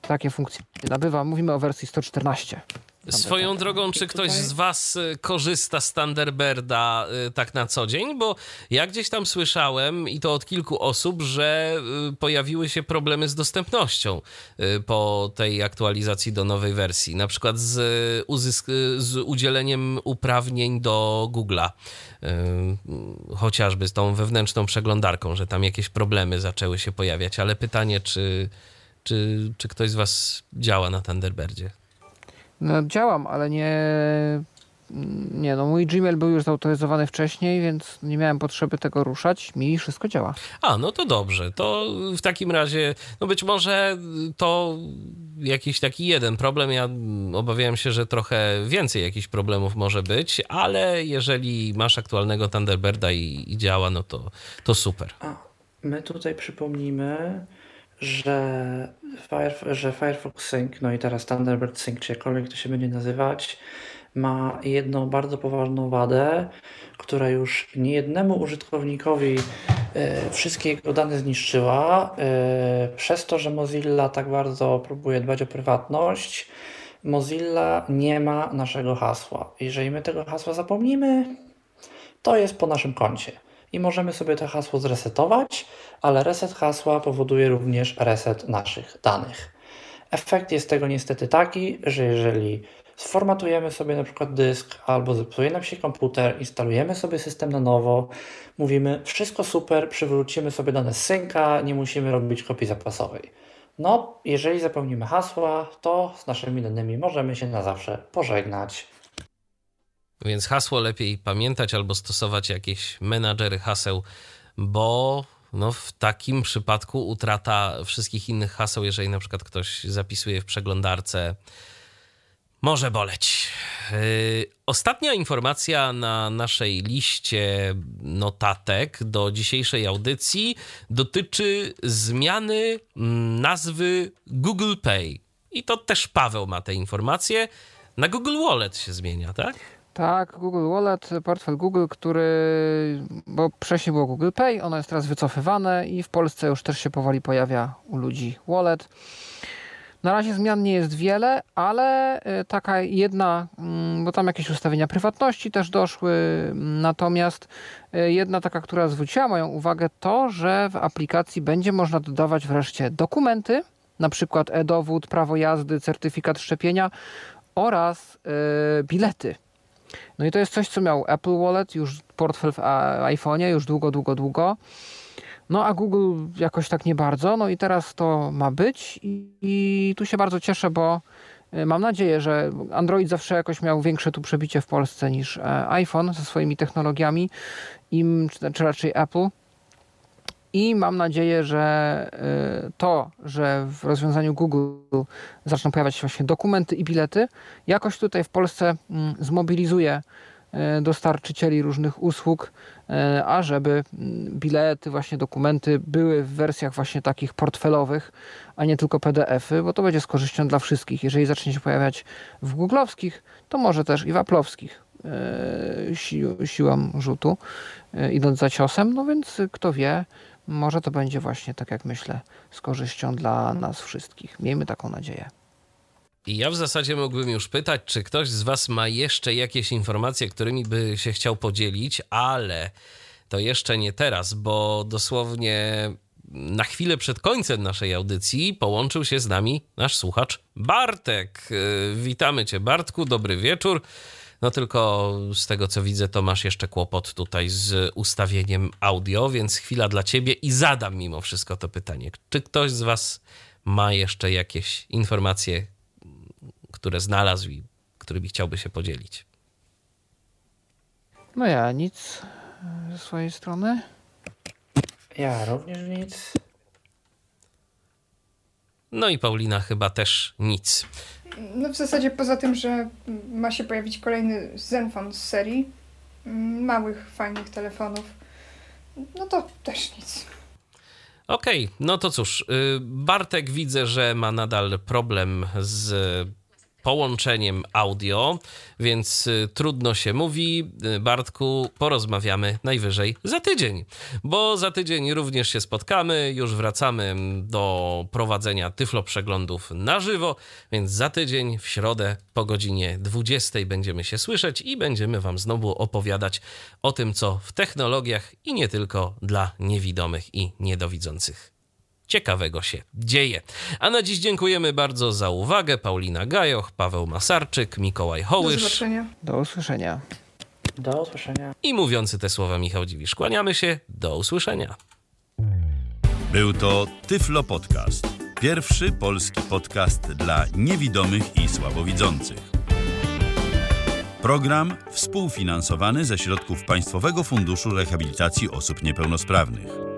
takie funkcje nabywa. Mówimy o wersji 114. Swoją drogą, czy ktoś z Was y, korzysta z Thunderbirda y, tak na co dzień? Bo ja gdzieś tam słyszałem, i to od kilku osób, że y, pojawiły się problemy z dostępnością po tej aktualizacji do nowej wersji. Na przykład z, uzysk- z udzieleniem uprawnień do Google'a. Chociażby z tą wewnętrzną przeglądarką, że tam jakieś problemy zaczęły się pojawiać. Ale pytanie, czy, czy, czy ktoś z Was działa na Thunderbirdzie? No, działam, ale nie. Nie, no mój Gmail był już zautoryzowany wcześniej, więc nie miałem potrzeby tego ruszać. Mi wszystko działa. A, no to dobrze. To w takim razie, no być może to jakiś taki jeden problem. Ja obawiałem się, że trochę więcej jakichś problemów może być, ale jeżeli masz aktualnego Thunderbirda i, i działa, no to, to super. A, my tutaj przypomnimy, że, że Firefox Sync, no i teraz Thunderbird Sync, czy jakkolwiek to się będzie nazywać, ma jedną bardzo poważną wadę, która już niejednemu użytkownikowi e, wszystkie jego dane zniszczyła. E, przez to, że Mozilla tak bardzo próbuje dbać o prywatność, Mozilla nie ma naszego hasła. Jeżeli my tego hasła zapomnimy, to jest po naszym koncie i możemy sobie to hasło zresetować, ale reset hasła powoduje również reset naszych danych. Efekt jest tego niestety taki, że jeżeli sformatujemy sobie na przykład dysk albo zepsuje nam się komputer, instalujemy sobie system na nowo, mówimy wszystko super, przywrócimy sobie dane z synka, nie musimy robić kopii zapasowej. No, jeżeli zapełnimy hasła, to z naszymi danymi możemy się na zawsze pożegnać. Więc hasło lepiej pamiętać albo stosować jakieś menadżery haseł, bo no w takim przypadku utrata wszystkich innych haseł, jeżeli na przykład ktoś zapisuje w przeglądarce, może boleć. Yy, ostatnia informacja na naszej liście notatek do dzisiejszej audycji dotyczy zmiany mm, nazwy Google Pay. I to też Paweł ma te informacje. Na Google Wallet się zmienia, tak? Tak, Google Wallet, portfel Google, który, bo wcześniej było Google Pay, ono jest teraz wycofywane i w Polsce już też się powoli pojawia u ludzi Wallet. Na razie zmian nie jest wiele, ale y, taka jedna, mm, bo tam jakieś ustawienia prywatności też doszły, natomiast y, jedna taka, która zwróciła moją uwagę, to, że w aplikacji będzie można dodawać wreszcie dokumenty, na przykład e-dowód, prawo jazdy, certyfikat szczepienia oraz y, bilety. No i to jest coś, co miał Apple Wallet, już portfel w iPhone'ie, już długo, długo, długo. No a Google jakoś tak nie bardzo. No i teraz to ma być i, i tu się bardzo cieszę, bo y, mam nadzieję, że Android zawsze jakoś miał większe tu przebicie w Polsce niż e, iPhone ze swoimi technologiami, im, czy raczej Apple. I mam nadzieję, że y, to, że w rozwiązaniu Google zaczną pojawiać się właśnie dokumenty i bilety, jakoś tutaj w Polsce mm, zmobilizuje y, dostarczycieli różnych usług, y, a żeby mm, bilety, właśnie dokumenty były w wersjach właśnie takich portfelowych, a nie tylko PDF-y, bo to będzie z korzyścią dla wszystkich. Jeżeli zacznie się pojawiać w googlowskich, to może też i w aplowskich si siłą rzutu, idąc za ciosem, no więc kto wie, może to będzie właśnie, tak jak myślę, z korzyścią dla nas wszystkich. Miejmy taką nadzieję. I ja w zasadzie mógłbym już pytać, czy ktoś z Was ma jeszcze jakieś informacje, którymi by się chciał podzielić, ale to jeszcze nie teraz, bo dosłownie na chwilę przed końcem naszej audycji połączył się z nami nasz słuchacz Bartek. Witamy Cię, Bartku, dobry wieczór. No tylko z tego co widzę, to masz jeszcze kłopot tutaj z ustawieniem audio, więc chwila dla ciebie i zadam mimo wszystko to pytanie. Czy ktoś z was ma jeszcze jakieś informacje, które znalazł i którymi chciałby się podzielić? No ja nic ze swojej strony. Ja również nic. No i Paulina chyba też nic. No w zasadzie poza tym, że ma się pojawić kolejny Zenfone z serii mm, małych, fajnych telefonów, no to też nic. Okej, okay, no to cóż, y, Bartek widzę, że ma nadal problem z połączeniem audio, więc y, trudno się mówi. Y, Bartku, porozmawiamy najwyżej za tydzień, bo za tydzień również się spotkamy, już wracamy do prowadzenia tyflo przeglądów na żywo, więc za tydzień w środę po godzinie 20 będziemy się słyszeć i będziemy Wam znowu opowiadać o tym, co w technologiach i nie tylko dla niewidomych i niedowidzących ciekawego się dzieje. A na dziś dziękujemy bardzo za uwagę. Paulina Gajoch, Paweł Masarczyk, Mikołaj Hołysz. Do usłyszenia. Do usłyszenia. Do usłyszenia. I mówiący te słowa Michał Dziwisz. Kłaniamy się. Do usłyszenia. Był to Tyflo Podcast. Pierwszy polski podcast dla niewidomych i słabowidzących. Program współfinansowany ze środków Państwowego Funduszu Rehabilitacji Osób Niepełnosprawnych.